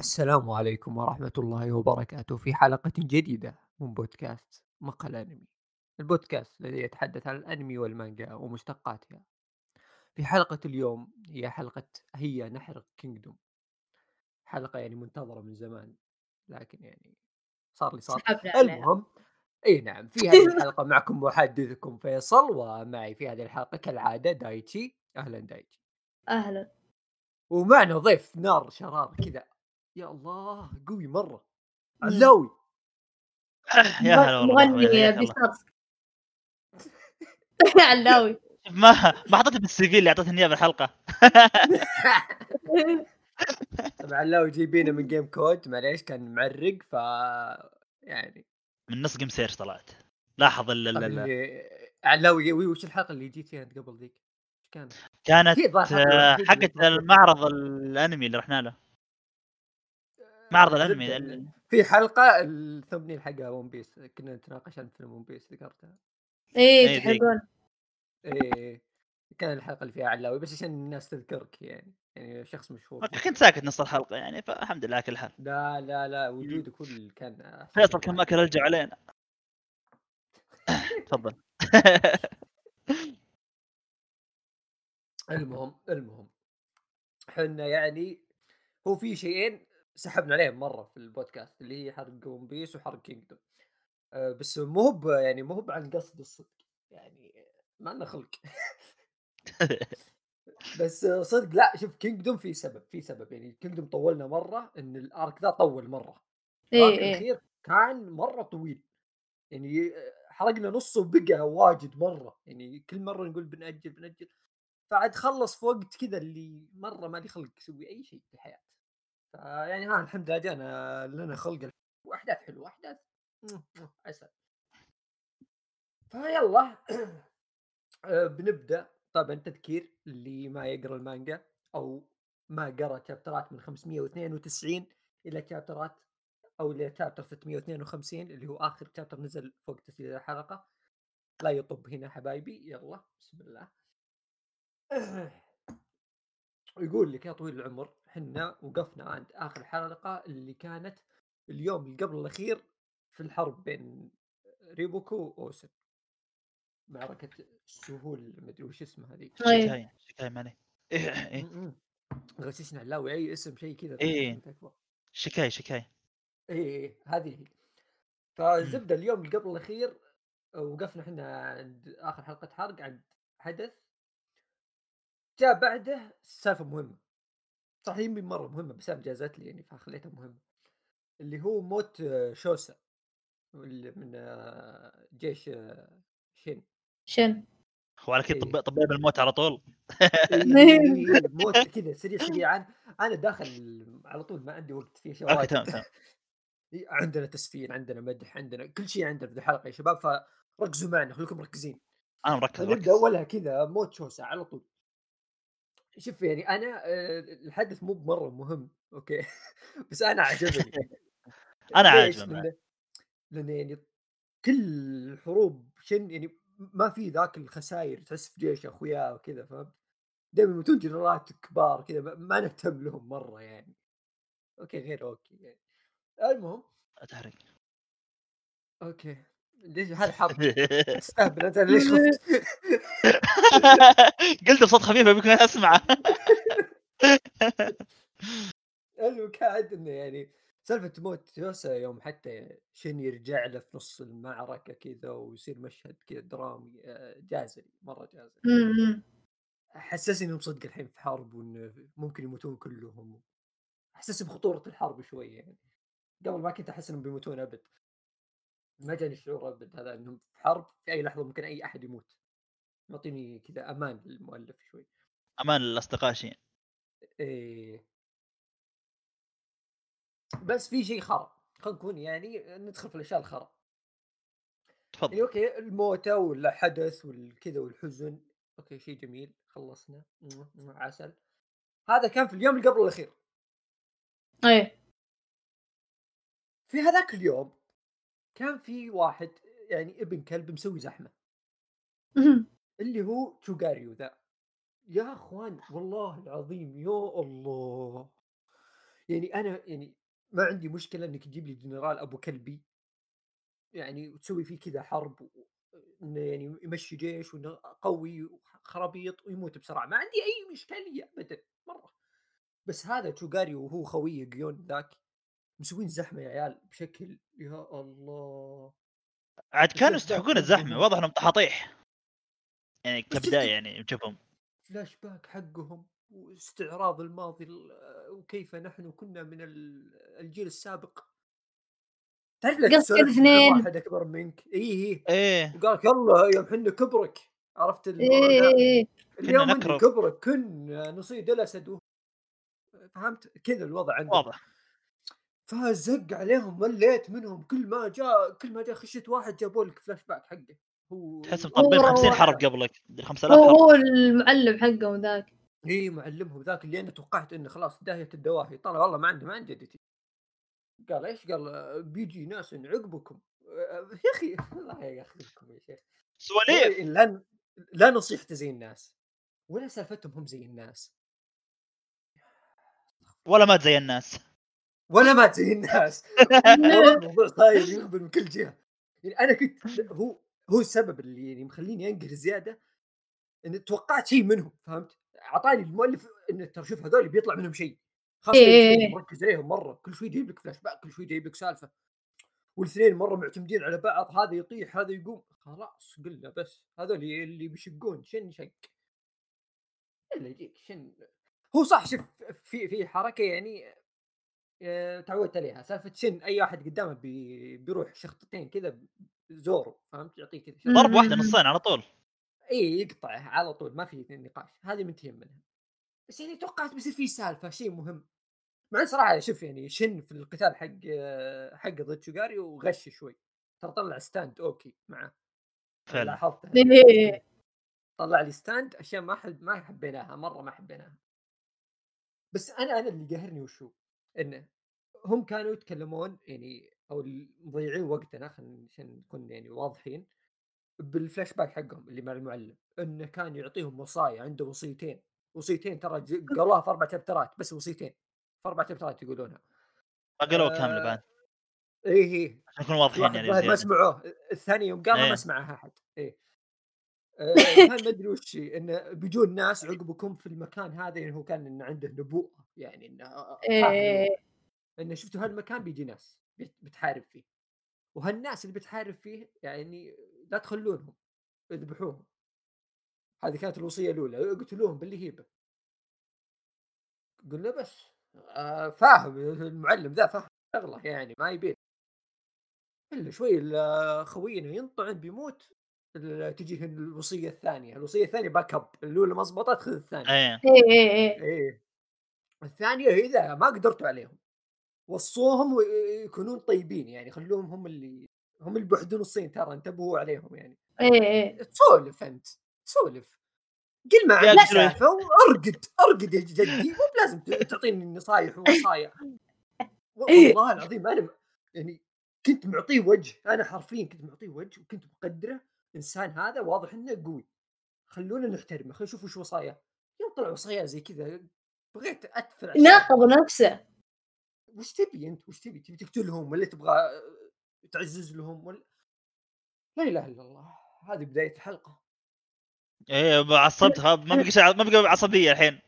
السلام عليكم ورحمة الله وبركاته. في حلقة جديدة من بودكاست مقهى الأنمي البودكاست الذي يتحدث عن الأنمي والمانجا ومشتقاتها. في حلقة اليوم هي حلقة هيا نحرق Kingdom حلقة يعني منتظرة من زمان لكن يعني صار لي صار. المهم إي نعم في هذه الحلقة معكم محدثكم فيصل ومعي في هذه الحلقة كالعادة دايتشي. أهلا دايتشي. أهلا. ومعنا ضيف نار شرار كذا. يا الله قوي مرة مم. علاوي يا هلا والله مغني حياك الله. بيساتسك علاوي ما ما حطيته في السي في اللي أعطيتني إياه بالحلقة طبعا علاوي جايبينه من جيم كود معليش كان معرق ف يعني من نص جيم سيرش طلعت لاحظ ال علاوي وي- وش الحلقة اللي جيت فيها قبل ذيك؟ كانت؟ كانت آه، حقت. المعرض الأنمي اللي رحنا له معرض الأنمي في حلقة ال thumbnail حقها One Piece كنا نتناقش عن فيلم One Piece ذكرتها إيه إيه، تحبون. إيه كان الحلقة اللي فيها علاوي بس عشان الناس تذكرك يعني يعني شخص مشهور. كنت ساكت نص الحلقة يعني فالحمد لله على كل حال. لا لا لا وجودك هو اللي كان فيصل. كان ماكل رجع علينا. تفضل. المهم المهم حنا يعني هو في شيئين سحبنا عليهم مرة في البودكاست اللي هي حرق One Piece وحرق Kingdom أه بس مو هو يعني مو هو عن قصد الصدق يعني ما لنا خلق. بس آه، صدق لا شوف Kingdom في سبب في سبب. يعني Kingdom طولنا مرة إن ال arc ذا طول مرة. إيه الارك إيه. الأخير كان مرة طويل. يعني آه، حرقنا نصه وبقى واجد مرة. يعني كل مرة نقول بنأجل بنأجل. فعاد خلص في وقت كذا اللي مرة ما لي خلق أسوي أي شيء في الحياة. فيعني ها الحمد لله جانا لنا خلق وأحداث حلوة أحداث. عسل. فيلا. آه، بنبدأ. طبعا تذكير اللي ما يقرأ المانجا أو ما قرأ شابترات من 592 إلى شابترات أو إلى شابتر 652 اللي هو آخر شابتر نزل فوق تسجيل الحلقة. لا يطب هنا حبايبي. يلا بسم الله. ويقول لك يا طويل العمر حنا وقفنا عند آخر حلقة اللي كانت اليوم اللي قبل الأخير في الحرب بين ريبوكو وأوسن معركه السهول مدري وش اسمها هذيك. شكاية شكاية ماني. إيه،. غششنا علاوي أي اسم شيء كذا إيه. تكفى. شكاية شكاية اي إيه، هذه هي. فالزبده اليوم اللي قبل الأخير وقفنا إحنا عند آخر حلقة حرق عند حدث جاء بعده سالفة مهمة. صح يمي مرة مهمة بس أنا جازت لي يعني فخليتها مهمة. اللي هو موت آه، شوسا اللي من آه، جيش آه، شين. شن هو على كذا إيه. طب طبيب الموت على طول. إيه، موت كذا سريع سريعا أنا داخل على طول ما عندي وقت في أشياء okay. تمام تمام. إيه، عندنا تسفين عندنا مدح عندنا كل شيء عندنا في الحلقة يا شباب فركزوا معنا خليكم مركزين. أنا مركز. أولها كذا موت شوسة على طول. شوف يعني أنا آه، الحدث مو بمرة مهم okay؟ بس أنا عجبني. أنا ليش؟ عاجبني. لأن- لأن يعني كل الحروب شن يعني ما في ذاك الخسائر تحس في جيش أخويا وكذا فهمت؟ دائما يموتون جنرالات كبار كذا ما- نهتم لهم مرة يعني. okay غير okay يعني. المهم تحرق okay. ليش هذا حرب تستهبل أنت ليش خفت؟ قلت بصوت خفيف أبيكم اسمعه المكاد إنه يعني سالفة موت يوسا يوم حتى شن يرجع له في نص المعركة كذا ويصير مشهد كذا درامي آه، جازري مرة جازري. م. حسسني إنهم صدق الحين في حرب وإنه ممكن يموتون كلهم. حسسني بخطورة الحرب شوية يعني. قبل ما كنت أحس إنهم بيموتون أبد. ما جاني الشعور أبد هذا إنهم في حرب في أي لحظة ممكن أي أحد يموت. معطيني كذا أمان للمؤلف شوي. أمان الاصدقاء شيء. إيه. بس في شيء خرا خلينا نكون يعني ندخل في الأشياء الخرا. يعني تفضل okay الموتى والحدث والكذا والحزن. okay شيء جميل خلصنا. عسل. هذا كان في اليوم اللي قبل الأخير. إيه. في هذاك اليوم كان في واحد يعني ابن كلب مسوي زحمة. اللي هو تشوغاريو ذا. يا أخوان والله العظيم يا الله. يعني أنا يعني ما عندي مشكلة إنك تجيب لي جنرال أبو كلبي يعني وتسوي فيه كذا حرب و- إنه يعني يمشي جيش وإنه قوي وخرابيط ويموت بسرعة. ما عندي أي اشكاليه ابدا مرة. بس هذا توغاري وهو خويه جيون ذاك مسوين زحمة يا عيال بشكل يا الله. عاد كانوا يستحقون الزحمة. واضح إنهم طحاطيح يعني كبداية يعني نشوفهم فلاش باك حقهم واستعراض الماضي ال- وكيف نحن كنا من ال- الجيل السابق. تعرف لك مع اثنين. واحد أكبر منك؟ اي اي إيه. وقال لك يلا يوم حنا كبرك. عرفت الموضوع إيه ذا إيه اليوم نكرف. كبرك كنا نصيد الاسد فهمت؟ كذا الوضع عندهم واضح. فزق عليهم مليت منهم. كل ما جاء كل ما جاء خشيت واحد جابوا لك فلاش باك حقه. تحس مطبين هو 50 روح. حرب قبلك 5000 هو حرب هو المعلم حقهم ذاك. إي معلمهم ذاك اللي أنا توقعت إنه خلاص داهيه الدواهي طلع والله ما عنده ما عنده جدتي قال إيش؟ قال بيجي ناس عقبكم آه، يا أخي الله ياخذكم يا شيخ. سواليف. لا لا نصيحته زي الناس ولا سالفتهم هم زي الناس. ولا مات زي الناس. ولا مات زي الناس. الموضوع صاير يغبن من كل جهة. يعني أنا كنت هو هو السبب اللي يعني مخليني انقهر زيادة إن توقعت شيء منهم فهمت؟ أعطاني المؤلف إن ترى شوف هذول بيطلع منهم شيء خاصة إيه. الاثنين مركز عليهم مرة كل شوي يجيب لك فلاش باك كل شوي يجيب لك سالفة والاثنين مرة معتمدين على بعض هذا يطيح هذا يقوم خلاص قلنا بس هذول اللي بيشقون شن شق إلا يجيك شن هو صح شوف في في حركة يعني آه، تعودت عليها سالفة شن أي واحد قدامه بي بيروح شخطتين كذا Zorro فهمت؟ يعطيه كذا. ضرب واحدة مم. نصين على طول. اي يقطعه على طول ما في نقاش هذه منتهي منها. بس يعني توقعت بيصير في سالفة شيء مهم. مع صراحة شوف يعني شن في القتال حق حق ضد شوغاري وغش شوي. ترى طلع stand okay معه. فعلا لاحظتها إيه. طلع لي stand أشياء ما حب ما حبيناها مرة ما حبيناها. بس أنا أنا اللي قاهرني وشو؟ إنه هم كانوا يتكلمون يعني أو مضيعين وقتنا خلينا عشان نكون يعني واضحين بالفلاش باك حقهم اللي مع المعلم إنه كان يعطيهم وصايا عنده وصيتين. وصيتين ترى قالوها في أربع chapterات بس وصيتين في أربع chapterات يقولونها. ما قالوها آه، كاملة بعد. إيه إيه. عشان نكون واضحين يعني ما سمعوه الثاني يوم قالها إيه. ما سمعها أحد. إيه. آه، كان ما أدري وش انه بيجون ناس عقبكم في المكان هذا يعني هو كان إنه عنده نبوءة يعني إنه فاهم إيه. إنه شفتوا هالمكان بيجي ناس. بتحارب فيه. وهالناس اللي بتحارب فيه يعني لا تخلونهم اذبحوهم. هذه كانت الوصية الأولى. اقتلوهم باللهيبه قلنا بس آه فاهم المعلم ذا فاهم شغلة يعني ما يبين. إلا شوي خوينا ينطعن بيموت تجيه الوصية الثانية. الوصية الثانية backup الأولى ما زبطت خذ الثانية. إيه إيه إيه. إيه. إيه الثانية اذا ما قدرتوا عليهم. وصوهم ويكونون طيبين يعني خلوهم هم اللي هم اللي بيوحدون الصين ترى انتبهوا عليهم يعني. إيه إيه. تسولف أنت تسولف. قل ما عندك. سالفة وأرقد أرقد يا جدي مو بلازم تعطيني نصايح ووصايا. والله العظيم أنا يعني كنت معطيه وجه أنا حرفيا كنت معطيه وجه وكنت مقدره إنسان هذا واضح إنه قوي. خلونا نحترمه خلينا نشوف وش وصاياه. يوم طلع وصايا زي كذا بغيت أدفع. ناقض نفسه. وش تبي أنت؟ وش تبي؟ تبي تقتلهم ولا تبغى تعزز لهم ولا؟ لا إله إلا الله هذه بداية الحلقة إيه عصبتها ما بقى شيء ما بقى عصبيه الحين.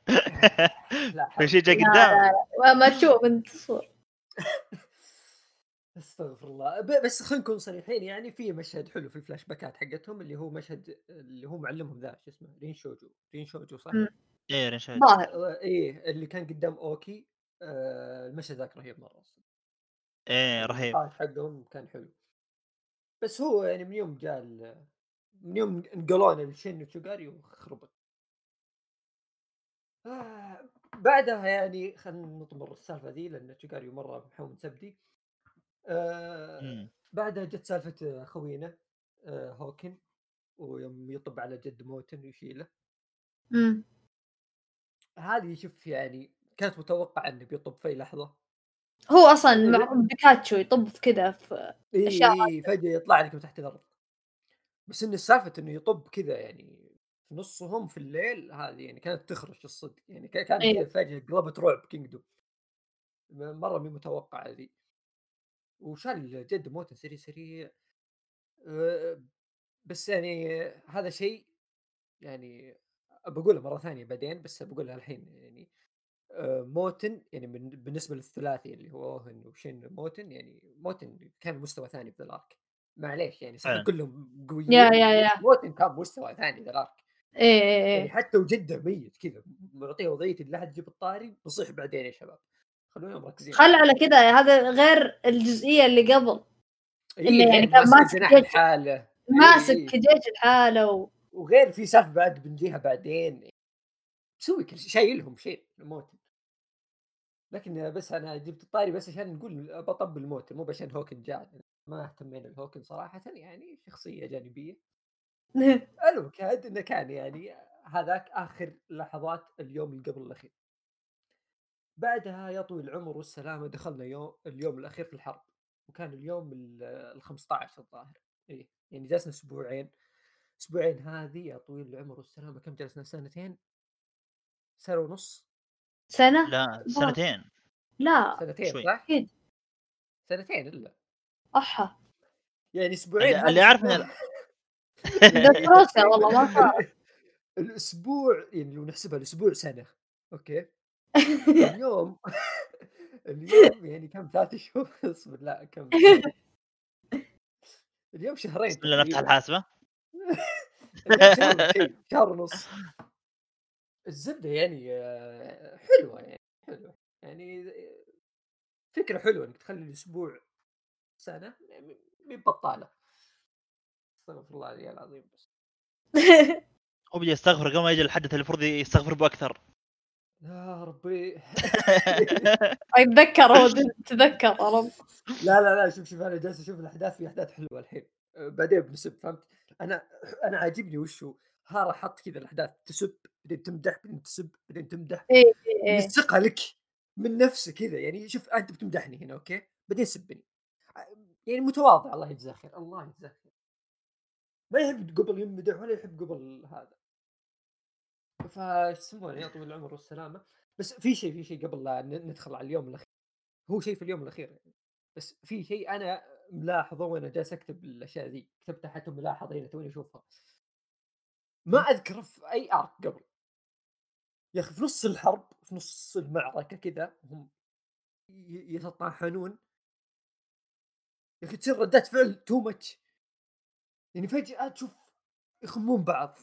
لا في شيء جاي قدام. ما تشوف انت الصور استغفر الله. بس خلينا نكون صريحين يعني في مشهد حلو في ال flashbackات حقتهم اللي هو مشهد اللي هو معلمهم ذا شو اسمه رين شوجو. رين شوجو صح؟ إيه رشاد ظاهر. آه، إيه اللي كان قدام okay. آه المشهد ذاك رهيب مرة أصلا. إيه رهيب. حقهم كان حلو. بس هو يعني من يوم جاء من يوم انقلونا لشين وتشوغاري وخربت آه بعدها يعني خلينا نطمر السالفة ذي لأن تشوغاري مرة محوم سبدي. آه. بعدها جت سالفة خوينا آه هوكن ويوم يطب على جد موتن ويشيله. هذه شوف يعني كانت متوقع إنه بيطب في لحظة. هو أصلا معروف بيكاتشو يطب في كذا في اي أشياء اي فجأة يطلع لك من تحت الأرض. بس إن السالفه إنه يطب كذا يعني في نصهم في الليل هذه يعني كانت تخرج الصدق. يعني كا- كان أيوة. كذا فجأة قلبت رعب كينجدوم مرة مي متوقعة ذي. وشال جد موتة سريع سريع. بس يعني هذا شيء يعني بقولها مرة ثانية بعدين بس بقولها الحين يعني موتن يعني بالنسبة للثلاثي اللي هو أوهن وشين موتن يعني موتن كان مستوى ثاني في الأرك. معليش يعني صح كلهم قويين يا يا يا. موتن كان مستوى ثاني في الأرك. إيه إيه يعني حتى وجده ميت كذا معطيه وضعية اللي لا تجيب الطاري بصيح بعدين يا شباب. خلونا مركزين. خل على كذا هذا غير الجزئية اللي قبل. إيه إنه يعني يعني كان ماسك جيش. الحاله ماسك إيه. جيش الحاله و... وغير في سالفه بعد بنجيها بعدين. مسوي كل شيء شايلهم شيء موت لكن بس أنا جبت الطاري بس عشان نقول بطبل الموت مو عشان هوكن جاء ما اهتمينا بهوكن صراحة يعني شخصية جانبية. المكاد إنه كان يعني هذاك آخر لحظات اليوم اللي قبل الأخير. بعدها يا طويل العمر والسلامه دخلنا يوم اليوم الأخير في الحرب وكان اليوم ال 15 الظاهر. اي يعني جلسنا أسبوعين. أسبوعين هذه يا طويل العمر والسلامه كم جلسنا؟ سنتين؟ سنة ونص. سنة؟ لا سنتين. لا. سنتين شوي. صح؟ سنتين. إلا. أحا. يعني أسبوعين اللي- ذا فلوسها والله ما صار الأسبوع يعني لو نحسبها الأسبوع سنة okay؟ اليوم اليوم يعني كم ثلاث شهور؟ اصبر لا كم؟ اليوم شهرين بسم الله نفتح وشيء، شهر ونص. الزبدة يعني حلوة يعني حلوة يعني فكرة حلوة إنك تخلي الأسبوع سنة يعني مي بطالة. أستغفر الله العلي العظيم بس. هو بيجي يستغفر قبل ما يجي الحدث اللي المفروض يستغفر به أكثر. يا ربي. اتذكر هو تذكر عرفت لا لا لا شوف شوف أنا جالس أشوف الأحداث في أحداث حلوة الحين. بعدين بنسب فهمت؟ أنا أنا عاجبني هارا حط كذا الأحداث تسب بعدين تمدح بعدين تسب بعدين تمدح. إيه إيه يلصقها لك من نفسه كذا يعني شوف أنت بتمدحني هنا أوكي؟ بعدين سبني. يعني متواضع الله يجزاه خير الله يجزاه خير. ما يحب قبل يمدح ولا يحب قبل هذا. فايش يسمونه يا طويل العمر والسلامة. بس في شيء في شيء قبل لا ندخل على اليوم الأخير. هو شيء في اليوم الأخير. يعني. بس في شيء أنا ملاحظه وأنا جالس أكتب الأشياء ذي كتبتها حتى ملاحظة هنا توني أشوفها. ما أذكر في أي ارك قبل. يا أخي في نص الحرب في نص المعركة كذا هم يتطاحنون. يا أخي تصير ردات فعل too much يعني فجأة تشوف يخمون بعض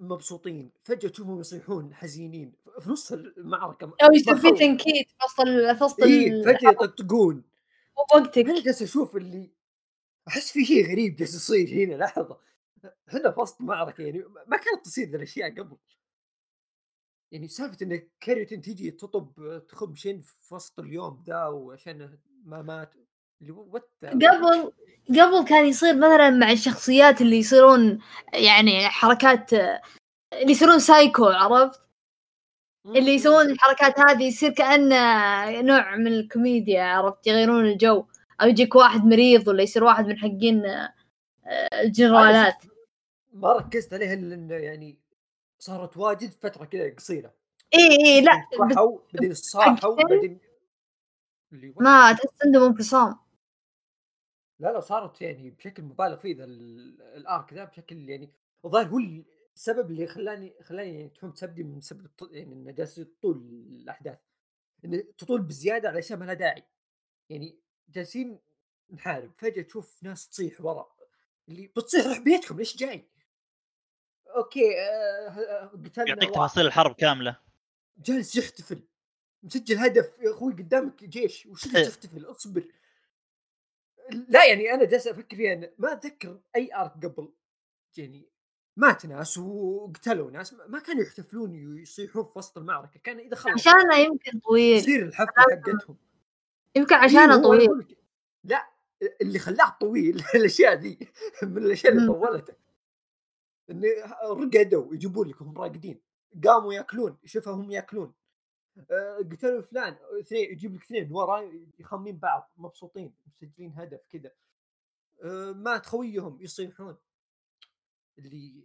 مبسوطين. فجأة تشوفهم يصيحون حزينين. في نص المعركة أو يصير في في وسط اي ال- فجأة يطقطقون. مو بوقتك. أنا جالس أشوف اللي أحس في شيء غريب جالس يصير هنا لحظة. إحنا في وسط معركه يعني ما كانت تصير ذي الأشياء قبل. يعني سالفة إن كاريوتين تيجي تطب تخم شين في وسط اليوم ذا وعشان ما مات اللي وات قبل قبل كان يصير مثلا مع الشخصيات اللي يصيرون يعني حركات اللي يصيرون سايكو عرفت؟ اللي يسوون الحركات هذه يصير كأنه نوع من الكوميديا عرفت؟ يغيرون الجو. أو يجيك واحد مريض ولا يصير واحد من حقين آه، الجنرالات. ما ركزت عليها الا انه يعني صارت واجد فترة كذا قصيرة إي إي لا بس صاحوا بعدين صاحوا؟ بعدين؟ ما تحس عندهم انفصام لا لا صارت يعني بشكل مبالغ فيه ذا ال- ال arc ذا بشكل يعني الظاهر هو السبب اللي خلاني خلاني يعني تفهم تسبدي من سبب يعني انه جالس يطول الأحداث انه تطول بزيادة على اشياء ما لها داعي يعني جالسين نحارب فجأة تشوف ناس تصيح ورا اللي بتصيح روح بيتكم ليش جاي؟ أوكي آه آه، قتلنا يعطيك. تفاصيل الحرب كاملة. جالس يحتفل. مسجل هدف يا أخوي قدامك جيش وش اللي تحتفل؟ أصبر. لا يعني أنا جالس أفكر فيها ما أتذكر أي ارك قبل. يعني مات ناس وقتلوا ناس ما كانوا يحتفلون يصيحون في وسط المعركة كان إذا خلص عشانه يمكن طويل. تصير الحفله حقتهم. يمكن إيه، عشانه طويل. لا اللي خلاه طويل الأشياء ذي من الأشياء اللي. طولته. انه رقدوا يجيبون لك هم راقدين. قاموا ياكلون شوفها هم ياكلون. آه، قتلوا فلان اثنين يجيب لك اثنين ورا يخمين بعض مبسوطين مسجلين هدف كذا آه، مات خويهم يصيحون. اللي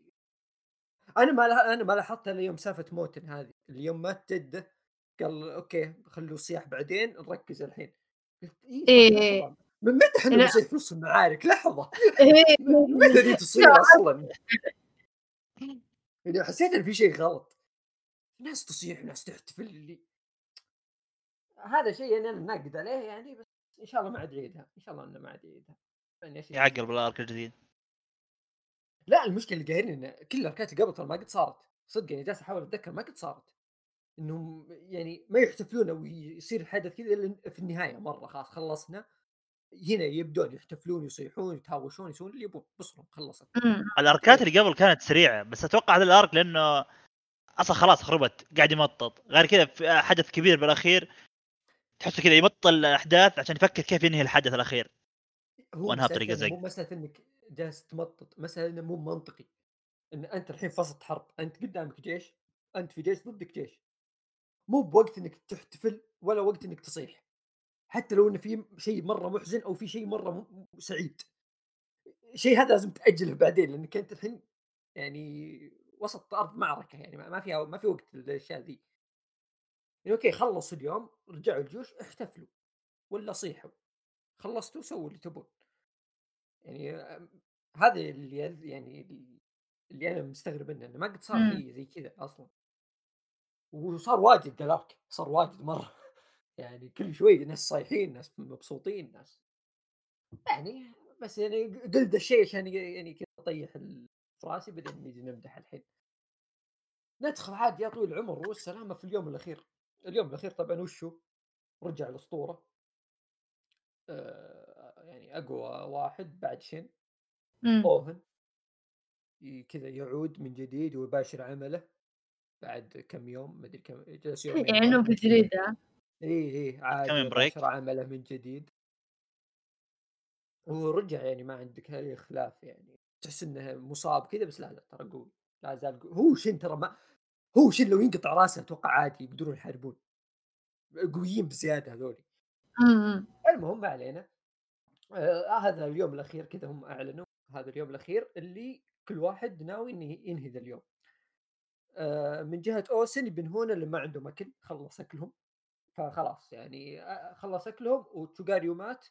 أنا ما أنا ما لاحظت إلا يوم سالفة موتن هذه. اللي يوم مات جده قال أوكي خلوا الصياح بعدين نركز الحين. قلت إيه. إيه. من متى إحنا. نصيح في نص المعارك؟ لحظة. من متى دي تصير أصلا؟ يعني حسيت إن في شيء غلط. ناس تصيح ناس تحتفل اللي هذا شيء يعني أنا ناقد عليه يعني بس إن شاء الله ما عاد يعيدها إن شاء الله إنه ما عاد يعيدها. يعني يعقل بالارك الجديد لا المشكلة اللي قاهرني إن كل الاركات اللي قبل ترى ما قد صارت. صدق يعني جالس أحاول أتذكر ما قد صارت. إنهم يعني ما يحتفلون أو يصير الحدث كذا إلا في النهاية مرة خلاص خلصنا. هنا يبدون يحتفلون يصيحون يتهاوشون يسوون اللي يبون بصرهم خلصت. الأركات اللي قبل كانت سريعة بس أتوقع هذا الأرك لأنه أصلا خلاص خربت قاعد يمطط. غير كذا في حدث كبير بالأخير تحسه كذا يمط الأحداث عشان يفكر كيف ينهي الحدث الأخير. بطريقة إنه زق. مو مسألة إنك جالس تمطط مسألة إنه مو منطقي. إن أنت الحين في وسط حرب أنت قدامك جيش أنت في جيش ضدك جيش. مو بوقت إنك تحتفل ولا وقت إنك تصيح. حتى لو إنه في شيء مرة محزن أو في شيء مرة سعيد. شيء هذا لازم تأجله بعدين لأنك أنت الحين يعني وسط أرض معركة يعني ما فيها ما في وقت للأشياء ذي. يعني أوكي خلصوا اليوم رجعوا الجيوش احتفلوا ولا صيحوا. خلصتوا سووا اللي تبون. يعني هذا اللي يعني اللي أنا مستغرب منه إنه ما قد صار مم. شيء زي كذا أصلا. وصار واجد دلارك صار واجد مرة. يعني كل شوي ناس صايحين ناس مبسوطين ناس يعني بس يعني قلت الشيء عشان يعني كذا اطيح في راسي بعدين نجي نمدح الحين. ندخل عاد يا طويل العمر والسلامة في اليوم الأخير. اليوم الأخير طبعا وشو؟ رجع الأسطورة. آه يعني أقوى واحد بعد شن. اوهن كذا يعود من جديد ويباشر عمله بعد كم يوم مدري كم جلس يعني انه برا. اي اي عاد break؟ عمله من جديد. ورجع يعني ما عندك اي خلاف يعني. تحس إنه مصاب كذا بس لا لا ترى قوي. لا زال قوي. هو شن ترى ما هو شن لو ينقطع راسه أتوقع عادي يقدرون يحاربون. قويين بزيادة هذول أمم. المهم ما علينا. آه هذا اليوم الأخير كذا هم أعلنوا هذا اليوم الأخير اللي كل واحد ناوي إنه ينهي ذا اليوم. آه من جهة أوسن بينهون اللي ما عندهم اكل خلص أكلهم. فخلاص يعني آه، خلص أكلهم وتشوغاريو مات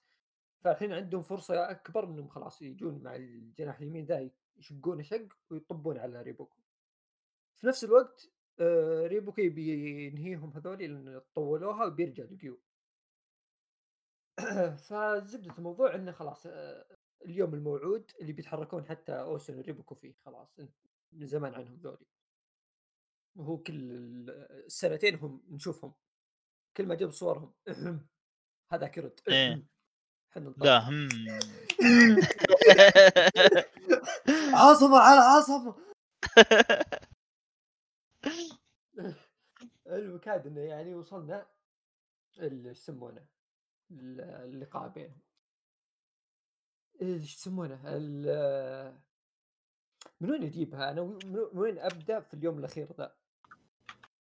فالحين عندهم فرصة أكبر إنهم خلاص يجون مع الجناح اليمين ذا يشقونه شق ويطبون على ريبوكو. في نفس الوقت آه ريبوكو بينهيهم هذول لأن طولوها وبيرجع لجيو فزبدة الموضوع إنه خلاص آه، اليوم الموعود اللي بيتحركون حتى أوسن وريبوكو فيه خلاص من زمان عنهم ذولي. وهو كل ال- السنتين هم نشوفهم. كل ما جاب صورهم. هذاك يرد إيه. إحنا. لا هم. على عاصمة المكاد إنه يعني وصلنا ال- إيش يسمونه؟ ال- اللقاء بينهم. إيش يسمونه؟ ال- من وين اجيبها أنا من وين أبدأ في اليوم الأخير ذا؟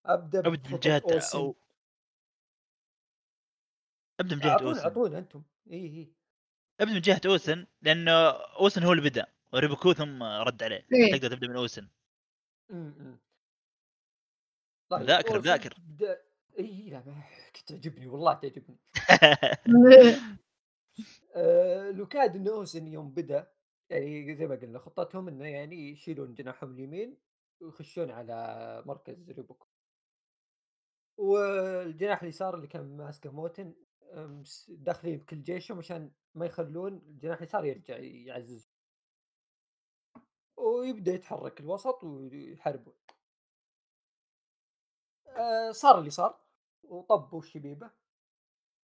أبدأ أبدأ أوسن. أو ابدا من جهة أوسن. اعطونا أنتم. إي إي. ابدا من جهة أوسن لأنه أوسن هو اللي بدأ وريبوكو ثم رد عليه. إيه. تقدر تبدا من أوسن. امم طيب ذاكر- أوسن ذاكر. بدا- إي لا ما- تعجبني والله تعجبني. آه، لوكاد إنه أوسن يوم بدأ يعني زي ما قلنا خطتهم إنه يعني يشيلون جناحهم اليمين ويخشون على مركز ريبوكو. والجناح اليسار اللي كان ماسكه موتن داخلين بكل جيشهم عشان ما يخلون الجناح اليسار يرجع يعزز. ويبدأ يتحرك الوسط ويحاربون. آه، صار اللي صار وطبوا الشبيبة.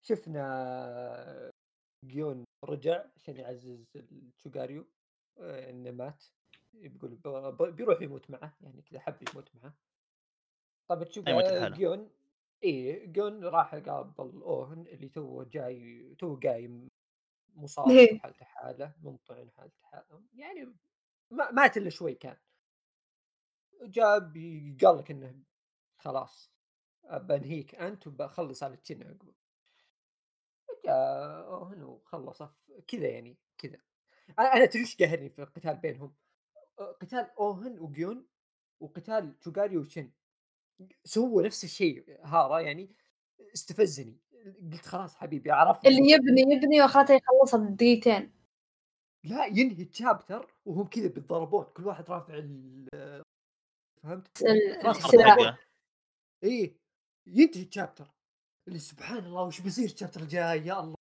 شفنا جيون رجع عشان يعزز التشوغاريو آه، إنه مات. يقول بيروح يموت معه يعني كذا حب يموت معه. طبعا تشوف. جيون إيه جيون راح قابل أوهن اللي تو جاي تو قايم مصاب إيه. حالته حالة منطعن حالته حالة يعني ما مات إلا شوي كان جاب قال لك إنه خلاص بنهيك أنت وبخلص على التن عقبه جاء أوهن وخلص كذا يعني كذا أنا أنا تدري إيش قاهرني في القتال بينهم؟ قتال أوهن وجيون وقتال توغاري وشن سوى نفس الشيء هذا يعني استفزني قلت خلاص حبيبي عرفت اللي يبني يبني واخرته يخلصها بدقيقتين لا ينهي الشابتر وهم كذا بيتضاربون كل واحد رافع ال فهمت؟ السلاح. إيه ينتهي الشابتر اللي سبحان الله وش بيصير الشابتر الجاي؟ يا الله.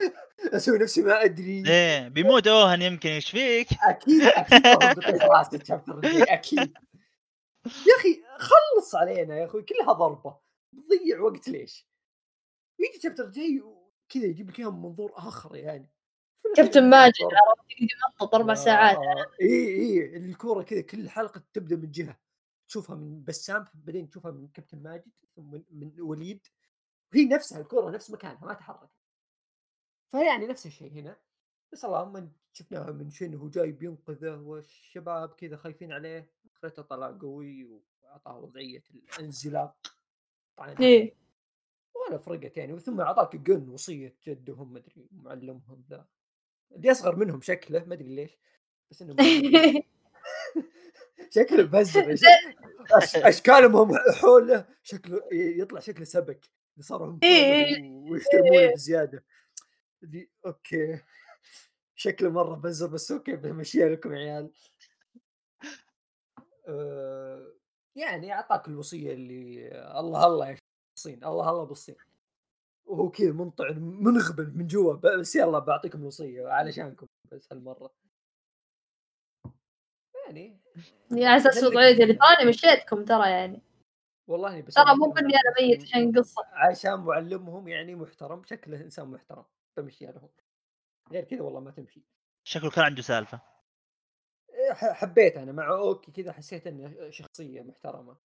أسوي نفسي ما أدري. ليه بيموت أوهن يمكن إيش فيك؟ أكيد أكيد راسي الشابتر الجاي أكيد. يا أخي خلص علينا يا أخوي كلها ضربة. بتضيع وقت ليش؟ يجي الشابتر الجاي وكذا يجيب لك اياها من منظور آخر يعني. كابتن ماجد. عرفت؟ يمطط أربع ساعات. إي إي الكورة كذا كل حلقة تبدأ من جهة. تشوفها من بسام بعدين تشوفها من كابتن ماجد ثم من, وليد. وهي نفسها الكورة نفس مكانها ما تحرك. فيعني نفس الشيء هنا. بس اللهم شفناها من شنو هو جاي بينقذه والشباب كذا خايفين عليه اخرته طلع قوي وأعطاه وضعية الأنزلاق إيه. ولا فرقت يعني ثم أعطاك جن وصية جدهم مدري معلمهم ذا اللي أصغر منهم شكله ما أدري ليش بس إنه شكله أش... أشكالهم هم حوله شكله يطلع شكله سبك صاروا هم إيه. حوله ويحترمونه بزيادة. اللي okay. شكله مرة بزر بس okay بمشيها لكم يا عيال. أه... يعني أعطاك الوصية اللي الله الله يا الصين الله الله بالصين. وهو كذا منطعن منغبن من جوا بس يلا بعطيكم الوصية علشانكم بس هالمرة. يعني على أساس وضعيتي اللي تراني مشيتكم ترى يعني. والله بس ترى مو بإني أنا ميت عشان قصة. عشان معلمهم يعني محترم شكله إنسان محترم بمشيها لهم غير كذا والله ما تمشي. شكله كان عنده سالفة. إيه، ح- حبيت أنا مع أوكي كذا حسيت إنه شخصية محترمة.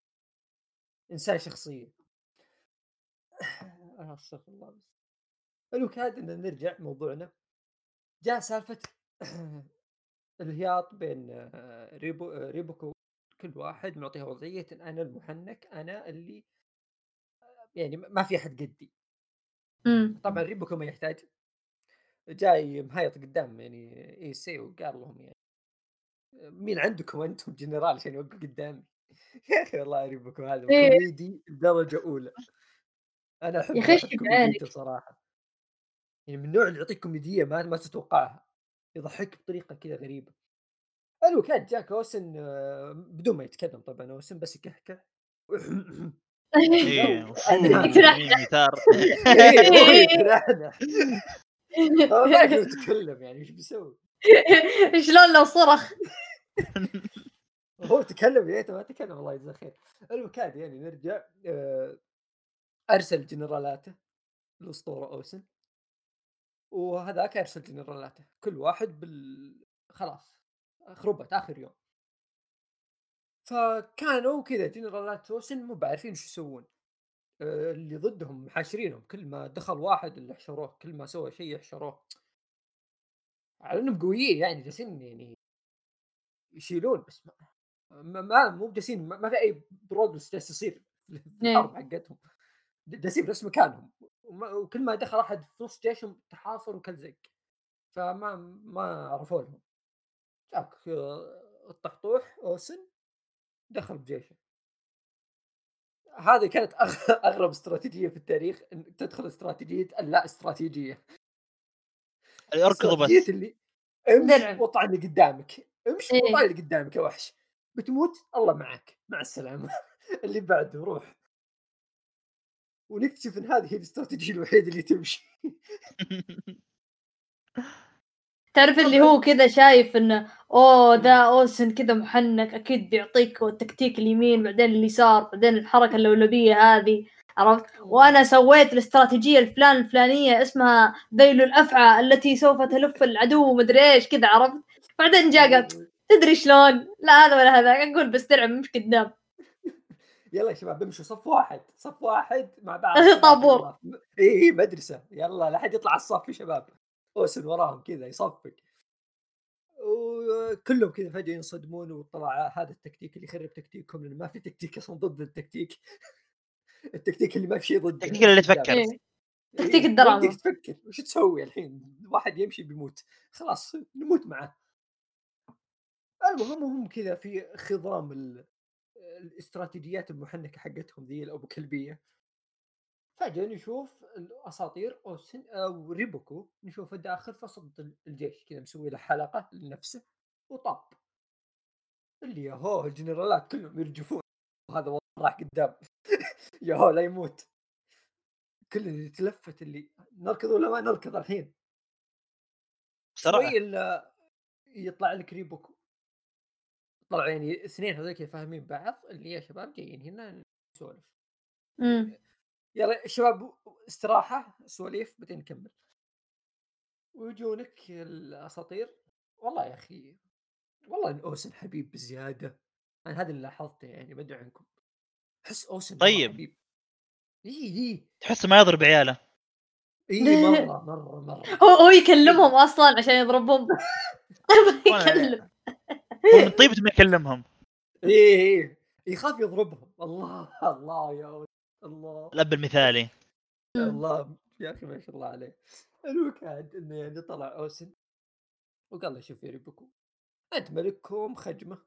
إنسان شخصية. آه، استغفر الله بس. الوكاد ان نرجع موضوعنا. جاء سالفة الهياط بين آه، ريبو آه، ريبوكو كل واحد معطيها وضعية أنا المحنك أنا اللي يعني ما في أحد قدي. طبعا ريبوكو ما يحتاج. جاي مهيط قدام يعني اي سي وقال لهم يعني مين عندكم أنتم جنرال عشان يوقف قدامي؟ يا أخي والله ريبوكو هذا إيه. كوميدي درجه أولى. أنا أحب يخش بعينك. صراحة. يعني من النوع اللي يعطيك كوميدية ما ما تتوقعها يضحك بطريقة كذا غريبة. الوكاد جاك أوسن آه، بدون ما يتكلم طبعا أوسن بس يكهكه. إيه وشو ما يقدر يتكلم يعني؟ إيش بيسوي؟ شلون لو صرخ؟ هو تكلم يا ما تكلم الله يجزاه خير. الوكاد يعني نرجع آه، أرسل جنرالاته الأسطورة أوسن. وهذاك أرسل جنرالاته. كل واحد بال خلاص خربت آخر يوم. فكانوا كذا جنرالات أوسن مو بعارفين إيش يسوون. اللي ضدهم محاشرينهم كل ما دخل واحد اللي حشروه كل ما سوى شيء يحشروه. على إنهم قويين يعني جالسين يعني يشيلون بس ما ما, مو جالسين ما, ما في أي بروجرس جالس يصير في الحرب حقتهم. جالسين بنفس مكانهم. وكل ما دخل أحد في نص جيشهم تحاصر وكل زق فما ما عرفوا لهم. جاك آه، الطحطوح أوسن دخل بجيشه. هذه كانت أغرب استراتيجية في التاريخ إن تدخل استراتيجية اللا استراتيجية. اركضوا بس. اللي امشي درع. واطلع اللي قدامك. امشي إيه. واطلع اللي قدامك يا وحش. بتموت الله معك. مع السلامة. اللي بعده روح. ونكتشف إن هذه هي الاستراتيجية الوحيدة اللي تمشي. تعرف اللي هو كذا شايف إنه أوه ذا أوسن كذا محنك أكيد بيعطيك التكتيك اليمين بعدين اليسار بعدين الحركة اللولبية هذه عرفت؟ وأنا سويت الاستراتيجية الفلان الفلانية اسمها ذيل الأفعى التي سوف تلف العدو ومدري إيش كذا عرفت؟ بعدين جاء قال تدري شلون؟ لا هذا ولا هذا. أقول بس درع مش قدام يلا يا شباب بمشوا. صف واحد. صف واحد مع بعض. طابور. اي اي مدرسة. يلا لا حد يطلع على الصف يا شباب. اوسن وراهم كذا يصفق. وكلهم كذا فجأة ينصدمون وطلع هذا التكتيك اللي يخرب تكتيكهم لأنه ما في تكتيك أصلا ضد التكتيك. التكتيك اللي ما في شيء ضده التكتيك اللي تفكر. إيه. إيه، تكتيك ما الدراما. تفكر. وش تسوي الحين؟ واحد يمشي بيموت. خلاص نموت معه. المهم هم كذا في خضام ال- الاستراتيجيات المحنكة حقتهم ذي الابو كلبية. فجأة نشوف الأساطير اوسن أو ريبوكو نشوفه داخل وسط الجيش كذا مسوي له حلقة لنفسه وطاب. اللي يا هو الجنرالات كلهم يرجفون. وهذا راح قدام. يا هو لا يموت. كل اللي يتلفت اللي نركض ولا ما نركض الحين. شوي الا يطلع لك ريبوكو. طلعوا يعني اثنين هذول فاهمين بعض اللي يا شباب جايين هنا نسولف. يلا شباب استراحة سواليف بعدين نكمل. ويجونك الأساطير. والله يا أخي والله إن أوسن حبيب بزيادة. أنا هذا اللي لاحظته يعني ما أدري عنكم. أحس أوسن طيب. حبيب. إي إي. تحس ما يضرب عياله. إي مرة مرة مرة. هو هو يكلمهم أصلا عشان يضربهم. يكلم. هو من طيبته ما يكلمهم. إي إي. إيه، يخاف يضربهم. الله الله يا ولد الله. الاب المثالي. الله يا أخي ما شاء الله عليه. الوكاد إنه يعني طلع أوسن وقال له شوف يا ريبوكو أنت ملككم خجمه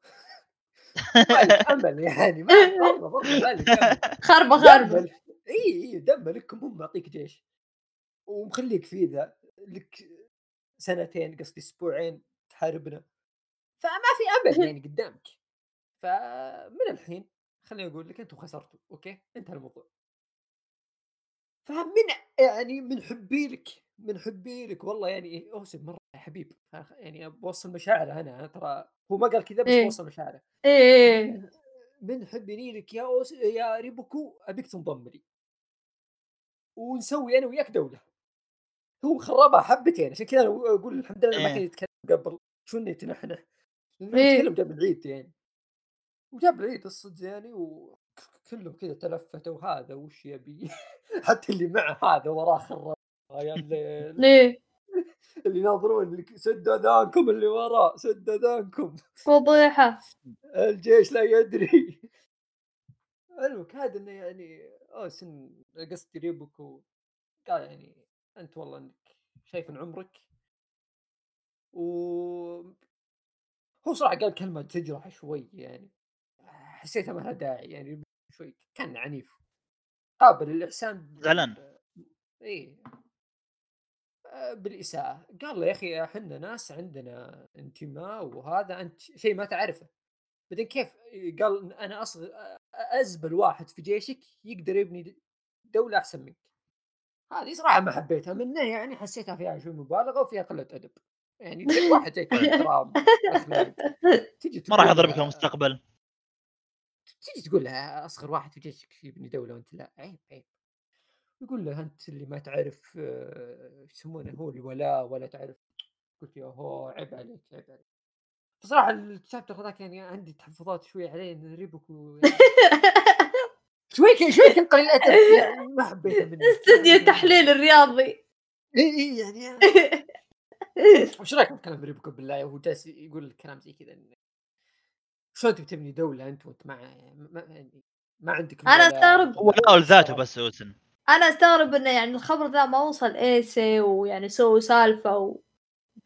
ما لك أمل يعني ما والله والله ما لك أمل. خربة خربة. إي إي دم ملككم هم معطيك جيش. ومخليك فيه ذا لك سنتين قصدي أسبوعين تحاربنا. فما في أمل يعني قدامك. فمن الحين خليني أقول لك أنتم خسرتوا okay؟ انتهى الموضوع. فمن يعني من حبي لك من حبي لك والله يعني أوسم مرة يا حبيب. يعني بوصل مشاعره أنا ترى هو ما قال كذا بس إيه. بوصل مشاعره. إيه من حبي لك يا أوس... يا ريبوكو أبيك تنضم لي. ونسوي أنا وياك دولة. هو خربها حبتين عشان كذا أقول الحمد لله ما إيه. كان يتكلم قبل. شو لأنه إيه. يتكلم قبل العيد يعني. وجاب العيد الصدق يعني وكلهم كذا تلفتوا هذا وش يبي؟ حتى اللي معه هذا وراه خراب يا الليل ليه؟ اللي يناظرون سد اذانكم اللي وراه سد اذانكم. فضيحة. الجيش لا يدري. الوكاد إنه يعني اوسن قصدي ريبوكو قال يعني أنت والله إنك شايف إن عمرك؟ و هو صراحة قال كلمة تجرح شوي يعني. حسيتها ما لها داعي يعني شوي كان عنيف. قابل الاحسان بال- زعلان. إي. آه، بالإساءة. قال له يا أخي إحنا ناس عندنا انتماء وهذا أنت شيء ما تعرفه. بعدين كيف؟ قال أنا اصغر ازبل واحد في جيشك يقدر يبني دولة أحسن منك. هذه صراحة ما حبيتها. منه يعني حسيتها فيها شوي مبالغة وفيها قلة أدب. يعني واحد كذا احترام. تجي ما راح يضربك في له- المستقبل. تجي تقول له أصغر واحد في جيشك يبني دولة وأنت لا عيب عيب. يقول له أنت اللي ما تعرف آه، إيش يسمونه هو الولاء ولا تعرف؟ قلت يا هو عيب عليك عيب عليك. بصراحه ال chapter هذاك يعني عندي تحفظات شوي عليه إن ريبوكو يعني شوي كذا شوي كان قليل ادب يعني ما حبيته منه استوديو التحليل الرياضي. إي إي يعني وش رأيك في كلام ريبوكو بالله؟ وهو جالس يقول الكلام زي كذا شلون تبي تبني دولة أنت وأنت ما ما, يعني ما عندك أنا الولاء أستغرب. هو لا لذاته بس اوسن أنا أستغرب إنه يعني الخبر ذا ما وصل ايسي ويعني سووا سالفة و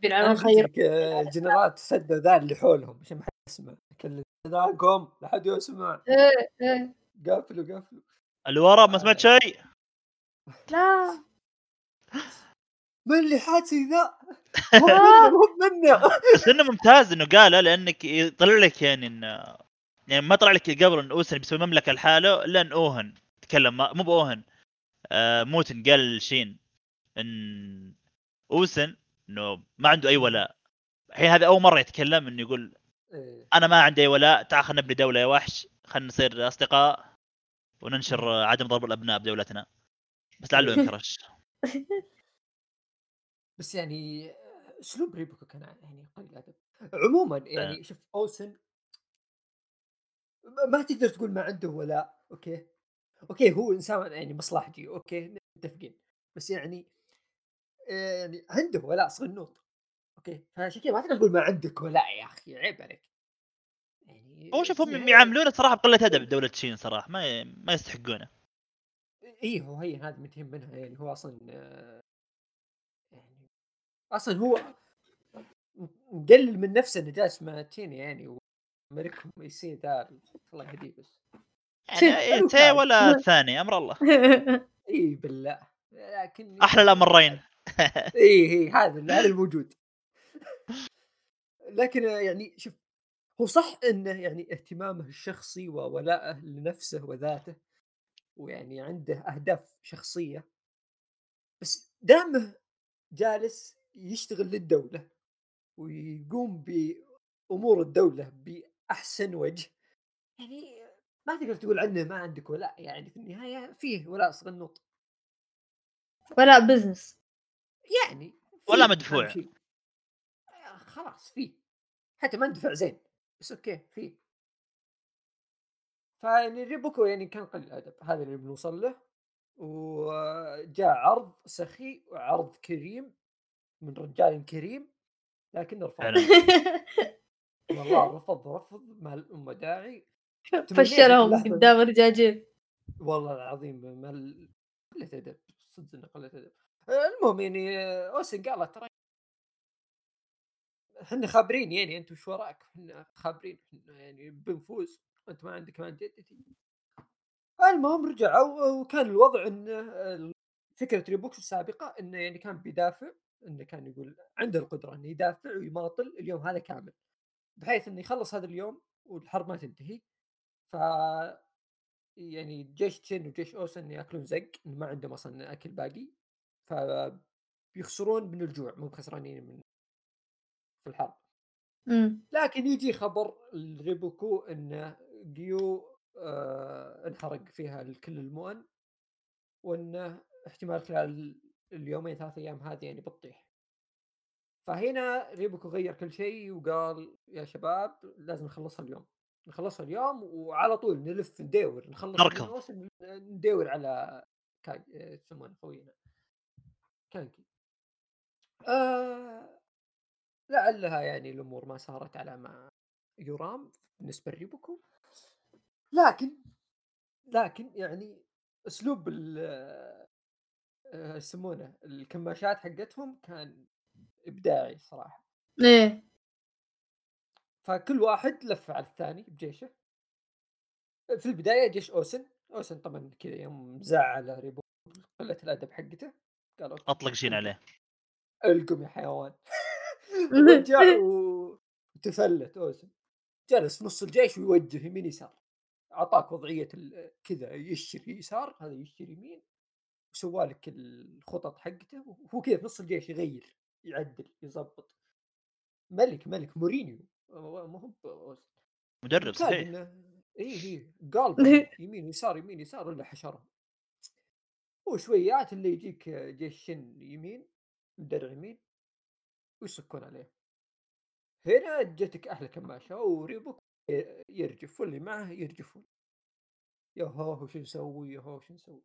أنا قلت خير آه، الجنرالات سدوا ذا اللي حولهم عشان ما حد يسمع. كل ذاكم لا حد يسمع. إيه إيه. قافلوا قافلوا اللي ورا ما سمعت شيء؟ لا. من اللي حاسي ذا؟ مو منه. بس إنه ممتاز إنه قاله لأنك يطلع لك يعني انه يعني ما طلع لك قبل إن أوسن بيسوي مملكة لحاله إلا إن أوهن تكلم. ما- مو بأوهن. آه موتن قال لشين إن أوسن إنه ما عنده أي ولاء. الحين هذا أول مرة يتكلم إنه يقول إيه. أنا ما عندي أي ولاء تعال خلينا نبني دولة يا وحش. خلينا نصير أصدقاء وننشر عدم ضرب الأبناء بدولتنا. بس لعله ينكرش. بس يعني أسلوب ريبوكو كان يعني قليل ادب عموما يعني شوف أوسن ما تقدر تقول ما عنده ولاء okay؟ okay هو إنسان يعني مصلحجي okay؟ متفقين. بس يعني آه، يعني عنده ولاء صغنوط okay؟ فعشان كذا ما تقدر تقول ما عندك ولاء يا أخي عيب عليك. يعني هو شوف هم يعاملونه صراحة بقلة أدب دولة شين صراحة ما ما يستحقونه. اي هو هي هذا متهم منها يعني هو أصلا آه، أصلا هو مقلل من نفسه إنه جالس مع تيني يعني ملكهم يصير ذا الله يهديه بس. يعني إيه، تي ولا الثاني أمر الله. إي بالله. لكن أحلى الأمرين. إي إي هذا هذا الموجود. لكن يعني شوف هو صح إنه يعني اهتمامه الشخصي وولائه لنفسه وذاته ويعني عنده أهداف شخصية بس دامه جالس يشتغل للدولة ويقوم بأمور الدولة بأحسن وجه. يعني ما تقدر تقول عنه ما عندك ولاء يعني في النهاية فيه ولاء صغنوط ولا بزنس يعني ولا مدفوع. خلاص فيه. حتى ما ندفع زين بس okay فيه. فيعني ريبوكو يعني كان قليل الأدب هذا اللي بنوصل له. وجاء عرض سخي وعرض كريم. من رجال كريم لكن رفض والله رفض رفض ما الأم داعي. فشلهم. قدام الرجاجيل. والله العظيم ما ال- قلة أدب صدق انه قلة أدب. المهم يعني أوسن قالت ترى إحنا خابرين يعني أنتم وش وراك؟ إحنا خابرين إحنا يعني بنفوز. أنت ما عندك مان جدتي المهم رجعوا وكان الوضع انه فكرة ريبوكس السابقة إنه يعني كان بيدافع. إنه كان يقول عنده القدرة إنه يدافع ويماطل اليوم هذا كامل بحيث إنه يخلص هذا اليوم والحرب ما تنتهي. ف يعني جيش تشين وجيش أوسن يأكلون زق ما عندهم أصلا أكل باقي. ف بيخسرون من الجوع مو خسرانين من في الحرب. أمم. لكن يجي خبر الريبوكو إنه جيو آه انحرق فيها كل المؤن وإنه احتمال خلال اليومين ثلاث أيام هذه يعني بتطيح فهنا ريبوكو غير كل شيء وقال يا شباب لازم نخلصها اليوم. نخلصها اليوم وعلى طول نلف ندور نخلص أوسن، ندور على كاي يسمونه خوينا؟ كانكي آه لعلها يعني الأمور ما صارت على ما يرام بالنسبة لريبوكو لكن لكن يعني أسلوب ال يسمونه الكماشات حقتهم كان إبداعي صراحة. إيه. فكل واحد لف على الثاني بجيشه. في البداية جيش أوسن. أوسن طبعا كذا يوم زعل ريبو قلة الأدب حقته. قال أطلق شين عليه. ألقم يا حيوان. رجع وتفلت أوسن. جلس نص الجيش ويوجه يمين يسار. أعطاك وضعية ال- كذا يشر يسار هذا يشر يمين. وسوى لك الخطط حقته وهو كذا في نص الجيش يغير يعدل يظبط ملك ملك مورينيو. ما هو مدرب صحيح. اي اي قال يمين يسار يمين يسار الا حشرهم وشويات اللي يجيك جيش شن يمين مدرع يمين ويسكون عليه. هنا جتك أحلى كماشة وريبوك يرجف واللي معه يرجفون. يا هو وش نسوي؟ يا هو وش نسوي؟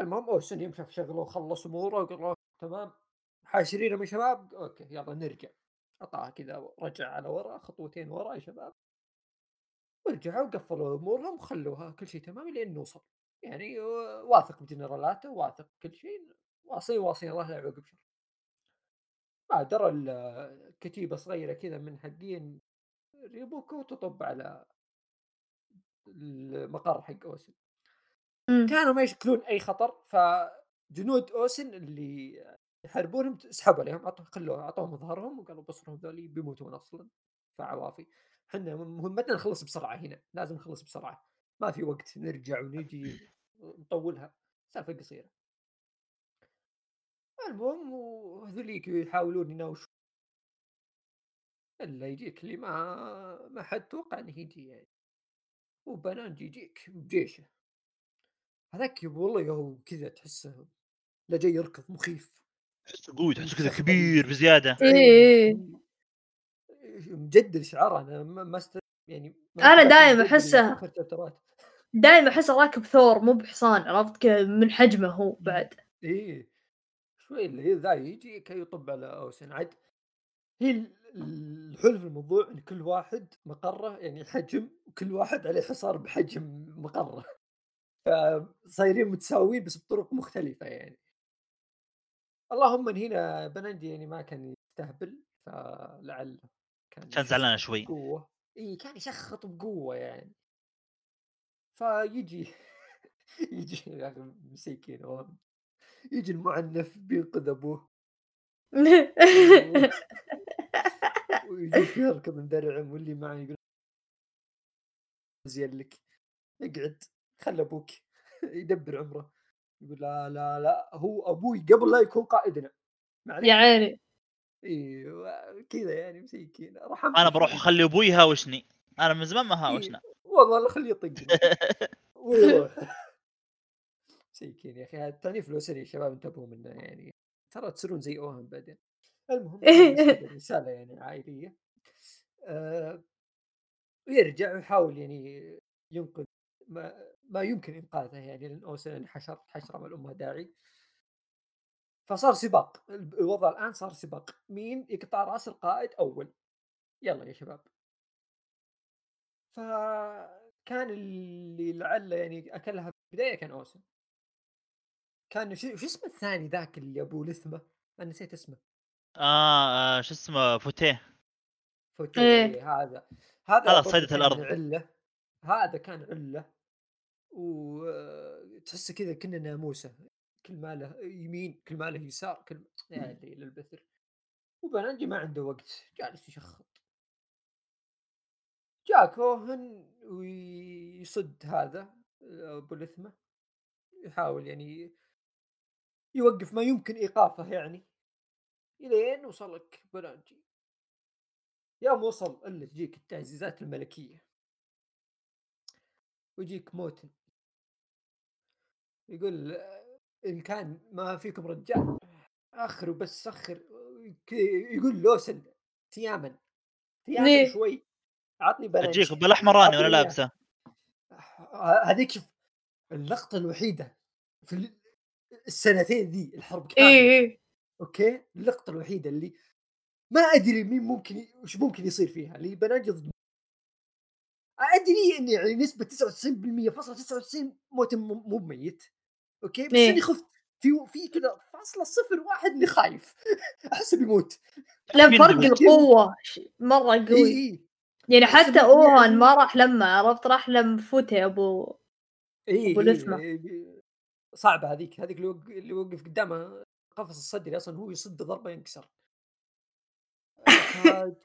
المهم اوسن يوم شاف شغله وخلص أموره وقال له تمام. حاشرين يا شباب okay يلا نرجع. قطعها كذا رجع على ورا خطوتين ورا يا شباب. ورجعوا وقفلوا أمورهم وخلوها كل شيء تمام لين نوصل. يعني آه، واثق بجنرالاته واثق بكل شيء واصلين واصلين الله لا يعوقب شر ما درى كتيبة صغيرة كذا من حقين ريبوكو تطب على المقر حق اوسن كانوا ما يشكلون أي خطر فجنود أوسن اللي يحاربونهم سحبوا عليهم عطوا أعطوهم ظهرهم وقالوا بصرهم ذولي بيموتون أصلا فعوافي. إحنا مهمتنا نخلص بسرعة هنا لازم نخلص بسرعة. ما في وقت نرجع ونجي نطولها. سالفة قصيرة. المهم وهذوليك يحاولون يناوشون. إلا يجيك اللي ما ما حد توقع إنه يجي يعني. وبنانجي يجيك بجيشه. هذاك والله هو كذا تحسه لا جاي يركض مخيف تحسه قوي تحسه كذا. كبير بزيادة إيه، إيه. مجدد شعار أنا ما ما است... يعني ما أحسه. آخر شابترات. دائما أحسه راكب ثور مو بحصان عرفت من حجمه هو بعد إيه شوي اللي ذا يجي كي يطب على أوسن عاد هي ال- الحلو في الموضوع إن كل واحد مقره يعني حجم وكل واحد عليه حصار بحجم مقره فصايرين متساويين بس بطرق مختلفة يعني. اللهم ان هنا بننجي يعني ما كان يستهبل فلعل كان كان زعلان شوي. قوه إي كان يشخط بقوة يعني. فيجي يجي يا أخي مسكين والله. يجي المعنف بينقذ ابوه ويجيك يركض مدرعم واللي معه يقول زين لك اقعد. خل أبوك يدبر عمره يقول لا لا لا هو أبوي قبل لا يكون قائدنا يا عيني. إيوه كذا يعني مسكين رحمت أنا بروح أخلي أبوي يهاوشني أنا من زمان ما هاوشنا. والله لا خليه يطق ويروح مسكين يا أخي التعنيف الاسري يا شباب انتبهوا منه يعني. ترى تصيرون زي اوهم بعدين. المهم رسالة يعني عائلية. آه ويرجع ويحاول يعني ينقذ ما, ما يمكن إنقاذه يعني لأن اوسن حشر حشرة ما الامها داعي. فصار سباق الوضع الآن صار سباق. مين يقطع رأس القائد؟ أول. يلا يا شباب. فكان اللي لعله يعني أكلها في البدايه كان أوسن. كان شو اسمه الثاني ذاك اللي ابو لثمة؟ أنا نسيت اسمه. آه, آه شو اسمه؟ فوتيه. فوتيه إيه. هذا. هذا هذا صيدة الأرض. عله. هذا كان عله. وتحسه كذا كنا ناموسة كل ما له يمين كل ما له يسار كل يا ليل البثر. وبنانجي ما عنده وقت جالس يشخط. جاء كوهن ويصد هذا أبو لثمة. يحاول يعني يوقف ما يمكن إيقافه يعني. إلين وصل لك بنانجي. يوم وصل إلا تجيك التعزيزات الملكية. ويجيك موتن. يقول إن كان ما فيكم رجال اخروا بس سخر يقول لوسن تياما تياما شوي عطني بلانش أجيك بالاحمراني وأنا لابسة؟ هذيك شوف اللقطة الوحيدة في السنتين ذي الحرب كاملة. إيه. أوكي؟ اللقطة الوحيدة اللي ما أدري مين ممكن وش ممكن يصير فيها اللي بنجي ضد أدري إني يعني نسبة 99% فاصلة 99 موت مو ميت okay؟ بس إيه؟ أني خفت في في كذا فاصلة صفر واحد اللي خايف. احسه بيموت لا فرق القوة مرة قوي. إيه إيه. يعني حتى أوهان يعني ما راح لما عرفت؟ راح لم فوتي أبو إيه أبو لثمة. إيه إيه صعبة هذيك. هذيك اللي يوقف قدامه قفص الصدري أصلا هو يصد ضربة ينكسر.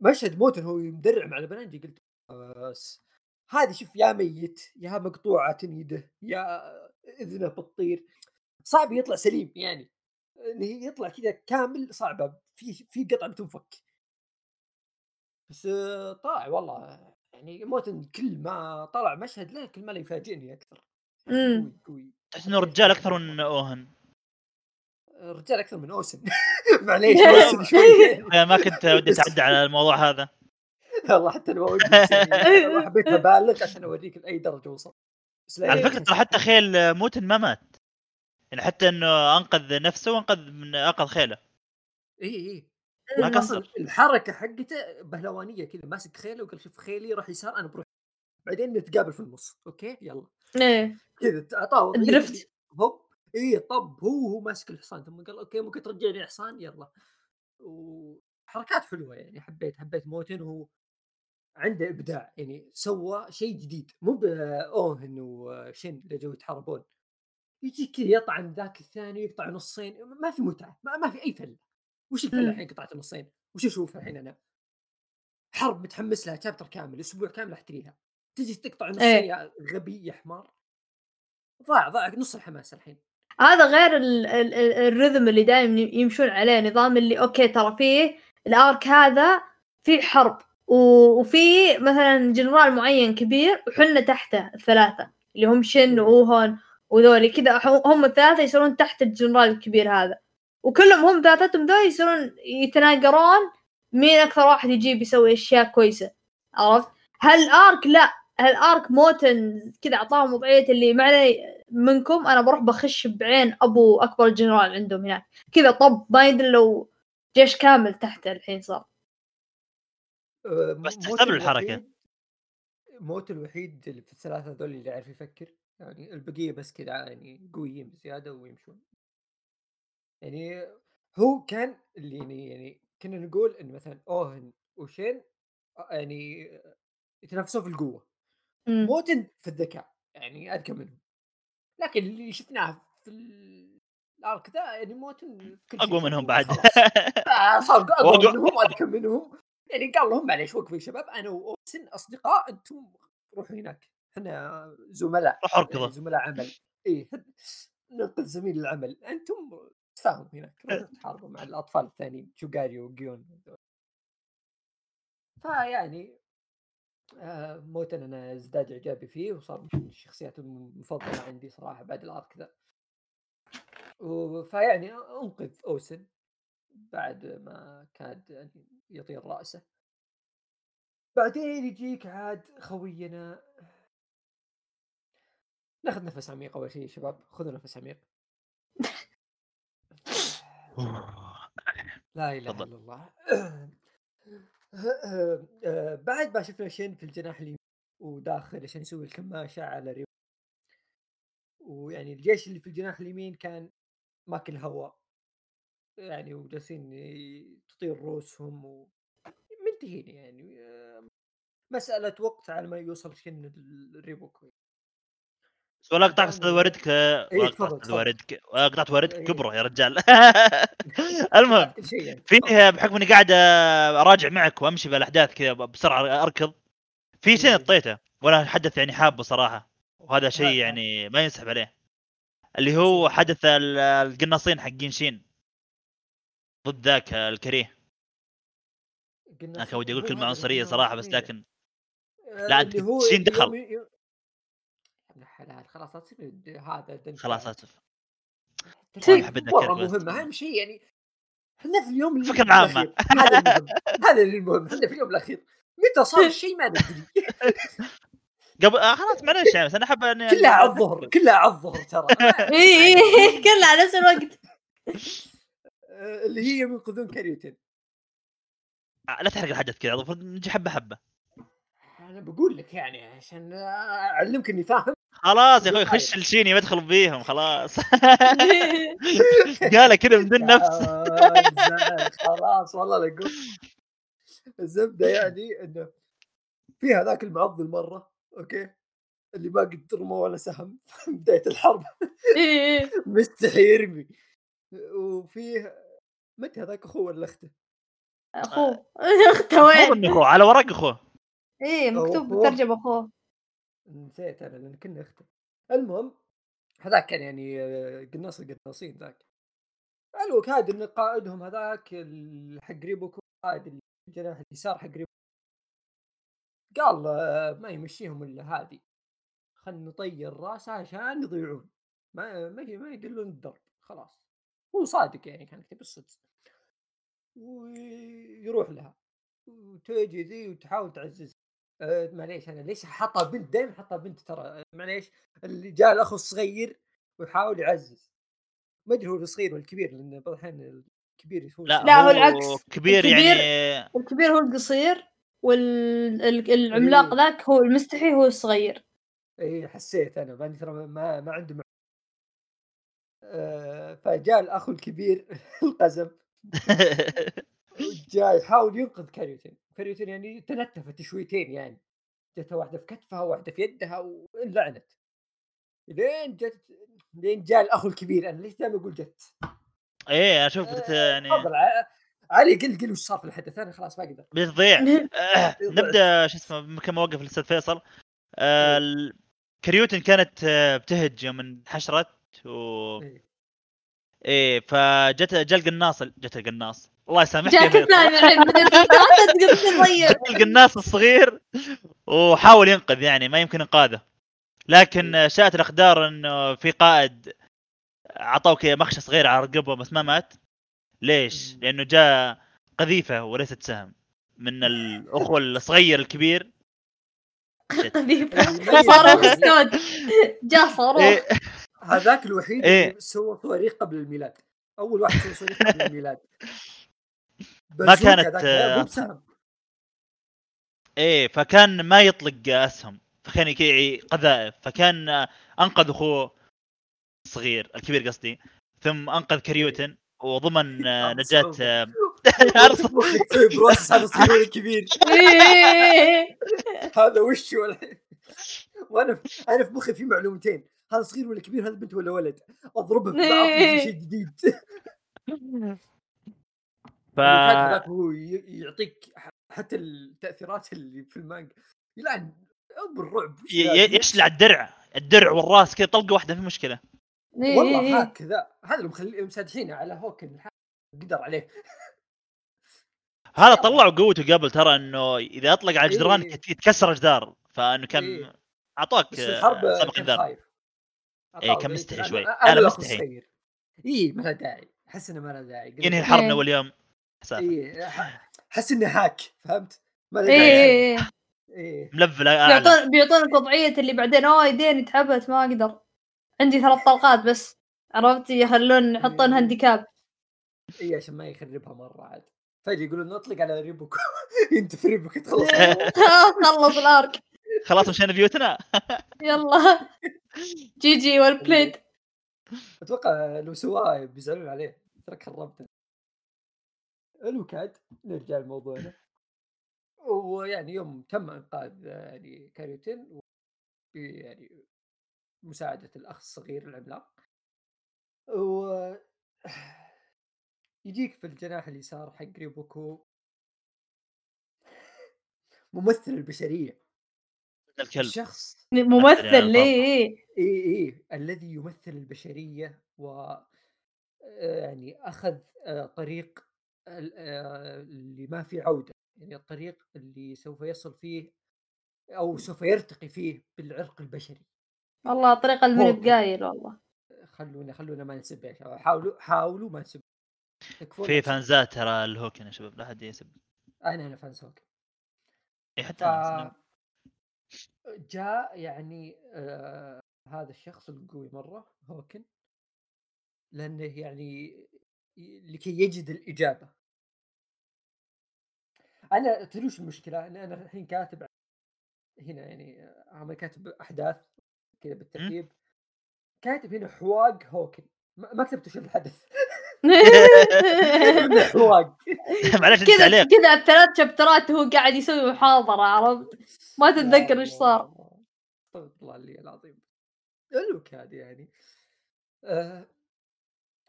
مشهد موتن هو مدرع مع البنانجي قلت بس هذه شوف يا ميت يا مقطوعة يده يا إذنه بتطير. صعب يطلع سليم يعني انه يطلع كذا كامل صعبة في في قطعه بتنفك. بس طالع والله يعني موتن كل ما طلع مشهد له كل ما لا يفاجئني أكثر. قوي قوي. تحس إنه رجال أكثر من أوهن. رجال أكثر من أوسن. معليش أوسن شوي. ما كنت ودي أتعدى على الموضوع هذا. والله حتى أنا ما ودي والله حبيت أبالغ عشان أوريك لأي درجة وصل على فكرة ترى حتى خيل موتن ما مات. يعني حتى إنه أنقذ نفسه وأنقذ من انقذ خيله. إي إي. ما قصر الحركة حقته بهلوانية كذا ماسك خيله وقال شوف خيلي روح يسار أنا بروح. بعدين نتقابل في النص okay؟ يلا. إيه. كذا اعطاه drift. هوب. إي طب هو هو ماسك الحصان ثم قال okay ممكن ترجعني حصان يلا. وحركات حلوة يعني حبيت حبيت موتن وهو عنده إبداع يعني سوى شيء جديد مو باوهن وشن اللي جو يتحاربون. يجي كذا يطعن ذاك الثاني يقطع نصين ما في متعة ما, ما في أي فلة. وش الفلة إمم. الحين قطعت نصين وش أشوف الحين أنا؟ حرب متحمس لها chapter كامل أسبوع كامل أحتريها. تجي تقطع نصين إيه. يا غبي يا حمار. ضاع ضاع نص الحماس الحين. هذا غير ال ال ال rhythm اللي دائما يمشون عليه نظام اللي okay ترى فيه ال arc هذا في حرب. وفي مثلا جنرال معين كبير وحنا تحته الثلاثة اللي هم شن إمم. واوهون وذولي كذا هم الثلاثة يصيرون تحت الجنرال الكبير هذا. وكلهم هم ثلاثتهم ذولي يصيرون يتناقرون مين أكثر واحد يجيب يسوي أشياء كويسة. عرفت؟ هل ارك لا. هل ارك موتن كذا أعطاهم وضعية اللي ما منكم أنا بروح بخش بعين أبو أكبر جنرال عندهم هناك. كذا طب ما يدري لو جيش كامل تحته الحين صار. بس تحتمل الحركة. موت الوحيد اللي في الثلاثة هذول اللي يعرف يفكر يعني البقية بس كذا يعني قويين بزيادة ويمشون. يعني هو كان اللي يعني يعني كنا نقول إن مثلا أوهن وشين يعني يتنافسون في القوة. مم. موتن في الذكاء يعني أذكى منهم. لكن اللي شفناه في ال- الأرك ذا يعني موتن أقوى منهم بعد. آه، صار أقوى منهم واذكى منهم. يعني قال لهم معليش وقفوا يا شباب أنا واوسن أصدقاء أنتم روحوا هناك إحنا زملاء روح يعني زملاء عمل. اي ننقذ زميل العمل. أنتم تفاهموا هناك روحوا تحاربوا مع الأطفال الثانيين شوغاري وجيون. فيعني آه، موتن أنا ازداد إعجابي فيه وصار من الشخصيات المفضلة عندي صراحة بعد الارك ذا فيعني أنقذ أوسن. بعد ما كاد يطير رأسه. بعدين يجيك عاد خوينا. ناخذ نفس عميق أول شيء شباب خذوا نفس عميق. لا إله. إلا الله. بعد ما شفنا شين في الجناح اليمين وداخل عشان يسوي الكماشة على ريو. ويعني الجيش اللي في الجناح اليمين كان ماكل هواء. يعني وجالسين تطير رؤوسهم ومنتهين يعني آه، مسألة وقت على ما يوصل شن الريبوك بس ولا قطعت أستاذ واردك ولا قطعت. واردك ولا قطعت واردك إيه. كبره يا رجال المهم يعني فيه بحكم إني قاعد أراجع معك وأمشي بالأحداث كذا بسرعة أركض في شيء إيه. نطيته وأنا حدث يعني حابه صراحة وهذا شيء. يعني ما ينسحب عليه اللي هو حدث ال- القناصين حقين شين ضد ذاك الكريه أنا كان ودي أقول كلمة عنصرية صراحة بس. لكن آه، لا، شين اللي دخل. يا خلاص هذا خلاص. اسف مرة بس. مهم أهم شيء يعني إحنا في اليوم اللي- فكرة عامة. هذا المهم هذا اللي المهم إحنا في اليوم الأخير متى صار الشيء ما ندري قبل آه خلاص معلش يعني بس أنا أحب إني كلها على الظهر كلها على الظهر ترى اي اي كلها على نفس الوقت اللي هي ينقذون كاريوتين آه، لا تحرق الحدث كذا المفروض نجي حبة حبة. أنا بقول لك يعني عشان أعلمك إني فاهم. خلاص يا أخوي خش الشيني بدخل بيهم خلاص. قالها كذا من دون نفس. آه،. خلاص والله لا أقول الزبدة يعني إنه في هذاك المعضل مره okay؟ اللي ما قد رمى ولا سهم في بداية الحرب. مستحي يرمي. وفيه متى هذاك أخوه ولا أخته؟ أخوه. أخته وين؟ أخوه على ورق أخوه. اي مكتوب. بالترجمه أخوه. نسيت أنا لأن كنا اخته المهم هذاك كان يعني آه، قناص القناصين ذاك. الوك هذا ان قائدهم هذاك حق ريبوكو قائد الجناح اليسار حق ريبوكو قال آه، ما يمشيهم إلا هذه. خلنا نطير راسه عشان يضيعون. ما ما ما يقلون الدرب. خلاص. هو صادق يعني كان يكتب الصدق. ويروح لها. وتجي ذي وتحاول تعزز. أه معليش أنا ليش حاطها بنت؟ دائما حاطها بنت ترى. معليش اللي جاء الأخ الصغير ويحاول يعزز. ما أدري هو الصغير ولا الكبير لأن بعض الأحيان الكبير هو لا, لا، هو العكس. كبير الكبير- يعني الكبير هو القصير والعملاق إيه. ذاك هو المستحي هو الصغير. اي إيه، حسيت أنا. ماني ترى ما ما عنده مع... آه فجاء الأخ الكبير القزم. جاء يحاول ينقذ كاريوتين. كاريوتين يعني تنتفت شويتين يعني. جتها واحدة في كتفها واحدة في يدها وانلعنت لين جت لين جاء الأخ الكبير. أنا ليش دائما أقول جت؟ إيه أشوف قلت آه، يعني علي قل قل وش صار في الحدث؟ أنا خلاص ما أقدر بتضيع. آه، نبدأ شو اسمه مكان ما وقف الاستاذ فيصل. آه، ال- كريوتن كانت آه، بتهج يوم انحشرت و إيه. إيه فجت جا القناص جت القناص. الله يسامحك تقدر تغير جاء القناص الصغير وحاول ينقذ يعني ما يمكن إنقاذه. لكن آه، شاءت الاقدار إنه في قائد عطوه كذا مخشه صغيره على رقبه بس ما مات. ليش؟ مم. لأنه جاء قذيفة وليست سهم. من الاخو الصغير الكبير. قذيفة. الميت صاروخ يعني اسود جاء صاروخ. إيه. هذاك الوحيد إيه. اللي سوى صواريخ قبل الميلاد أول واحد سوى صواريخ قبل الميلاد ما كانت، آه، إيه فكان ما يطلق أسهم فكان قذائف فكان أنقذ أخوه الصغير الكبير قصدي ثم أنقذ كريوتن وضمن آه، نجاة صعوبة. آه، عارف. وأنت بمخك تسوي بروسس هذا صغير ولا كبير إيه. هذا وش ولا وأنا أنا في مخي في معلومتين هذا صغير ولا كبير هذا بنت ولا ولد؟ أضربها في بعض في شيء جديد. ف هذاك هو يعطيك حتى التأثيرات اللي في المانجا. يلعن بالرعب يشلع الدرع الدرع والراس كذا طلقة واحدة في مشكلة. والله إيه. هاك ذا هذا اللي مخلي مسادحينه على هوكن قدر عليه. هذا طلعوا قوته قبل ترى إنه إذا أطلق على الجدران إيه. يت- يتكسر جدار فإنه كان إيه. أعطاك كان انذار إيه، كان مستحي شوي. أنا مستحي. اي ما له داعي أحس إنه ما له داعي ينهي الحرب من إيه. اول يوم. اي أحس انه هاك فهمت؟ ما له إيه، داعي إيه. إيه. إيه ملفل بيعطون بيعطونك وضعيه اللي بعدين أوه يديني تعبت ما أقدر عندي ثلاث طلقات بس عرفت يخلون يحطون إيه. هانديكاب اي عشان ما يخربها مرة عاد فجأة يقولون نطلق على ريبوكو أنت في ريبوكو تخلص خلص الأرك خلاص مشينا بيوتنا. يلا. جي جي والبليد أتوقع لو سواه بيزعلون عليه. ترى خربته الوكاد نرجع لموضوعنا. ويعني يوم تم إنقاذ يعني كاريوتين ب- يعني مساعدة الأخ الصغير العملاق. و يجيك في الجناح اليسار حق ريبوكو. ممثل البشرية. الكلب. الشخص ممثل ليه؟ إيه. اي اي الذي يمثل البشرية و آه، يعني أخذ آه، طريق ال- آه، اللي ما في عودة. يعني الطريق اللي سوف يصل فيه أو سوف يرتقي فيه بالعرق البشري. والله طريقة المين هو- بقايل والله. خلونا خلونا ما نسب يا شباب. حاولوا حاولوا ما نسب في. فانزات ترى الهوكن يا شباب لا حد يسب. أنا أنا فان سوك اي حتى ف أنا. جاء يعني آه هذا الشخص القوي مرة هوكن. لأنه يعني لكي يجد الإجابة. أنا تدري المشكلة؟ إن أنا الحين كاتب هنا يعني آه، أنا كاتب أحداث كذا بالترتيب. كاتب هنا حواق هوكن. ما كتبت وش الحدث. معلش كذا كذا الثلاث شابترات هو قاعد يسوي محاضرة عرفت؟ ما تتذكر إيش صار. استغفر الله العلي العظيم الوكاد يعني. آه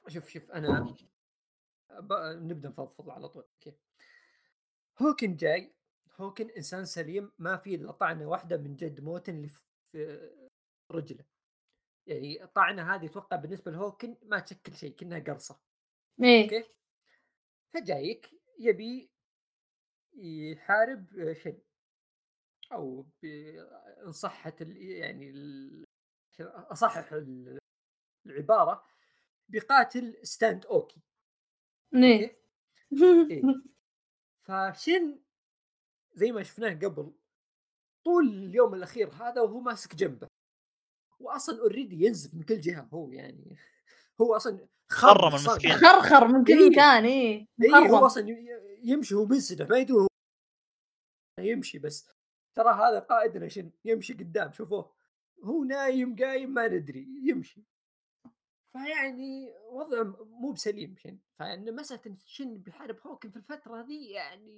شوف شوف أنا. نبدأ نفضفض على طول. okay. هوكن جاي. هوكن إنسان سليم ما في إلا طعنة واحدة من جد موت اللي في- في رجله. يعني الطعنه هذه أتوقع بالنسبة لهوكن ما تشكل شيء كأنها قرصة. إيه. okay. فجأيك يبي يحارب شن أو إن صحت يعني أصحح ال- العبارة بقاتل ستاند أوكي. إيه. إيه. فشن زي ما شفناه قبل طول اليوم الأخير هذا وهو ماسك جنبه واصلا already ينزف من كل جهة هو يعني. هو أصلا خرم أصلاً. المسكين. خرخر من كل إيه. مكان إيه. اي هو مخرم أصلا يمشي هو منسدح ما يدري هو يمشي بس. ترى هذا قائدنا شن يمشي قدام شوفوه. هو نايم قايم ما ندري يمشي. فيعني وضع مو بسليم شن فان مساله شن بيحارب هوكن في الفترة ذي يعني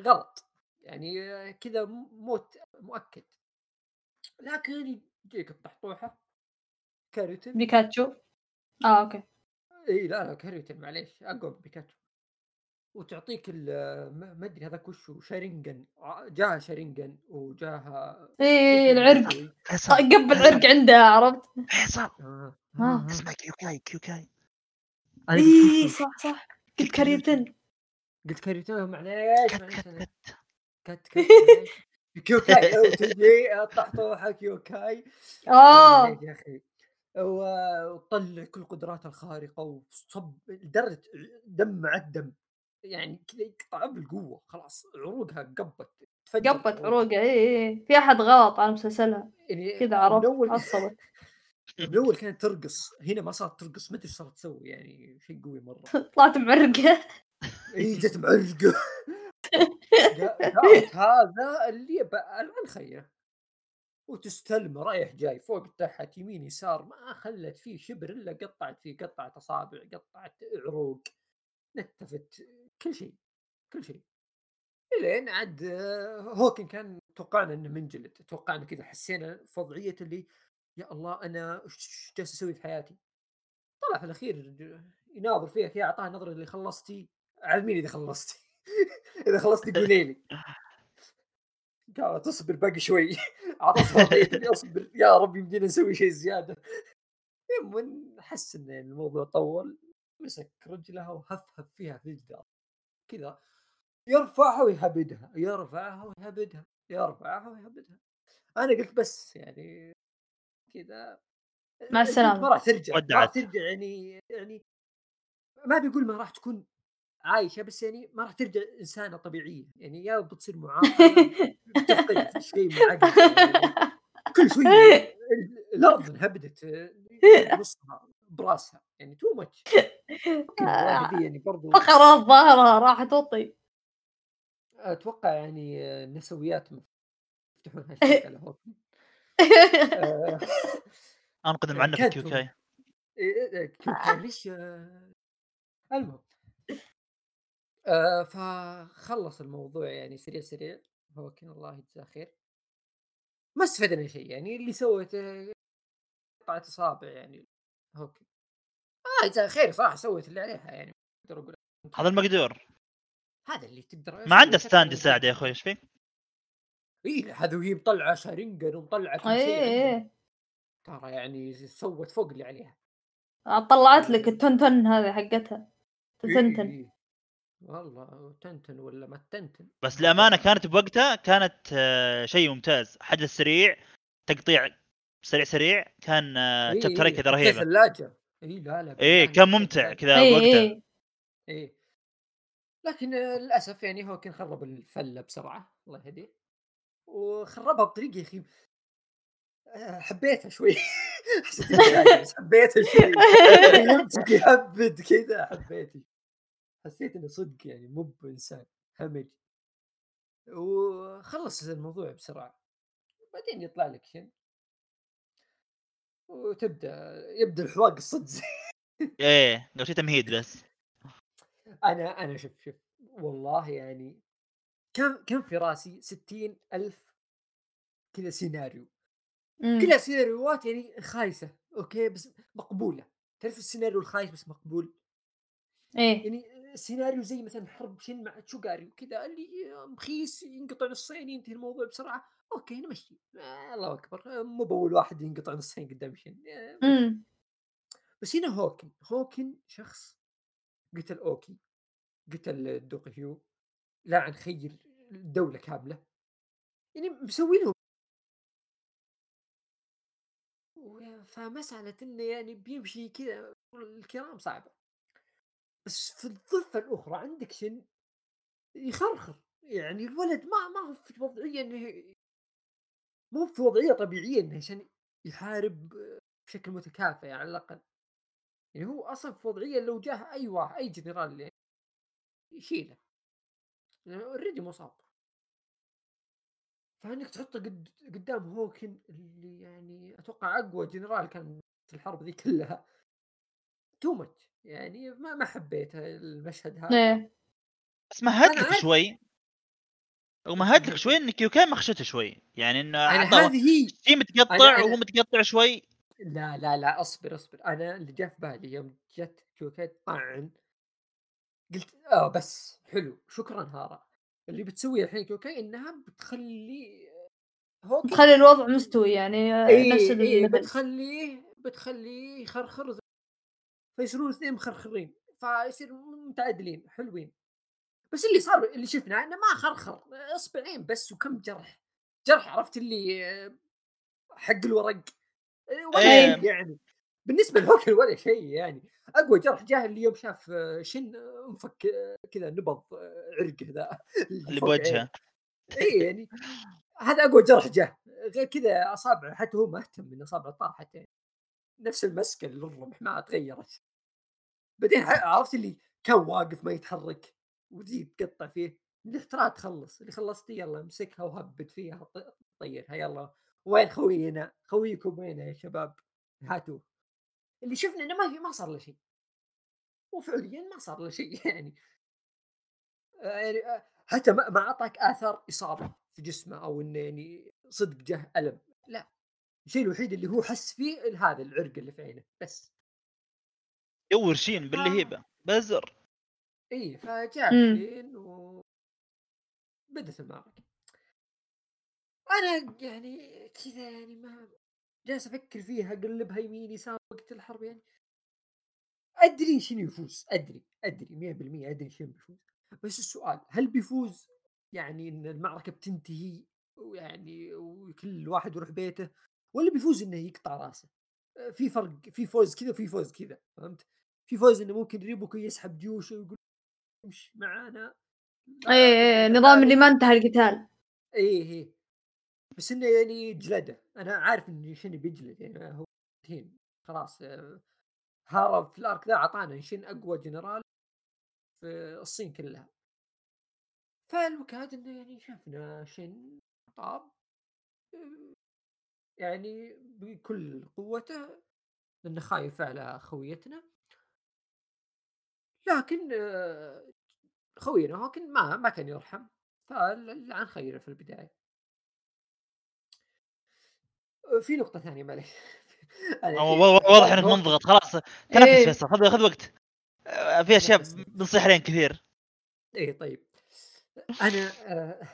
غلط. يعني كذا موت مؤكد. لكن يجيك الطحطوحة. كاريوتن بيكاتشو. آه okay. اي لا لا كاريوتن معليش. اقوى من بيكاتشو. وتعطيك ال- ما أدري هذاك وش شارينجن جاها شارينجن وجاها إيه العرق. فيصل قبل العرق عندها عرفت؟ فيصل آه. آه. اسمه كيوكاي كيوكاي. إيه وش- صح صح. قلت كاريوتن قلت كاريوتن معليش كت معليش كت كت. كيوكاي تجي الطحطوحه كيوكاي آه. يا أخي. وطلع كل قدراته الخارقة وصب لدرجة دم. معدم يعني كذا يقطع بالقوة خلاص عروقها قبت قبت عروقها. عروقه إيه إيه. في أحد غلط على مسلسلها. يعني كذا عرفت عصبت. من أول كانت ترقص هنا ما صارت ترقص ما أدري صارت تسوي يعني شيء قوي مرة. طلعت معرقة. إي جت معرقة. هذا اللي العن خيه وتستلم رايح جاي فوق تحت يمين يسار ما خلت فيه شبر إلا قطعت فيه قطعت أصابع قطعت عروق نتفت كل شيء كل شيء. إلين عاد آه، هوكن كان توقعنا إنه منجلد توقعنا كذا حسينا وضعيه اللي يا الله أنا إيش جالس أسوي في حياتي؟ طلع في الأخير يناظر فيها كذا اعطاها نظرة اللي خلصتي علمين إذا خلصتي؟ إذا خلصتي قولي لي. قالت اصبر باقي شوي. اعطتها اصبر يا رب يمدينا نسوي شيء زيادة. يوم حس إن الموضوع طول مسك رجلها وهفهف فيها في الجدار كذا يرفعها ويهبدها يرفعها ويهبدها يرفعها ويهبدها. أنا قلت بس يعني كذا. مع السلامه ما راح ترجع ما راح. ترجع يعني يعني ما بيقول ما راح تكون عايشه بس يعني ما راح ترجع إنسانة طبيعية. يعني يا بتصير معاقة بتفقد في شيء من عقلها يعني كل شوي الأرض انهبدت نصها براسها يعني تو ماتش يعني برضو فقرات ظهرها راحت وطي أتوقع يعني النسويات يفتحون هاشتاج على هوكن آه، أنقذ المعنف كانت- كيوكاي. إيه، إيه، كيوكاي ليش؟ آه، المهم. آه، فخلص الموضوع يعني سريع سريع. هوكن الله يجزاه خير. ما استفدنا شيء يعني اللي سوته قطعة إصابع يعني. هوكن آه يجزاه خير صراحة سوت اللي عليها يعني. أقدر أقول هذا المقدور. هذا اللي تقدر ما عنده stand يساعد يا أخوي إيش فيك؟ إي هذا وهي مطلعة شارينجن ومطلعة كل شيء إيه عندها. إيه. ترى يعني سوت فوق اللي عليها. طلعت لك التنتن هذه حقتها. إيه، تنتن إيه. والله تنتن ولا ما تنتن. بس للأمانة كانت بوقتها كانت آه، شيء ممتاز. حدث سريع تقطيع سريع سريع كان آه، إيه، chapter ين إيه، كذا رهيبة. ثلاجة. إي لا لا إيه بالله كان ممتع. كذا إي بوقتها إي. إيه لكن آه، للأسف يعني هو كان خرب الفلة بسرعة الله يهديه. وخربها بطريقة يا أخي حبيتها شوي. حبيتها شوي. يمسك يهبد كذا حبيته حسيت إنه صدق يعني مو بإنسان همج. وخلص الموضوع بسرعة. بعدين يطلع لك شن وتبدأ يبدأ الحواق الصدق. إيه لو شيء تمهيد بس. أنا أنا شوف شوف والله يعني كم كم في رأسي؟ ستين ألف كذا سيناريو. مم. كلها سيناريوهات يعني خايسة. okay بس مقبولة. تعرف السيناريو الخايس بس مقبول؟ إيه. يعني سيناريو زي مثلا حرب شن مع تشوغاري وكذا اللي مخيس ينقطع نصين ينتهي الموضوع بسرعة. okay نمشي. آه الله أكبر. آه، مو بأول واحد ينقطع نصين قدام شن. آه،. بس هنا هوكن. هوكن شخص قتل أوكي قتل دوق هيو لعن خير الدولة كاملة. يعني مسوي لهم. فمسألة إنه يعني بيمشي كذا. الكرام صعبة. بس في الضفة الأخرى عندك شن؟ يخرخر يعني الولد ما ما هو في وضعية إنه مو في وضعية طبيعية إنه عشان يحارب بشكل متكافئ على الأقل. يعني هو أصلا في وضعية لو جاه أي واحد أي جنرال يعني يشيله. already مصاب. فإنك تحطه قد قدام هوكن اللي يعني أتوقع أقوى جنرال كان في الحرب ذي كلها. too much يعني ما ما حبيت المشهد هذا. إيه بس مهد لك. شوي. ومهد لك شوي ان كيوكاي مخشته شوي. يعني إنه أعطاه هذه هي. شيء متقطع أنا- أنا- وهو متقطع شوي. لا لا لا أصبر أصبر. أنا اللي جاء في بالي يوم جت كيوكاي طعن قلت آه بس حلو شكرا هارا. اللي بتسويه الحين كيوكاي إنها بتخلي هوكن تخلي الوضع مستوي يعني اي نفس ال level بتخليه بتخليه يخرخر زي- فيصيرون اثنين مخرخرين فيصير متعادلين حلوين. بس اللي صار اللي شفنا إنه ما خرخر اصبعين بس وكم جرح جرح عرفت اللي حق الورق ولا إيه. يعني. بالنسبة لهوكن ولا شيء يعني. أقوى جرح جاه اللي يوم شاف شن انفك كذا نبض عرقه ذا اللي. بوجهه. اي يعني هذا أقوى جرح جاه. غير كذا أصابعه حتى هو ما اهتم ان أصابعه طاحت يعني نفس المسكة للرمح ما تغيرت. بعدين عرفت اللي كان واقف ما يتحرك وتجي تقطع فيه اللي ترى تخلص اللي خلصتي يلا امسكها وهبت فيها طيرها يلا. وين خوينا؟ خويكم وين يا شباب؟ هاتوه اللي شفنا إنه ما في ما صار له شيء. وفعليا ما صار له شيء يعني. يعني آه، حتى ما ما أعطاك اثر إصابة في جسمه أو إنه يعني صدق جه ألم. لا. الشيء الوحيد اللي هو حس فيه هذا العرق اللي في عينه بس. يور شين. باللهيبة بزر إي فجاء. شين و بدت المعركة أنا يعني كذا يعني ما جالس أفكر فيها اقلبها يمين يسار وقت الحرب يعني أدري شنو يفوز أدري أدري 100% أدري شنو بيفوز بس السؤال هل بيفوز يعني إن المعركة بتنتهي ويعني وكل واحد يروح بيته ولا بيفوز إنه يقطع رأسه في فرق في فوز كذا وفي فوز كذا فهمت؟ في فوز إنه ممكن ريبوكو يسحب جيوشه ويقول امشي معانا. إيه إيه، نظام. اللي ما انتهى القتال. إيه إيه. بس إنه يعني جلده. أنا عارف إن شن بيجلد يعني هو هين خلاص آه، هارا في ال arc ذا أعطانا شن أقوى جنرال في الصين كلها. فالوكاد إنه يعني شفنا شن طاب. يعني بكل قوته لأنه خايف على خويتنا. لكن آه، خوينا هوكن ما ما كان يرحم فاللعن خيره في البداية. آه، في نقطة ثانية في- وا- واضح إنك منضغط خلاص تنفس إيه. فيصل خذ خذ وقت. آه، في أشياء. بنصيح عليهم كثير. إيه طيب. أنا آه